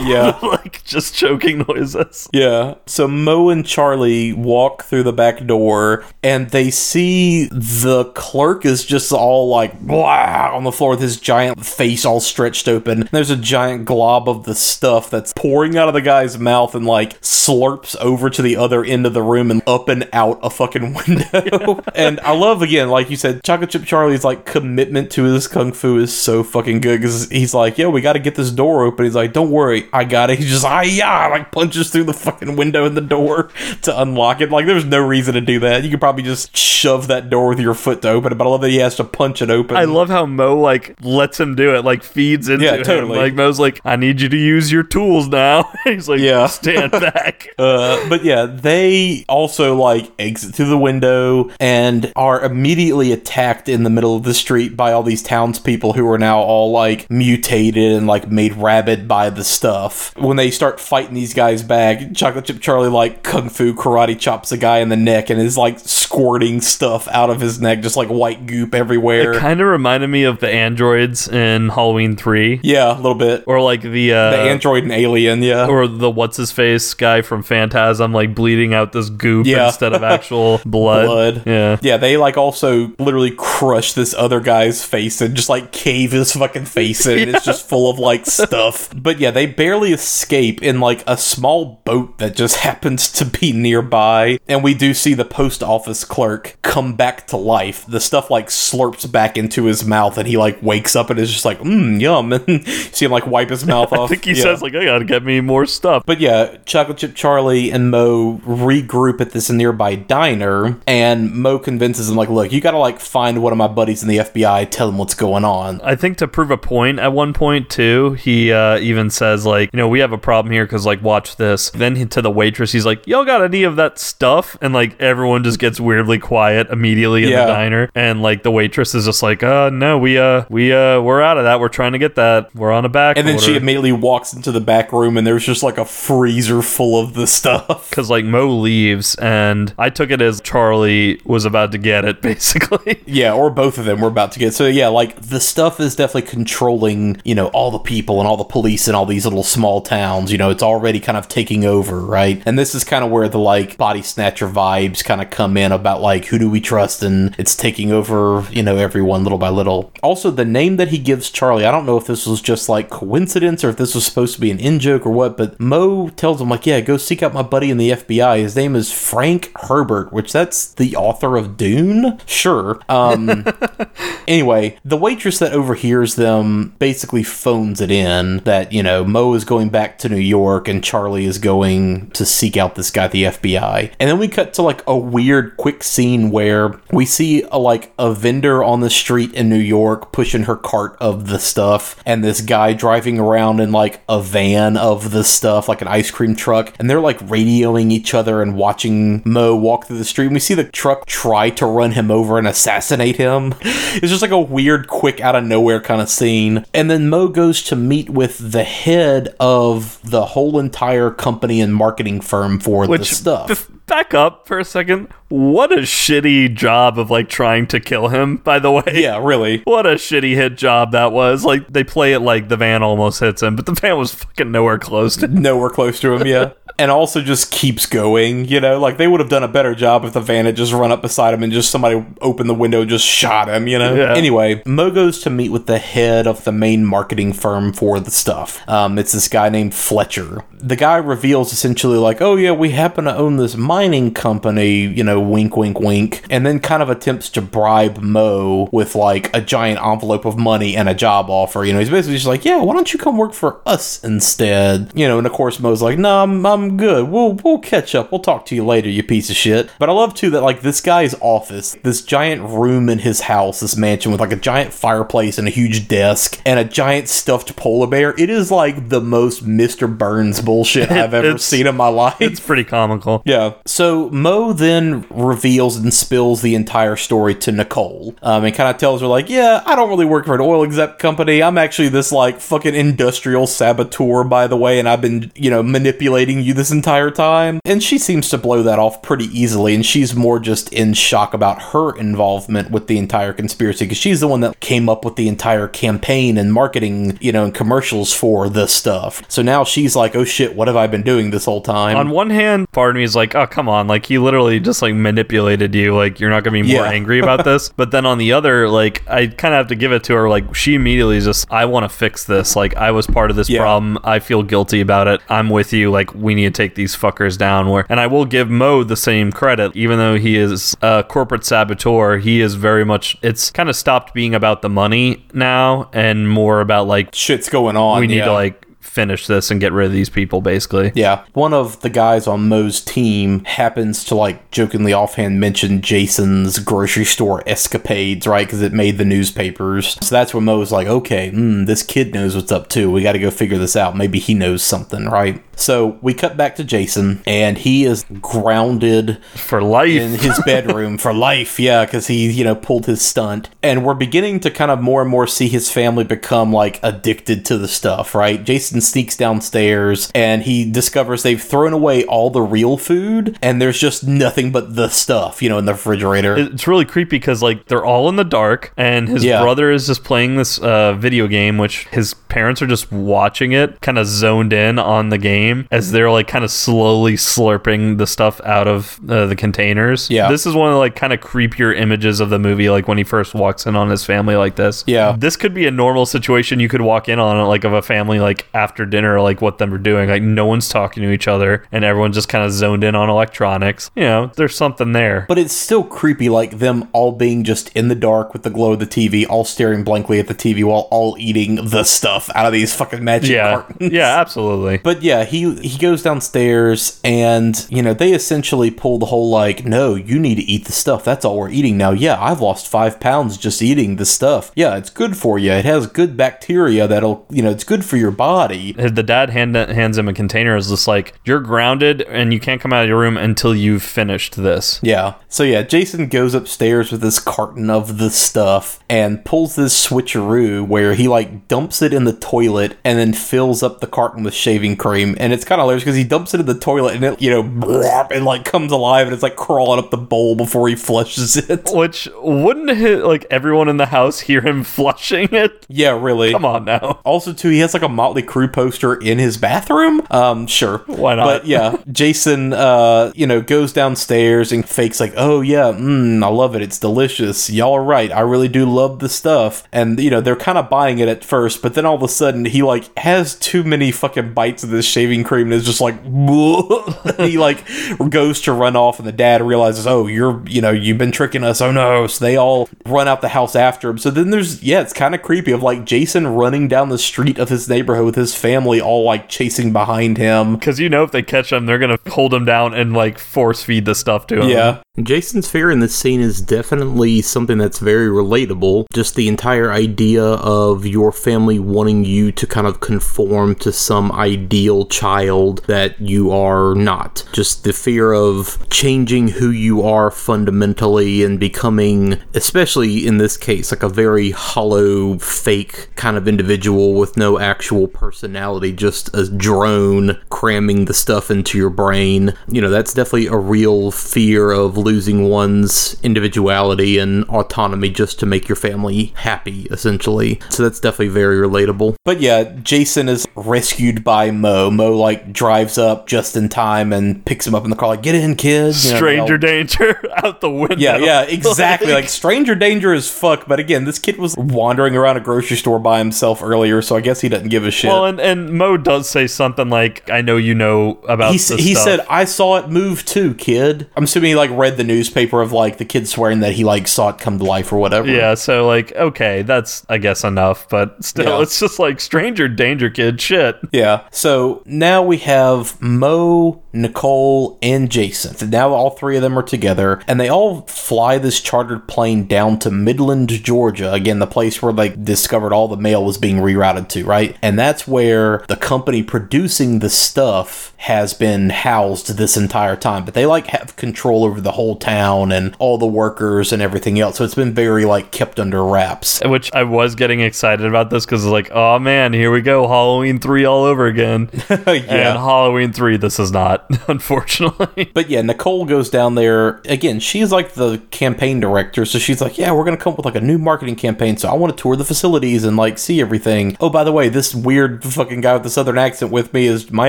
Yeah. like just choking noises. [LAUGHS] Yeah. So Mo and Charlie walk through the back door and they see the clerk is just all like blah on the floor with his giant face all stretched open. There's a giant glob of the stuff that's pouring out of the guy's mouth and like slurps over to the other end of the room and up and out a fucking [LAUGHS] window. [LAUGHS] and I love again, like you said, Chocolate Chip Charlie's like commitment to his kung fu is so fucking good because he's like, yo, we got to get this door open. He's like, don't worry, I got it. He's just, ah, yeah, like punches through the fucking window in the door [LAUGHS] to unlock it. Like, there's no reason to do that. You could probably just shove that door with your foot to open it, but I love that he has to punch it open. I love how Mo like lets him do it, like feeds into Yeah, him. Like Mo's like, I need you to use your tools now. [LAUGHS] He's like, Yeah. stand [LAUGHS] back. Uh, but yeah, they also like exit through the window and are immediately attacked in the middle of the street by all these townspeople who are now all like mutated and like made rabid by the stuff. When they start fighting these guys back, Chocolate Chip Charlie like kung fu karate chops a guy in the neck and is like squirting stuff out of his neck, just like white goop everywhere. It kind of reminded me of the androids in Halloween Three, yeah, a little bit. or like the uh, The android and alien, yeah. or the what's his face guy from Phantasm, like bleeding out this goop Yeah. instead of actual [LAUGHS] blood. blood. Yeah. Yeah, they like also literally crush this other guy's face and just like cave his fucking face in. and [LAUGHS] It's just full of like stuff. But yeah, they barely escape in like a small boat that just [LAUGHS] happens to be nearby. And we do see the post office clerk come back to life. The stuff like slurps back into his mouth and he like wakes up and is just like, mmm, yum. [LAUGHS] And see him like wipe his [LAUGHS] mouth off. I think he Yeah. says like, I gotta get me more stuff. But yeah, Chocolate Chip Charlie and Mo regroup at this nearby diner, and Mo convinces him, like, look, you gotta, like, find one of my buddies in the FBI, tell him what's going on. I think to prove a point at one point too, he uh, even says like, you know, we have a problem here because like, watch this. Then to the waitress, he's like, y'all got any of that stuff? And like everyone just gets weirdly quiet immediately in Yeah. the diner, and like the waitress is just like, uh, no, we uh, we uh, we're out of that. We're trying to get that. We're on a back. And then she immediately walks into the back room, and there's just, like, a freezer full of the stuff. Because like Mo leaves, and I took it as Charlie was about to get it, [LAUGHS] basically. Yeah, or both of them were about to get. It. So yeah, like the stuff is definitely controlling, you know, all the people and all the police and all these little small towns. You know, it's already kind of taking over, right? And this is kind of where the like body snatcher vibes kind of come in about like who do we trust and it's taking over, you know, everyone little by little. Also, the name that he gives Charlie, I don't know if this was just like coincidence or if this was supposed to be an in joke or what, but Mo tells him like, yeah, go seek out my buddy in the FBI. His name is Frank Herbert, which that's the author of Dune. Sure. Um, [LAUGHS] anyway, the waitress waitress that overhears them basically phones it in that, you know, Mo is going back to New York and Charlie is going to seek out this guy, the FBI. And then we cut to like a weird quick scene where we see a, like a vendor on the street in New York pushing her cart of the stuff and this guy driving around in like a van of the stuff, like an ice cream truck. And they're like radioing each other and watching Mo walk through the street. And we see the truck try to run him over and assassinate him. [LAUGHS] It's just like a weird, quick, out of nowhere kind of scene. And then Mo goes to meet with the head of the whole entire company and marketing firm for the Which stuff. Back up for a second. What a shitty job of like trying to kill him. By the way, yeah, really. What a shitty hit job that was. Like they play it like the van almost hits him, but the van was fucking nowhere close to. nowhere close to him, yeah. [LAUGHS] and also just keeps going, you know? Like they would have done a better job if the van had just run up beside him and just somebody opened the window and just shot him, you know? Yeah. Anyway, Mo goes to meet with the head of the main marketing firm for the stuff. Um, it's this guy named Fletcher. The guy reveals essentially like, oh yeah, we happen to own this mining company, you know, wink, wink, wink, and then kind of attempts to bribe Mo with like a giant envelope of money and a job offer. You know, he's basically just like, yeah, why don't you come work for us instead? You know, and of course Mo's like, no, I'm, I'm good. We'll we'll catch up. We'll talk to you later, you piece of shit. But I love too that like this guy's office, this giant room in his house, this mansion with like a giant fireplace and a huge desk and a giant stuffed polar bear. It is like the most Mr. Burns bullshit [LAUGHS] I've ever seen in my life. It's pretty comical. Yeah. So Mo then reveals and spills the entire story to Nicole, um, and kind of tells her like, "Yeah, I don't really work for an oil exec company. I'm actually this like fucking industrial saboteur, by the way, and I've been you know manipulating you this entire time." And she seems to blow that off pretty easily, and she's more just in shock about her involvement with the entire conspiracy because she's the one that came up with the entire campaign and marketing, you know, and commercials for this stuff. So now she's like, "Oh shit, what have I been doing this whole time?" On one hand, part of me is like, oh, come on. Like, he literally just, like, manipulated you. Like, you're not to be more Yeah. angry about this. [LAUGHS] But then on the other, like, I kind of have to give it to her. Like, she immediately is just, I want to fix this. Like, I was part of this Yeah. problem. I feel guilty about it. I'm with you. Like, we need to take these fuckers down. Where, and I will give Mo the same credit, even though he is a corporate saboteur. He is very much, it's kind of stopped being about the money now and more about, like, shit's going on. we need yeah. to, like, finish this and get rid of these people, basically. Yeah. One of the guys on Mo's team happens to like jokingly offhand mention Jason's grocery store escapades, right? Because it made the newspapers. So that's when Mo's like, okay, hmm, this kid knows what's up too. We got to go figure this out. Maybe he knows something, right? So we cut back to Jason, and he is grounded For life. in his bedroom for life. Yeah, because he, you know, pulled his stunt. And we're beginning to kind of more and more see his family become like addicted to the stuff, right? Jason sneaks downstairs and he discovers they've thrown away all the real food and there's just nothing but the stuff, you know, in the refrigerator. it's really creepy because like they're all in the dark and his Yeah. brother is just playing this uh, video game which his parents are just watching it kind of zoned in on the game as they're like kind of slowly slurping the stuff out of uh, the containers. Yeah. this is one of the like kind of creepier images of the movie like when he first walks in on his family like this. Yeah. this could be a normal situation. You could walk in on like of a family like after dinner like what them are doing. Like no one's talking to each other and everyone's just kind of zoned in on electronics. You know there's something there. But it's still creepy, like them all being just in the dark with the glow of the TV, all staring blankly at the TV while all eating the stuff out of these fucking magic yeah. cartons. yeah [LAUGHS] absolutely. But yeah, he he goes downstairs and you know, they essentially pull the whole like, no, you need to eat the stuff. That's all we're eating now. Yeah, I've lost five pounds just eating the stuff. Yeah, it's good for you. It has good bacteria that'll you know, it's good for your body. the dad hand, hands him a container is just like you're grounded and you can't come out of your room until you've finished this Yeah. So yeah, Jason goes upstairs with this carton of the stuff and pulls this switcheroo where he like dumps it in the toilet and then fills up the carton with shaving cream. And it's kind of hilarious because he dumps it in the toilet and it, you know, blop, and like comes alive and it's like crawling up the bowl before he flushes it. [LAUGHS] which wouldn't hit like everyone in the house hear him [LAUGHS] flushing it Yeah, really. come on now [LAUGHS] Also, too, he has like a Motley Crue poster in his bathroom. Um, sure, Why not? But yeah, Jason, uh, you know, goes downstairs and fakes like, "Oh yeah, mm, I love it. It's delicious. Y'all are right. I really do love the stuff." And you know, they're kind of buying it at first, but then all of a sudden, he like has too many fucking bites of this shaving shaving cream and is just like [LAUGHS] he like goes to run off and the dad realizes oh you're you know you've been tricking us oh no so they all run out the house after him so then there's yeah it's kind of creepy of like jason running down the street of his neighborhood with his family all like chasing behind him Because you know if they catch him, they're gonna hold him down and like force feed the stuff to him. Yeah. Jason's fear in this scene is definitely something that's very relatable. Just the entire idea of your family wanting you to kind of conform to some ideal child that you are not. Just the fear of changing who you are fundamentally and becoming, especially in this case, like a very hollow, fake kind of individual with no actual personality, just a drone cramming the stuff into your brain. You know, that's definitely a real fear of losing one's individuality and autonomy just to make your family happy, essentially. So that's definitely very relatable. But yeah, Jason is rescued by Mo. Mo, like, drives up just in time and picks him up in the car, like, get in, kid. You know, Stranger they'll- danger [LAUGHS] out the window. yeah, yeah, [LAUGHS] exactly. like stranger danger as fuck. But again, this kid was wandering around a grocery store by himself earlier, so I guess he doesn't give a shit. Well, and, and Mo does say something like, "I know you know about." he, this he stuff." said, "I saw it move too, kid." I'm assuming he like read the newspaper of like the kid swearing that he like saw it come to life or whatever. Yeah, so like, okay, that's I guess enough, but still, Yeah. it's just like stranger danger, kid. Shit. Yeah. So now we have Mo, Nicole, and Jason. So now all three of them are together, and they all fly this chartered plane down to Midland, Georgia. Again, the place where they discovered all the mail was being rerouted to, right? And that's where the company producing the stuff has been housed this entire time. But they like have control over the whole town and all the workers and everything else. So it's been very like kept under wraps. Which I was getting excited about this because it's like, oh man, here we go, Halloween three all over again. [LAUGHS] Yeah. And Halloween three, this is not, [LAUGHS] unfortunately. But yeah, Nicole goes down there. Again, she's like the campaign director. So she's like, yeah, we're going to come up with like a new marketing campaign. So I want to tour the facilities and like see everything. Oh, by the way, this weird fucking guy with the southern accent with me is my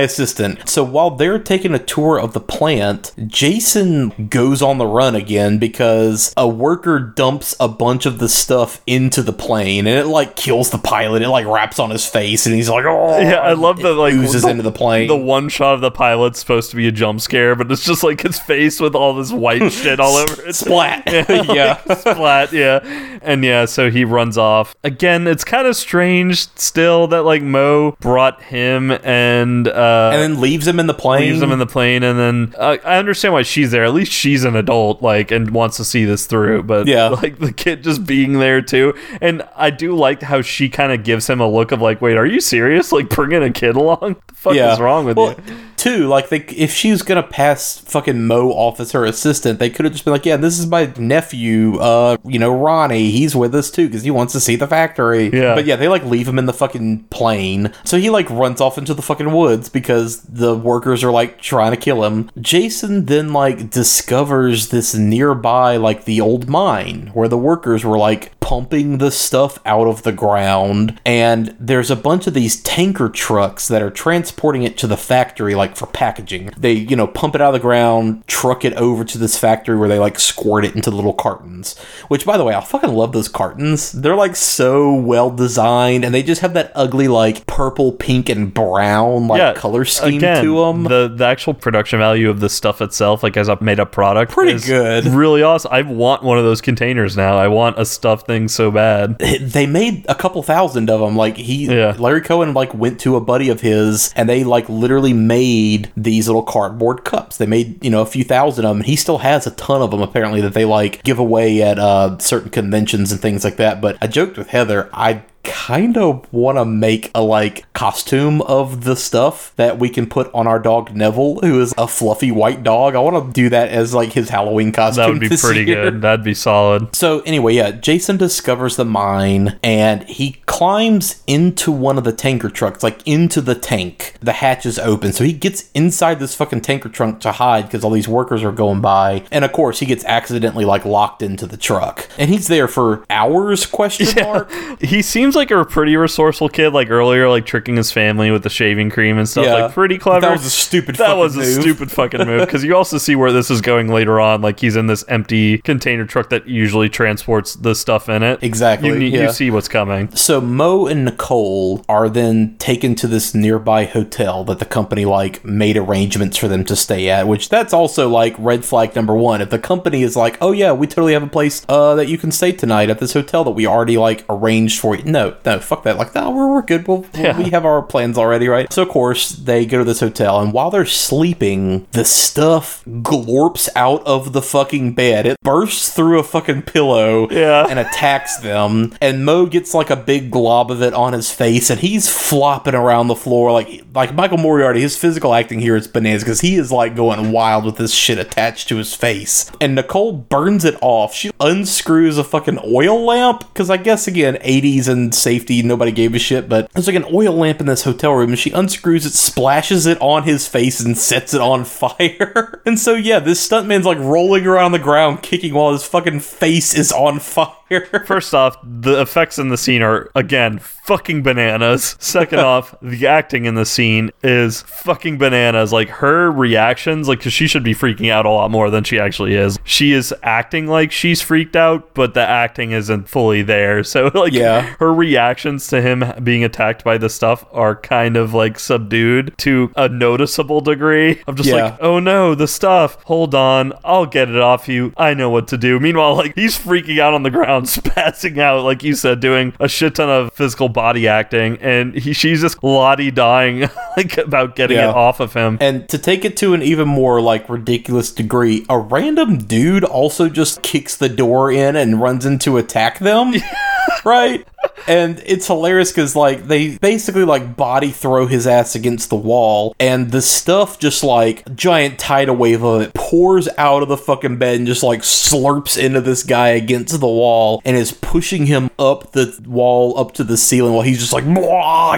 assistant. So while they're taking a tour of the plant, Jason goes on the run again because a worker dumps a bunch of the stuff into the plane and it like kills the pilot. It like wraps on his face and he's like, oh. Yeah, I love that. Like oozes into the plane. The one shot of the pilot's supposed to be a jump scare, but it's just like his face with all this white [LAUGHS] shit all over it. Splat. [LAUGHS] Yeah, [LAUGHS] Yeah. splat. Yeah, and yeah, so he runs off again. It's kind of strange still that like Mo brought him and uh, and then leaves him in the plane. leaves him in the plane, and then uh, I understand why she's there. At least she's an adult, like, and wants to see this through. But Yeah. like the kid just being there too, and I do like how she kind of gives him a look of like, wait, are you serious? Like bringing a kid along? The fuck is wrong with well, you? Two, like they, if she was gonna pass fucking Mo off as her assistant, they could have just been like, "Yeah, this is my nephew, uh, you know, Ronnie. He's with us too because he wants to see the factory." Yeah. but yeah, they like leave him in the fucking plane, so he like runs off into the fucking woods because the workers are like trying to kill him. Jason then like discovers this nearby like the old mine where the workers were like pumping the stuff out of the ground and there's a bunch of these tanker trucks that are transporting it to the factory like for packaging they you know pump it out of the ground truck it over to this factory where they like squirt it into little cartons which by the way i fucking love those cartons they're like so well designed and they just have that ugly like purple pink and brown like color scheme again, to them The the actual production value of the stuff itself, like as a made up product, Pretty is good. Really awesome. I want one of those containers now. I want a stuffed thing so bad. [LAUGHS] they made a couple thousand of them like he Yeah. larry cohen like went to a buddy of his and they like literally made these little cardboard cups they made you know a few thousand of them and he still has a ton of them apparently that they like give away at uh certain conventions and things like that but i joked with heather i kind of want to make a like costume of the stuff that we can put on our dog Neville, who is a fluffy white dog. I want to do that as like his Halloween costume. That would be pretty year. good. That'd be solid. So anyway, yeah, Jason discovers the mine and he climbs into one of the tanker trucks, like into the tank. The hatch is open, so he gets inside this fucking tanker trunk to hide because all these workers are going by. And of course, he gets accidentally like locked into the truck, and he's there for hours? Question mark. [LAUGHS] He seems like a pretty resourceful kid. Like earlier, like tricking his family with the shaving cream and stuff. Yeah. Like pretty clever. That was a stupid That fucking was a move. stupid fucking move because you also see where this is going later on. Like he's in this empty container truck that usually transports the stuff in it. Exactly, You, yeah. you see what's coming. So Mo and Nicole are then taken to this nearby hotel that the company like made arrangements for them to stay at, which that's also like red flag number one. If the company is like, oh yeah, we totally have a place uh, that you can stay tonight at this hotel that we already like arranged for you. No, no, fuck that. Like, no, we're, we're good. We'll, Yeah. we have our plans already, right? So of course they go to this hotel, and while they're sleeping, the stuff glorps out of the fucking bed. It bursts through a fucking pillow Yeah. and attacks them. And Mo gets like a big glob of it on his face, and he's flopping around the floor like like Michael Moriarty. His physical acting here is bananas because he is like going wild with this shit attached to his face. And Nicole burns it off. She unscrews a fucking oil lamp because I guess again 80s and safety nobody gave a shit, but there's like an oil lamp in this hotel room, and she unscrews it, splashes it on his face, and sets it on [LAUGHS] fire. and so yeah, this stuntman's like rolling around the ground, kicking while his fucking face is on fire. [LAUGHS] First off, the effects in the scene are again fucking bananas. Second [LAUGHS] off, the acting in the scene is fucking bananas. Like her reactions, like 'cause she should be freaking out a lot more than she actually is. She is acting like she's freaked out, but the acting isn't fully there. [LAUGHS] So like Yeah. her reactions to him being attacked by the stuff are kind of like subdued to a noticeable degree. I'm just Yeah. like, oh no, the stuff. Hold on, I'll get it off you. I know what to do. Meanwhile, like he's freaking out on the ground, spazzing [LAUGHS] out, like you said, doing a shit ton of physical body acting, and he, she's just lottie dying [LAUGHS] like about getting Yeah. it off of him. And to take it to an even more like ridiculous degree, a random dude also just kicks the door in and runs in to attack them. [LAUGHS] right? And it's hilarious because like they basically like body throw his ass against the wall, and the stuff just like giant tidal wave of it pours out of the fucking bed and just like slurps into this guy against the wall and is pushing him up the wall up to the ceiling while he's just like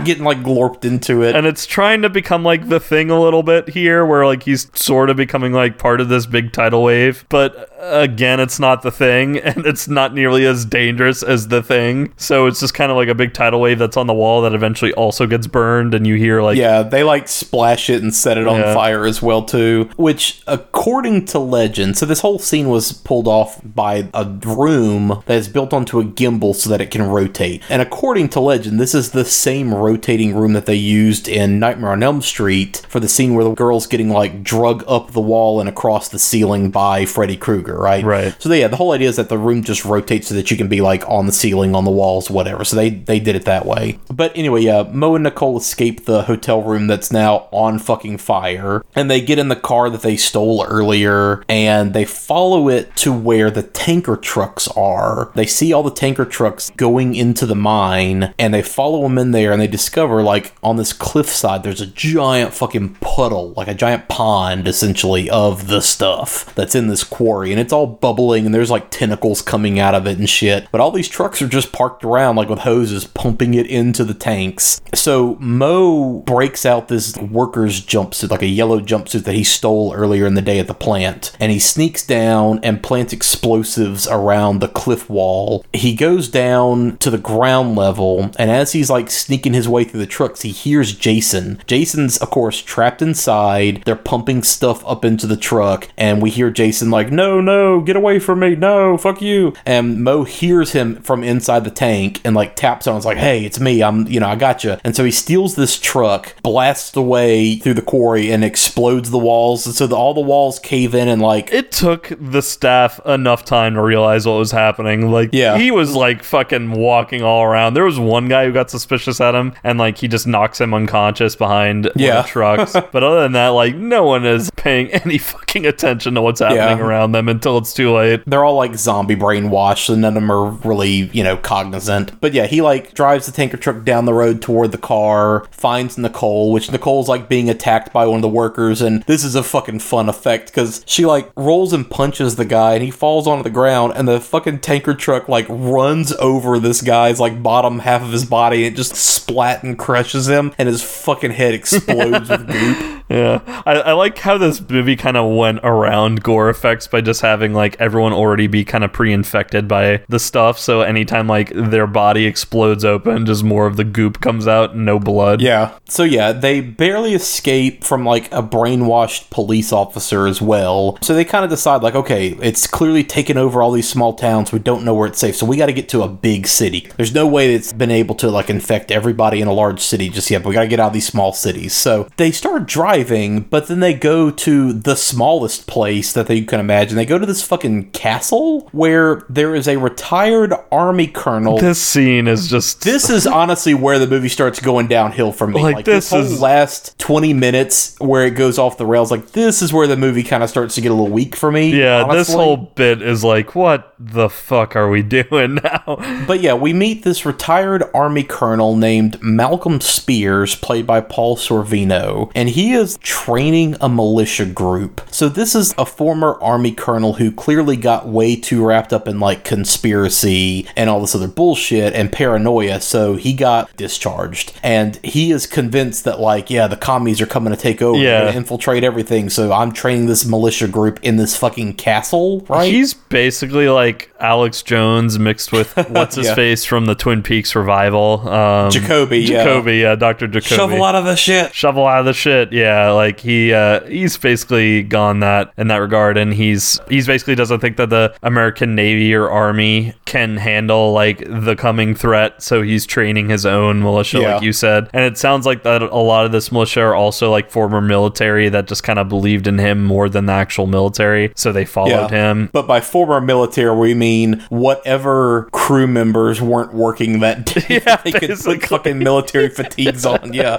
getting like glorped into it. and it's trying to become like the thing a little bit here where like he's sort of becoming like part of this big tidal wave but uh, again it's not the thing [LAUGHS] and it's not nearly as dangerous as the thing so it's just kind of like a big tidal wave that's on the wall that eventually also gets burned and you hear like yeah, they like splash it and set it on Yeah. fire as well too. Which, according to legend, so this whole scene was pulled off by a room that is built onto a gimbal so that it can rotate. And according to legend, this is the same rotating room that they used in Nightmare on Elm Street for the scene where the girl's getting like drug up the wall and across the ceiling by Freddy Krueger, right? Right. So yeah, the whole idea is that the room just rotates so that you can be like on the ceiling, on the walls, whatever. So they they did it that way. But anyway, yeah, Mo and Nicole escape the hotel room that's now on fucking fire, and they get in the car that they stole earlier, and they follow it to where the tanker trucks are. They see all the tanker trucks going into the mine, and they follow them in there, and they discover like on this cliffside there's a giant fucking puddle, like a giant pond essentially of the stuff that's in this quarry, and it's all bubbling, and there's like tentacles coming out of it and shit. But all these trucks are just parked around like with hoses pumping it into the tanks. So Mo breaks out this worker's jumpsuit, like a yellow jumpsuit that he stole earlier in the day at the plant, and he sneaks down and plants explosives around the cliff wall. He goes down to the ground level, and as he's like sneaking his way through the trucks, he hears Jason. Jason's, of course, trapped inside. They're pumping stuff up into the truck, and we hear Jason like, "No, no, get away from me! No, fuck you!" And Mo hears him from inside the tank and like taps on. It's like, "Hey, it's me. I'm, you know, I got you." And so he steals this truck, blasts away through the quarry, and explodes the walls. And so the, all the walls cave in and like it took the staff enough time to realize what was happening. Like, Yeah. he was like fucking walking all around. There was one guy who got suspicious at him, and like he just knocks him unconscious behind Yeah. the trucks. [LAUGHS] but other than that, like no one is paying [LAUGHS] any fucking attention to what's happening Yeah. around them until it's too late. they're all like zombie brainwashed and none of them are really you know cognizant but yeah he like drives the tanker truck down the road toward the car finds nicole which nicole's like being attacked by one of the workers and this is a fucking fun effect because she like rolls and punches the guy and he falls onto the ground and the fucking tanker truck like runs over this guy's like bottom half of his body and it just splat and crushes him and his fucking head explodes with [LAUGHS] goop Yeah, I, I like how this movie kind of went around gore effects by just having like everyone already be kind of pre-infected by the stuff. So anytime like their body explodes open, just more of the goop comes out, no blood. Yeah. So yeah, they barely escape from like a brainwashed police officer as well. So they kind of decide like, okay, it's clearly taken over all these small towns. We don't know where it's safe, so we got to get to a big city. There's no way it's been able to like infect everybody in a large city just yet. But we got to get out of these small cities. So they start driving, but then they go to the smallest place that they can imagine. They go to this fucking castle where there is a retired army colonel. This scene is just This is honestly where the movie starts going downhill for me. Like, Like, this, this whole is- last 20 minutes where it goes off the rails, like this is where the movie kind of starts to get a little weak for me. yeah. This whole bit is like, what the fuck are we [LAUGHS] doing now? But yeah, we meet this retired army colonel named Malcolm Spears, played by Paul Sorvino, and he is training a militia group. So this is a former army colonel who clearly got way too wrapped up in like conspiracy and all this other bullshit and paranoia, so he got discharged. And he is convinced that like, yeah, the commies are coming to take over, Yeah. They're infiltrate everything. So I'm training this militia group in this fucking castle, right? He's basically like Alex Jones mixed with what's [LAUGHS] his Yeah. face from the Twin Peaks revival. Um, Jacoby, yeah. Jacoby, yeah, Doctor Jacoby. Shovel out of the shit. shovel out of the shit. Yeah, like he uh, he's basically gone that in that regard, and he's he's basically doesn't think that the American Navy or Army can handle like the coming threat, so he's training his own militia, Yeah. like you said. And it sounds like that a lot of this militia are also like former military that just kind of believed in him more than the actual military, so they followed him. But by former military, we mean whatever crew members weren't working that [LAUGHS] day. Yeah, they could put fucking military fatigues on. [LAUGHS] Yeah.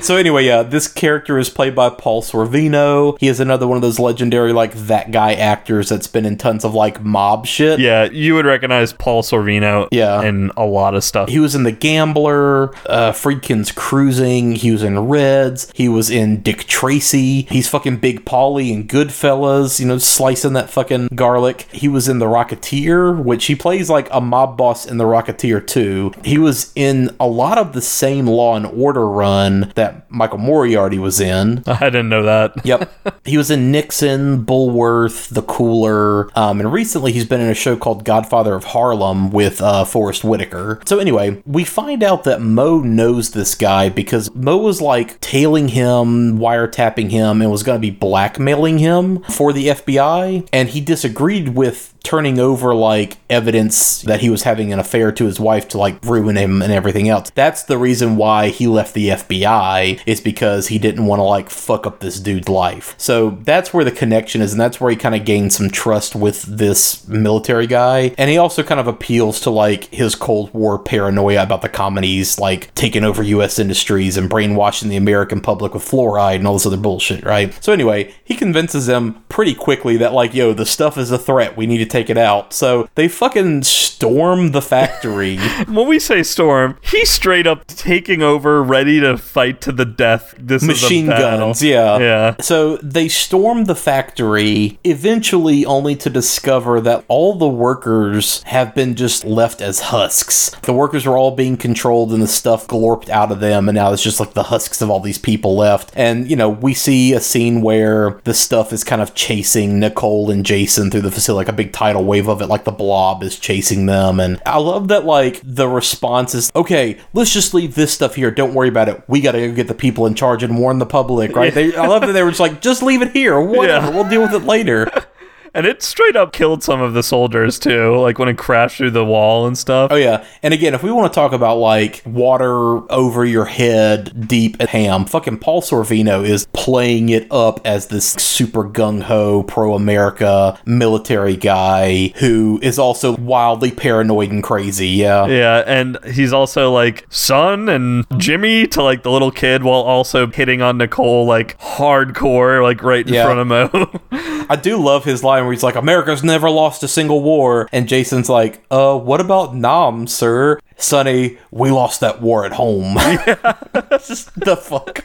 So anyway, yeah, this character is played by Paul Sorvino. He is another one of those legendary like that guy actors that's been in tons of like mob shit. Yeah, you would recognize Paul Sorvino Yeah. in a lot of stuff. He was in The Gambler, uh, Friedkin's Cruising. He was in Reds. He was in Dick Tracy. He's fucking Big Paulie in Goodfellas, you know, slicing that fucking garlic. He was in The Rocketeer, which he plays like a mob boss in The Rocketeer too. He was in a lot of the same Law and Order run that Michael Moriarty was in. [LAUGHS] I didn't know that. [LAUGHS] Yep. he was in Nixon, Bulworth, The Cooler, um, and recently he's been in a show called Godfather of Harlem with uh, Forest Whitaker. So anyway, we find out that Mo knows this guy because Mo was like tailing him, wiretapping him, and was going to be blackmailing him for the FBI, and he disagreed with turning over like evidence that he was having an affair to his wife to like ruin him and everything else. That's the reason why he left the FBI is because he didn't want to like fuck up this dude's life. So that's where the connection is and that's where he kind of gained some trust with this military guy. And he also kind of appeals to like his Cold War paranoia about the communists like taking over US industries and brainwashing the American public with fluoride and all this other bullshit, right? So anyway, he convinces them pretty quickly that like, yo, the stuff is a threat. We need to take it out. So they fucking storm the factory. [LAUGHS] When we say storm, he's straight up taking over, ready to fight to the death. This machine is a guns yeah Yeah. so they storm the factory eventually only to discover that all the workers have been just left as husks the workers are all being controlled and the stuff glorped out of them and now it's just like the husks of all these people left and you know we see a scene where the stuff is kind of chasing nicole and jason through the facility like a big tidal wave of it like the blob is chasing them and i love that like the response is okay let's just leave this stuff here. Don't worry about it. We gotta go get the people in charge and warn the public right? They, i love that they were just like just leave it here. Whatever. Yeah. we'll deal with it later [LAUGHS] And it straight up killed some of the soldiers too, like when it crashed through the wall and stuff. Oh yeah, and again, if we want to talk about like water over your head, deep ham, fucking Paul Sorvino is playing it up as this super gung ho, pro America military guy who is also wildly paranoid and crazy. Yeah, Yeah, and he's also like son and Jimmy to like the little kid while also hitting on Nicole like hardcore, like right in Yeah. front of Mo. [LAUGHS] I do love his line where he's like, "America's never lost a single war," and Jason's like, "Uh, what about Nam, sir?" Sonny, we lost that war at home. [LAUGHS] [LAUGHS] Just the fuck.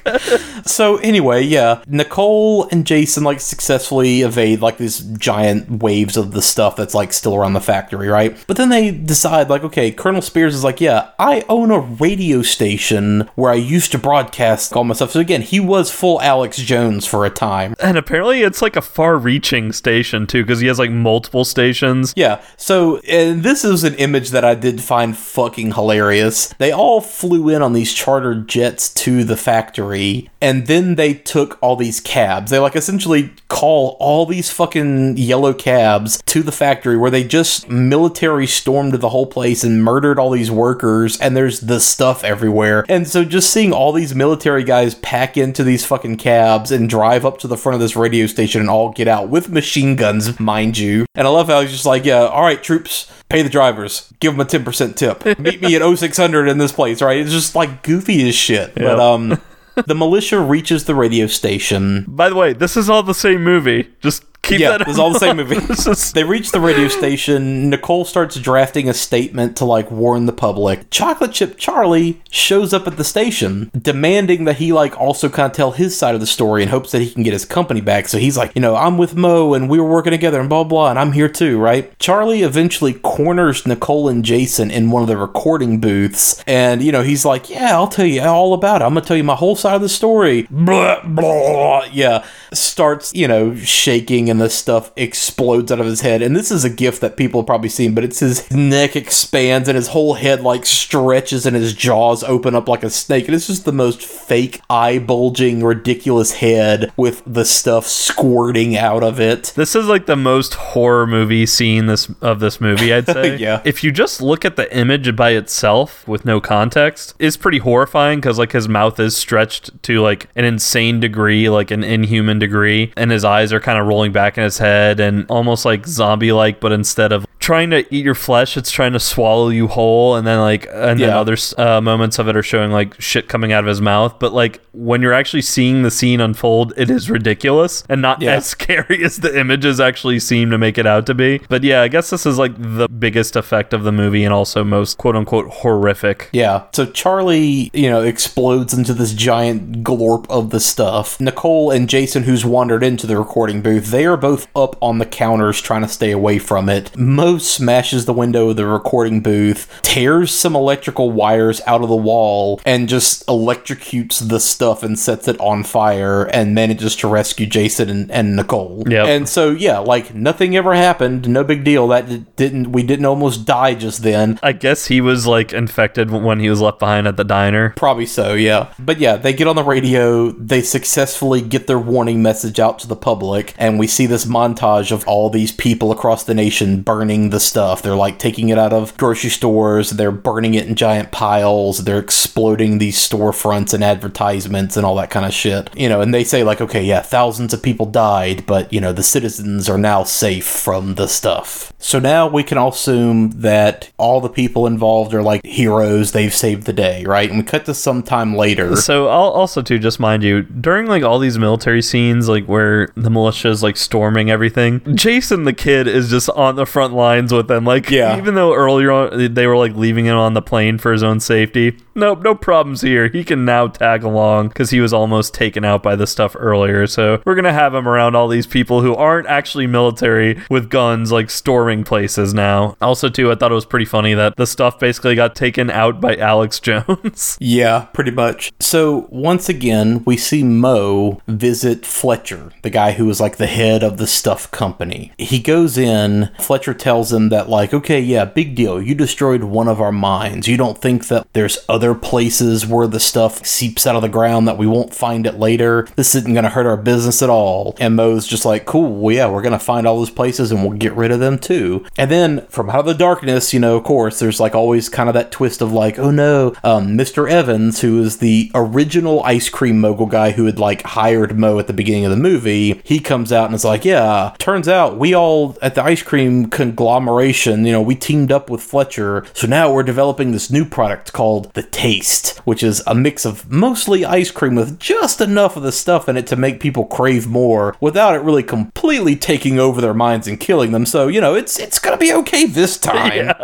So anyway, yeah, Nicole and Jason like successfully evade like these giant waves of the stuff that's like still around the factory, right? But then they decide like, okay, Colonel Spears is like, yeah, I own a radio station where I used to broadcast all my stuff. So again, he was full Alex Jones for a time. And apparently it's like a far-reaching station too, because he has like multiple stations. Yeah. So, and this is an image that I did find fucking hilarious. They all flew in on these chartered jets to the factory, and then they took all these cabs. They like essentially call all these fucking yellow cabs to the factory where they just military stormed the whole place and murdered all these workers, and there's the stuff everywhere. And so, just seeing all these military guys pack into these fucking cabs and drive up to the front of this radio station and all get out with machine guns, mind you. And I love how he's just like, yeah, all right, troops, pay the drivers, give them a 10% tip. [LAUGHS] Meet me at 0600 in this place, right? It's just like goofy as shit. But, um, the militia reaches the radio station. By the way, this is all the same movie. Just keep yeah, that. it's all the same movie. [LAUGHS] they reach the radio station. Nicole starts drafting a statement to like warn the public. Chocolate Chip Charlie shows up at the station, demanding that he like also kind of tell his side of the story in hopes that he can get his company back. So he's like, you know, I'm with Mo and we were working together and blah blah, and I'm here too, right? Charlie eventually corners Nicole and Jason in one of the recording booths, and you know he's like, yeah, I'll tell you all about it. I'm gonna tell you my whole side of the story. Blah blah. Yeah, starts you know shaking and the stuff explodes out of his head. And this is a gift that people have probably seen, but it's his neck expands and his whole head like stretches and his jaws open up like a snake. And it's just the most fake eye bulging, ridiculous head with the stuff squirting out of it. This is like the most horror movie scene this of this movie, I'd [LAUGHS] say. Yeah. If you just look at the image by itself with no context, it's pretty horrifying because like his mouth is stretched to like an insane degree, like an inhuman degree, and his eyes are kind of rolling back in his head and almost like zombie like, but instead of trying to eat your flesh, it's trying to swallow you whole. And then like, and then Yeah. other uh, moments of it are showing like shit coming out of his mouth. But like when you're actually seeing the scene unfold, it is ridiculous and not Yeah. as [LAUGHS] scary as the images actually seem to make it out to be. But yeah, I guess this is like the biggest effect of the movie and also most quote unquote horrific. Yeah. So Charlie, you know, explodes into this giant glorp of the stuff. Nicole and Jason, who's wandered into the recording booth, they are both up on the counters trying to stay away from it. Mo smashes the window of the recording booth, tears some electrical wires out of the wall, and just electrocutes the stuff and sets it on fire and manages to rescue Jason and, and Nicole. Yep. And so, yeah, like nothing ever happened. No big deal. That didn't, we didn't almost die just then. I guess he was like infected when he was left behind at the diner. Probably so, yeah. But yeah, they get on the radio, they successfully get their warning message out to the public, and we see this montage of all these people across the nation burning the stuff. They're like taking it out of grocery stores, they're burning it in giant piles, they're exploding these storefronts and advertisements and all that kind of shit. You know, and they say, like, okay, yeah, thousands of people died, but, you know, the citizens are now safe from the stuff. So now we can all assume that all the people involved are like heroes, they've saved the day, right? And we cut to some time later. So also too, just mind you, during like all these military scenes, like where the militia is like storming everything, Jason the kid is just on the front lines with them. Like, Yeah. even though earlier on they were like leaving him on the plane for his own safety, nope, no problems here. He can now tag along because he was almost taken out by the stuff earlier. So we're gonna have him around all these people who aren't actually military with guns, like storming places now. Also, too, I thought it was pretty funny that the stuff basically got taken out by [LAUGHS] Alex Jones. Yeah, pretty much. So once again, we see Mo visit Fletcher, the guy who was like the head of the stuff company. He goes in, Fletcher tells him that, like, okay, yeah, big deal. You destroyed one of our mines. You don't think that there's other places where the stuff seeps out of the ground that we won't find it later? This isn't going to hurt our business at all. And Mo's just like, cool, well, yeah, we're going to find all those places and we'll get rid of them too. And then from out of the darkness, you know, of course, there's like always kind of that twist of like, oh no, um, Mr. Evans, who is the original ice cream mogul guy who had like hired Mo at the beginning of the movie, he comes out and is like, yeah, turns out we all at the ice cream conglomeration, you know, we teamed up with Fletcher. So now we're developing this new product called the Taste, which is a mix of mostly ice cream with just enough of the stuff in it to make people crave more without it really completely taking over their minds and killing them. So, you know, it's it's going to be okay this [LAUGHS] time.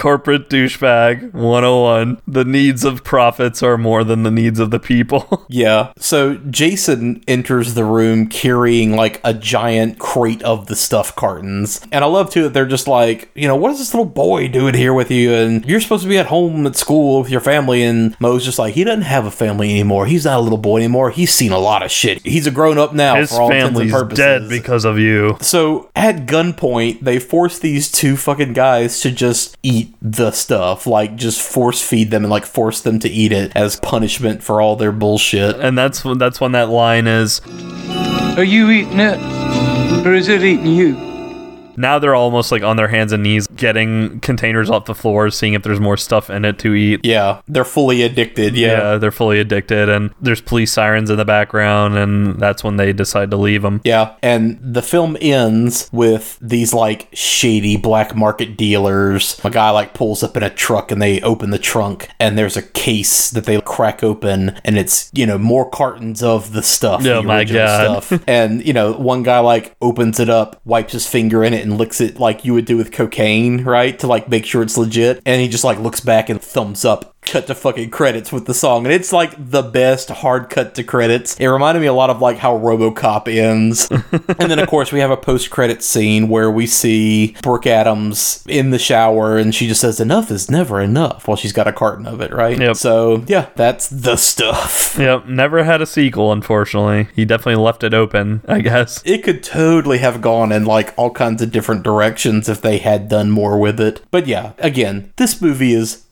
Corporate douchebag 101. The needs of profits are more than the needs of the people. [LAUGHS] Yeah. So Jason enters the room carrying like a giant crate of the stuff cartons. And I love too that they're just like, you know, what is this little boy doing here with you? And you're supposed to be at home at school with your family. And Mo's just like, he doesn't have a family anymore. He's not a little boy anymore. He's seen a lot of shit. He's a grown up now His for all intents and family's purposes. dead because of you. So at gunpoint, they force these two fucking guys to just eat the stuff, like just force feed them and like force them to eat it as punishment for all their bullshit. And that's when that's when that line is Are you eating it? Or is it eating you? Now they're almost like on their hands and knees getting containers off the floor, seeing if there's more stuff in it to eat. Yeah, they're fully addicted. Yeah. they're fully addicted, and there's police sirens in the background, and that's when they decide to leave them. Yeah, and the film ends with these like shady black market dealers. A guy like pulls up in a truck and they open the trunk and there's a case that they crack open and it's, you know, more cartons of the stuff. Oh the my God. Stuff. [LAUGHS] and, you know, one guy like opens it up, wipes his finger in it and licks it like you would do with cocaine, right? To like make sure it's legit. And he just like looks back and thumbs up cut to fucking credits with the song and it's like the best hard cut to credits it reminded me a lot of like how robocop ends [LAUGHS] and then of course we have a post-credit scene where we see brooke adams in the shower and she just says enough is never enough while she's got a carton of it right Yep. so yeah that's the stuff Yep, never had a sequel, unfortunately. He definitely left it open, I guess. it could totally have gone in like all kinds of different directions if they had done more with it. But yeah, again, this movie is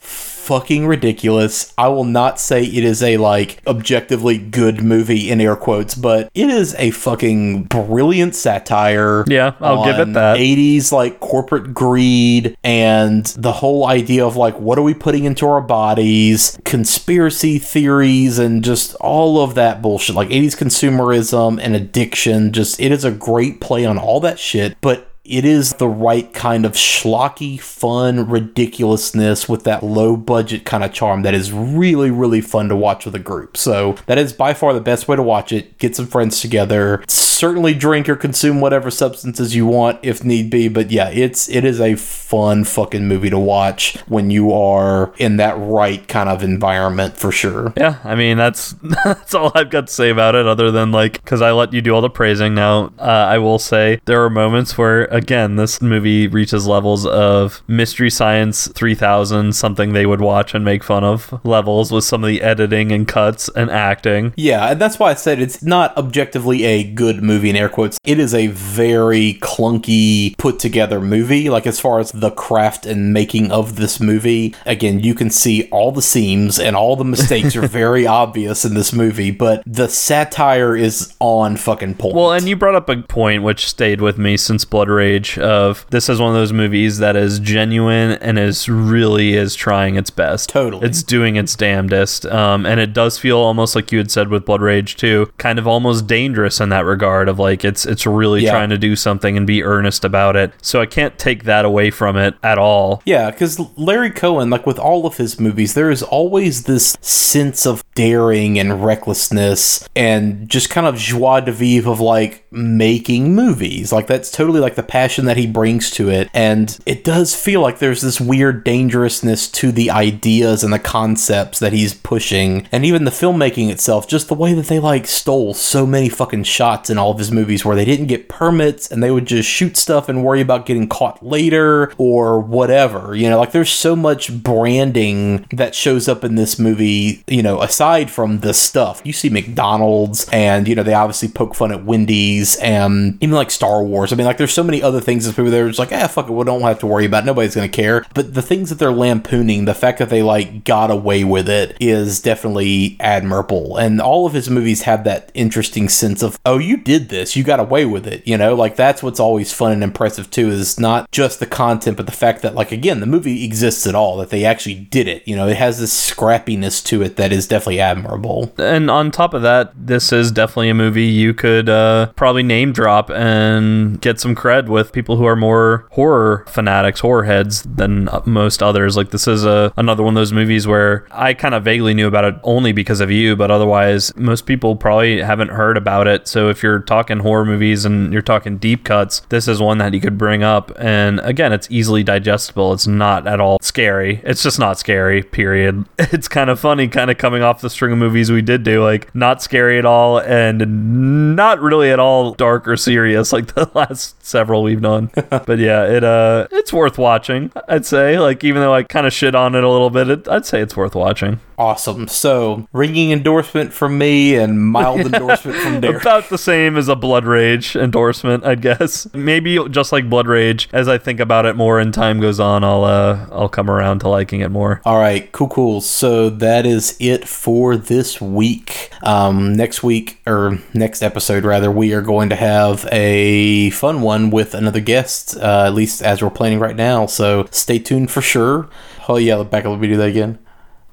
fucking ridiculous. I will not say it is a like objectively good movie in air quotes, but it is a fucking brilliant satire. Yeah, I'll give it that. 80s like corporate greed and the whole idea of like what are we putting into our bodies, conspiracy theories and just all of that bullshit. Like 80s consumerism and addiction. Just it is a great play on all that shit, but it is the right kind of schlocky, fun ridiculousness with that low budget kind of charm that is really, really fun to watch with a group. So that is by far the best way to watch it. Get some friends together. Certainly drink or consume whatever substances you want if need be. But yeah, it's it is a fun fucking movie to watch when you are in that right kind of environment for sure. Yeah, I mean that's [LAUGHS] that's all I've got to say about it. Other than like, because I let you do all the praising. Now, uh, I will say there are moments where, again, this movie reaches levels of Mystery Science 3000, something they would watch and make fun of. Levels with some of the editing and cuts and acting. Yeah, and that's why I said it's not objectively a good movie in air quotes. It is a very clunky, put together movie. Like as far as the craft and making of this movie, again, you can see all the seams and all the mistakes are [LAUGHS] very obvious in this movie, but the satire is on fucking point. Well, and you brought up a point which stayed with me since Blood Rage of this is one of those movies that is genuine and is really is trying its best. Totally. It's doing its damnedest. Um, and it does feel almost like you had said with Blood Rage too, kind of almost dangerous in that regard of like it's it's really Yeah. trying to do something and be earnest about it. So I can't take that away from it at all. Yeah, because Larry Cohen, like with all of his movies, there is always this sense of daring and recklessness and just kind of joie de vivre of like making movies. Like that's totally like the passion that he brings to it. And it does feel like there's this weird dangerousness to the ideas and the concepts that he's pushing. And even the filmmaking itself, just the way that they like stole so many fucking shots in all of his movies where they didn't get permits and they would just shoot stuff and worry about getting caught later or whatever. You know, like there's so much branding that shows up in this movie, you know, aside from the stuff. You see McDonald's and, you know, they obviously poke fun at Wendy's and even like Star Wars. I mean, like there's so many other things that people they're just like, ah, fuck it, we don't have to worry about. it. Nobody's gonna care. But the things that they're lampooning, the fact that they like got away with it is definitely admirable. And all of his movies have that interesting sense of, oh, you did this, you got away with it. You know, like that's what's always fun and impressive too, is not just the content, but the fact that, like, again, the movie exists at all, that they actually did it. You know, it has this scrappiness to it that is definitely admirable. And on top of that, this is definitely a movie you could uh, probably name drop and get some cred said, with people who are more horror fanatics, horror heads than most others. Like this is a another one of those movies where I kind of vaguely knew about it only because of you, but otherwise most people probably haven't heard about it. So if you're talking horror movies and you're talking deep cuts, this is one that you could bring up. And again, it's easily digestible. It's not at all scary. It's just not scary. Period. [LAUGHS] It's kind of funny, kind of coming off the string of movies we did do, like not scary at all and not really at all dark or serious like [LAUGHS] the last several we've done. [LAUGHS] but yeah, it uh, it's worth watching. I'd say, like even though I kind of shit on it a little bit, it, I'd say it's worth watching. Awesome. So, ringing endorsement from me and mild [LAUGHS] endorsement from Derek. About the same as a Blood Rage endorsement, I guess. Maybe just like Blood Rage. As I think about it more and time goes on, I'll uh, I'll come around to liking it more. All right, cool, cool. So that is it for this week. Um, next week or next episode rather, we are going to have a fun one with another guest. Uh, at least as we're planning right now. So stay tuned for sure. Oh yeah, back. Let me do that again.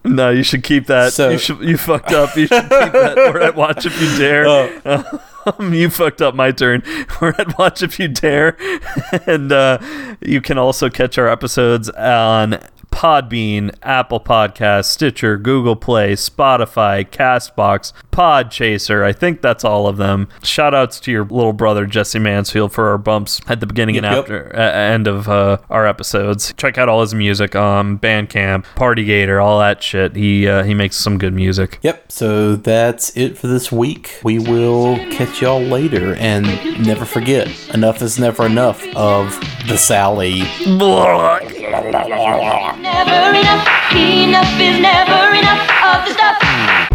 No, you should keep that. So- you, should, you fucked up. You should keep that. We're at Watch If You Dare. Um, you fucked up my turn. [LAUGHS] We're at Watch If You Dare. [LAUGHS] and uh, you can also catch our episodes on Podbean, Apple Podcasts, Stitcher, Google Play, Spotify, Castbox, Podchaser. I think that's all of them. Shout outs to your little brother, Jesse Mansfield, for our bumps at the beginning and Yep, yep. after uh, end of uh, our episodes. Check out all his music on Bandcamp, Partygator, all that shit. He uh, he makes some good music. Yep. So that's it for this week. We will catch y'all later, and never forget, enough is never enough of the Sally. Never enough, enough is never enough of the stuff